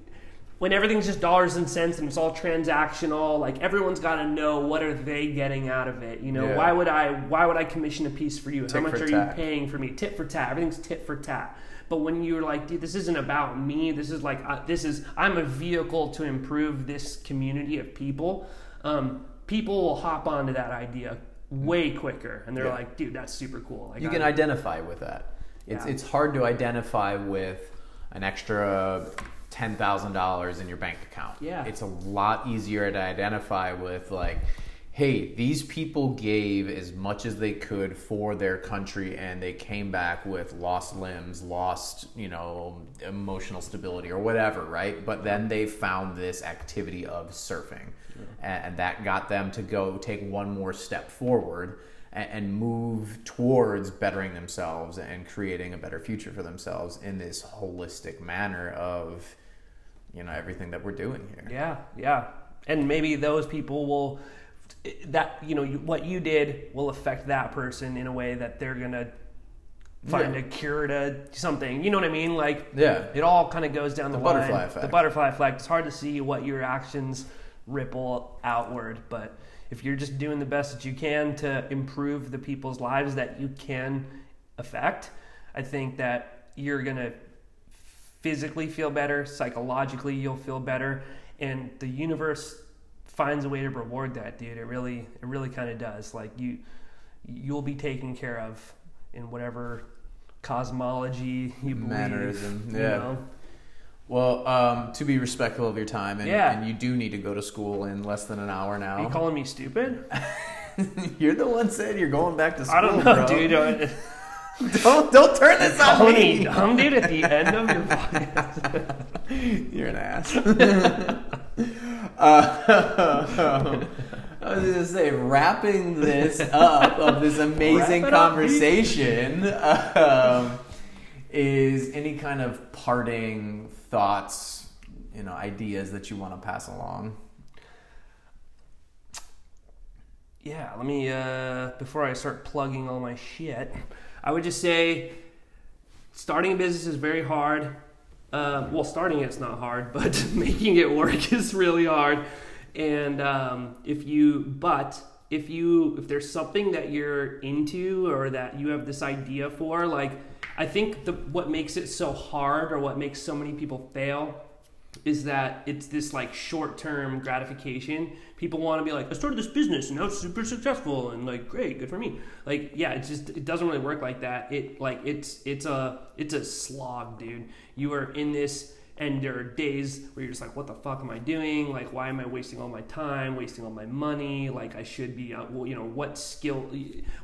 when everything's just dollars and cents and it's all transactional, like everyone's got to know what are they getting out of it. You know, Yeah. why would I? Why would I commission a piece for you? Tit How much are tat. you paying for me? Tit for tat. Everything's tit for tat. But when you're like, dude, this isn't about me. This is like, uh, this is I'm a vehicle to improve this community of people. Um, people will hop onto that idea way mm. quicker, and they're Yeah. like, dude, that's super cool. Like, you I- can identify with that. It's Yeah. it's hard to identify with an extra ten thousand dollars in your bank account. Yeah. it's a lot easier to identify with like, hey, these people gave as much as they could for their country, and they came back with lost limbs, lost you know emotional stability or whatever, right? But then they found this activity of surfing, and, and that got them to go take one more step forward and, and move towards bettering themselves and creating a better future for themselves in this holistic manner of you know everything that we're doing here. Yeah, yeah. And maybe those people will that you know what you did will affect that person in a way that they're gonna find Yeah. a cure to something. You know what I mean? Like Yeah. it all kind of goes down the, The line. butterfly effect. The butterfly effect. It's hard to see what your actions ripple outward, but if you're just doing the best that you can to improve the people's lives that you can affect, I think that you're gonna physically feel better, psychologically you'll feel better, and the universe finds a way to reward that, dude. It really, it really kind of does. Like you, you'll be taken care of in whatever cosmology you believe. Mannerism, you know? Well, um, to be respectful of your time, and, Yeah. and you do need to go to school in less than an hour now. Are you calling me stupid? <laughs> you're the one said you're going back to school. I don't know, bro. dude. Uh, <laughs> Don't don't turn this on me dumb, dude, at the end of your podcast. <laughs> You're an ass. uh, I was gonna say, wrapping this up of this amazing it up, conversation um, is any kind of parting thoughts, you know, ideas that you want to pass along. Yeah, let me uh before I start plugging all my shit, I would just say starting a business is very hard. Uh, well, starting it's not hard, <laughs> but <laughs> making it work <laughs> is really hard. And um, if you, but if you, if there's something that you're into or that you have this idea for, like, I think the what makes it so hard or what makes so many people fail is that it's this like short-term gratification. People want to be like, I started this business and now it's super successful and like great, good for me. Like, yeah, it just it doesn't really work like that. It like it's it's a it's a slog, dude. You are in this and there are days where you're just like, what the fuck am I doing? Like, why am I wasting all my time, wasting all my money? Like, I should be, uh, you know, what skill,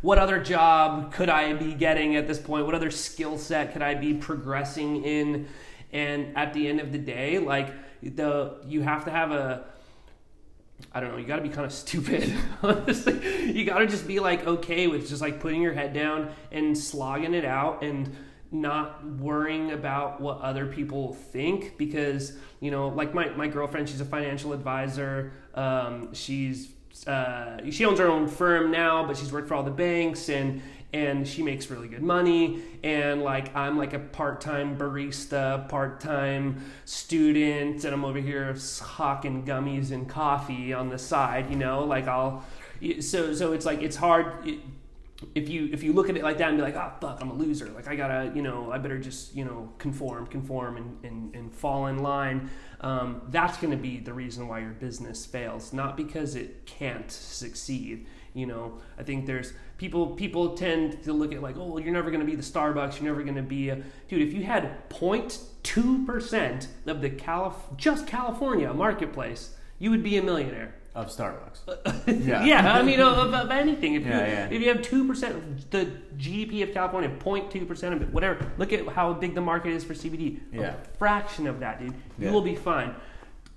what other job could I be getting at this point? What other skill set could I be progressing in? And at the end of the day, like the you have to have a I don't know, you got to be kind of stupid. <laughs> Honestly, you got to just be like okay with just like putting your head down and slogging it out and not worrying about what other people think because you know like my, my girlfriend she's a financial advisor. Um, she's uh, she owns her own firm now but she's worked for all the banks and and she makes really good money. And like i'm like a part-time barista part-time student and i'm over here hawking gummies and coffee on the side you know? Like i'll so so it's like it's hard if you if you look at it like that and be like, oh fuck, I'm a loser. Like I gotta, you know, I better just you know conform, conform, and and, and fall in line. Um, that's going to be the reason why your business fails, not because it can't succeed. You know, I think there's people people tend to look at like, oh, you're never going to be the Starbucks. You're never going to be a dude. If you had 0.2 percent of the Calif- just California marketplace, you would be a millionaire. Of Starbucks. Uh, <laughs> yeah, yeah, I mean, of, of anything. If you Yeah, yeah. if you have two percent of the GDP of California, 0.2 percent of it, whatever. Look at how big the market is for CBD. Yeah. A fraction of that, dude. You Yeah. will be fine.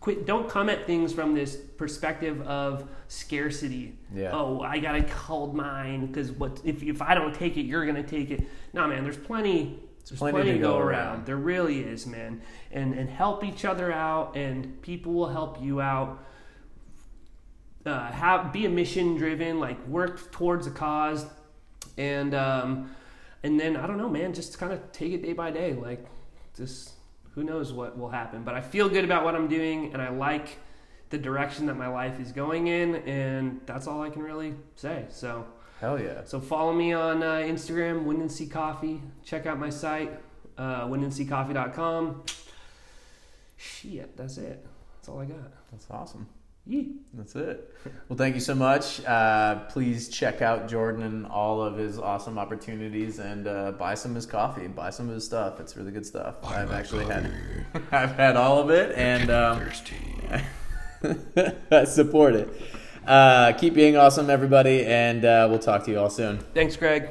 Quit. Don't come at things from this perspective of scarcity. Yeah. Oh, I gotta hold mine because what if if I don't take it, you're gonna take it. Nah, man. There's plenty. There's Plenty plenty, to go around. around. There really is, man. And and help each other out, and people will help you out uh, have be a mission driven, like work towards a cause, and um, and then I don't know, man, just kind of take it day by day. Like, just who knows what will happen. But I feel good about what I'm doing, and I like the direction that my life is going in, and that's all I can really say. So, Hell yeah. so follow me on uh, Instagram, Windansea Coffee. Check out my site. uh, windanseacoffee.com. Shit, that's it. That's all I got. That's awesome. Yee. That's it. Well, thank you so much. Uh, please check out Jordan and all of his awesome opportunities and uh, buy some of his coffee. Buy some of his stuff. It's really good stuff. I've actually had, <laughs> I've had all of it and um, <laughs> support it. Uh, keep being awesome, everybody, and uh, we'll talk to you all soon. Thanks, Greg.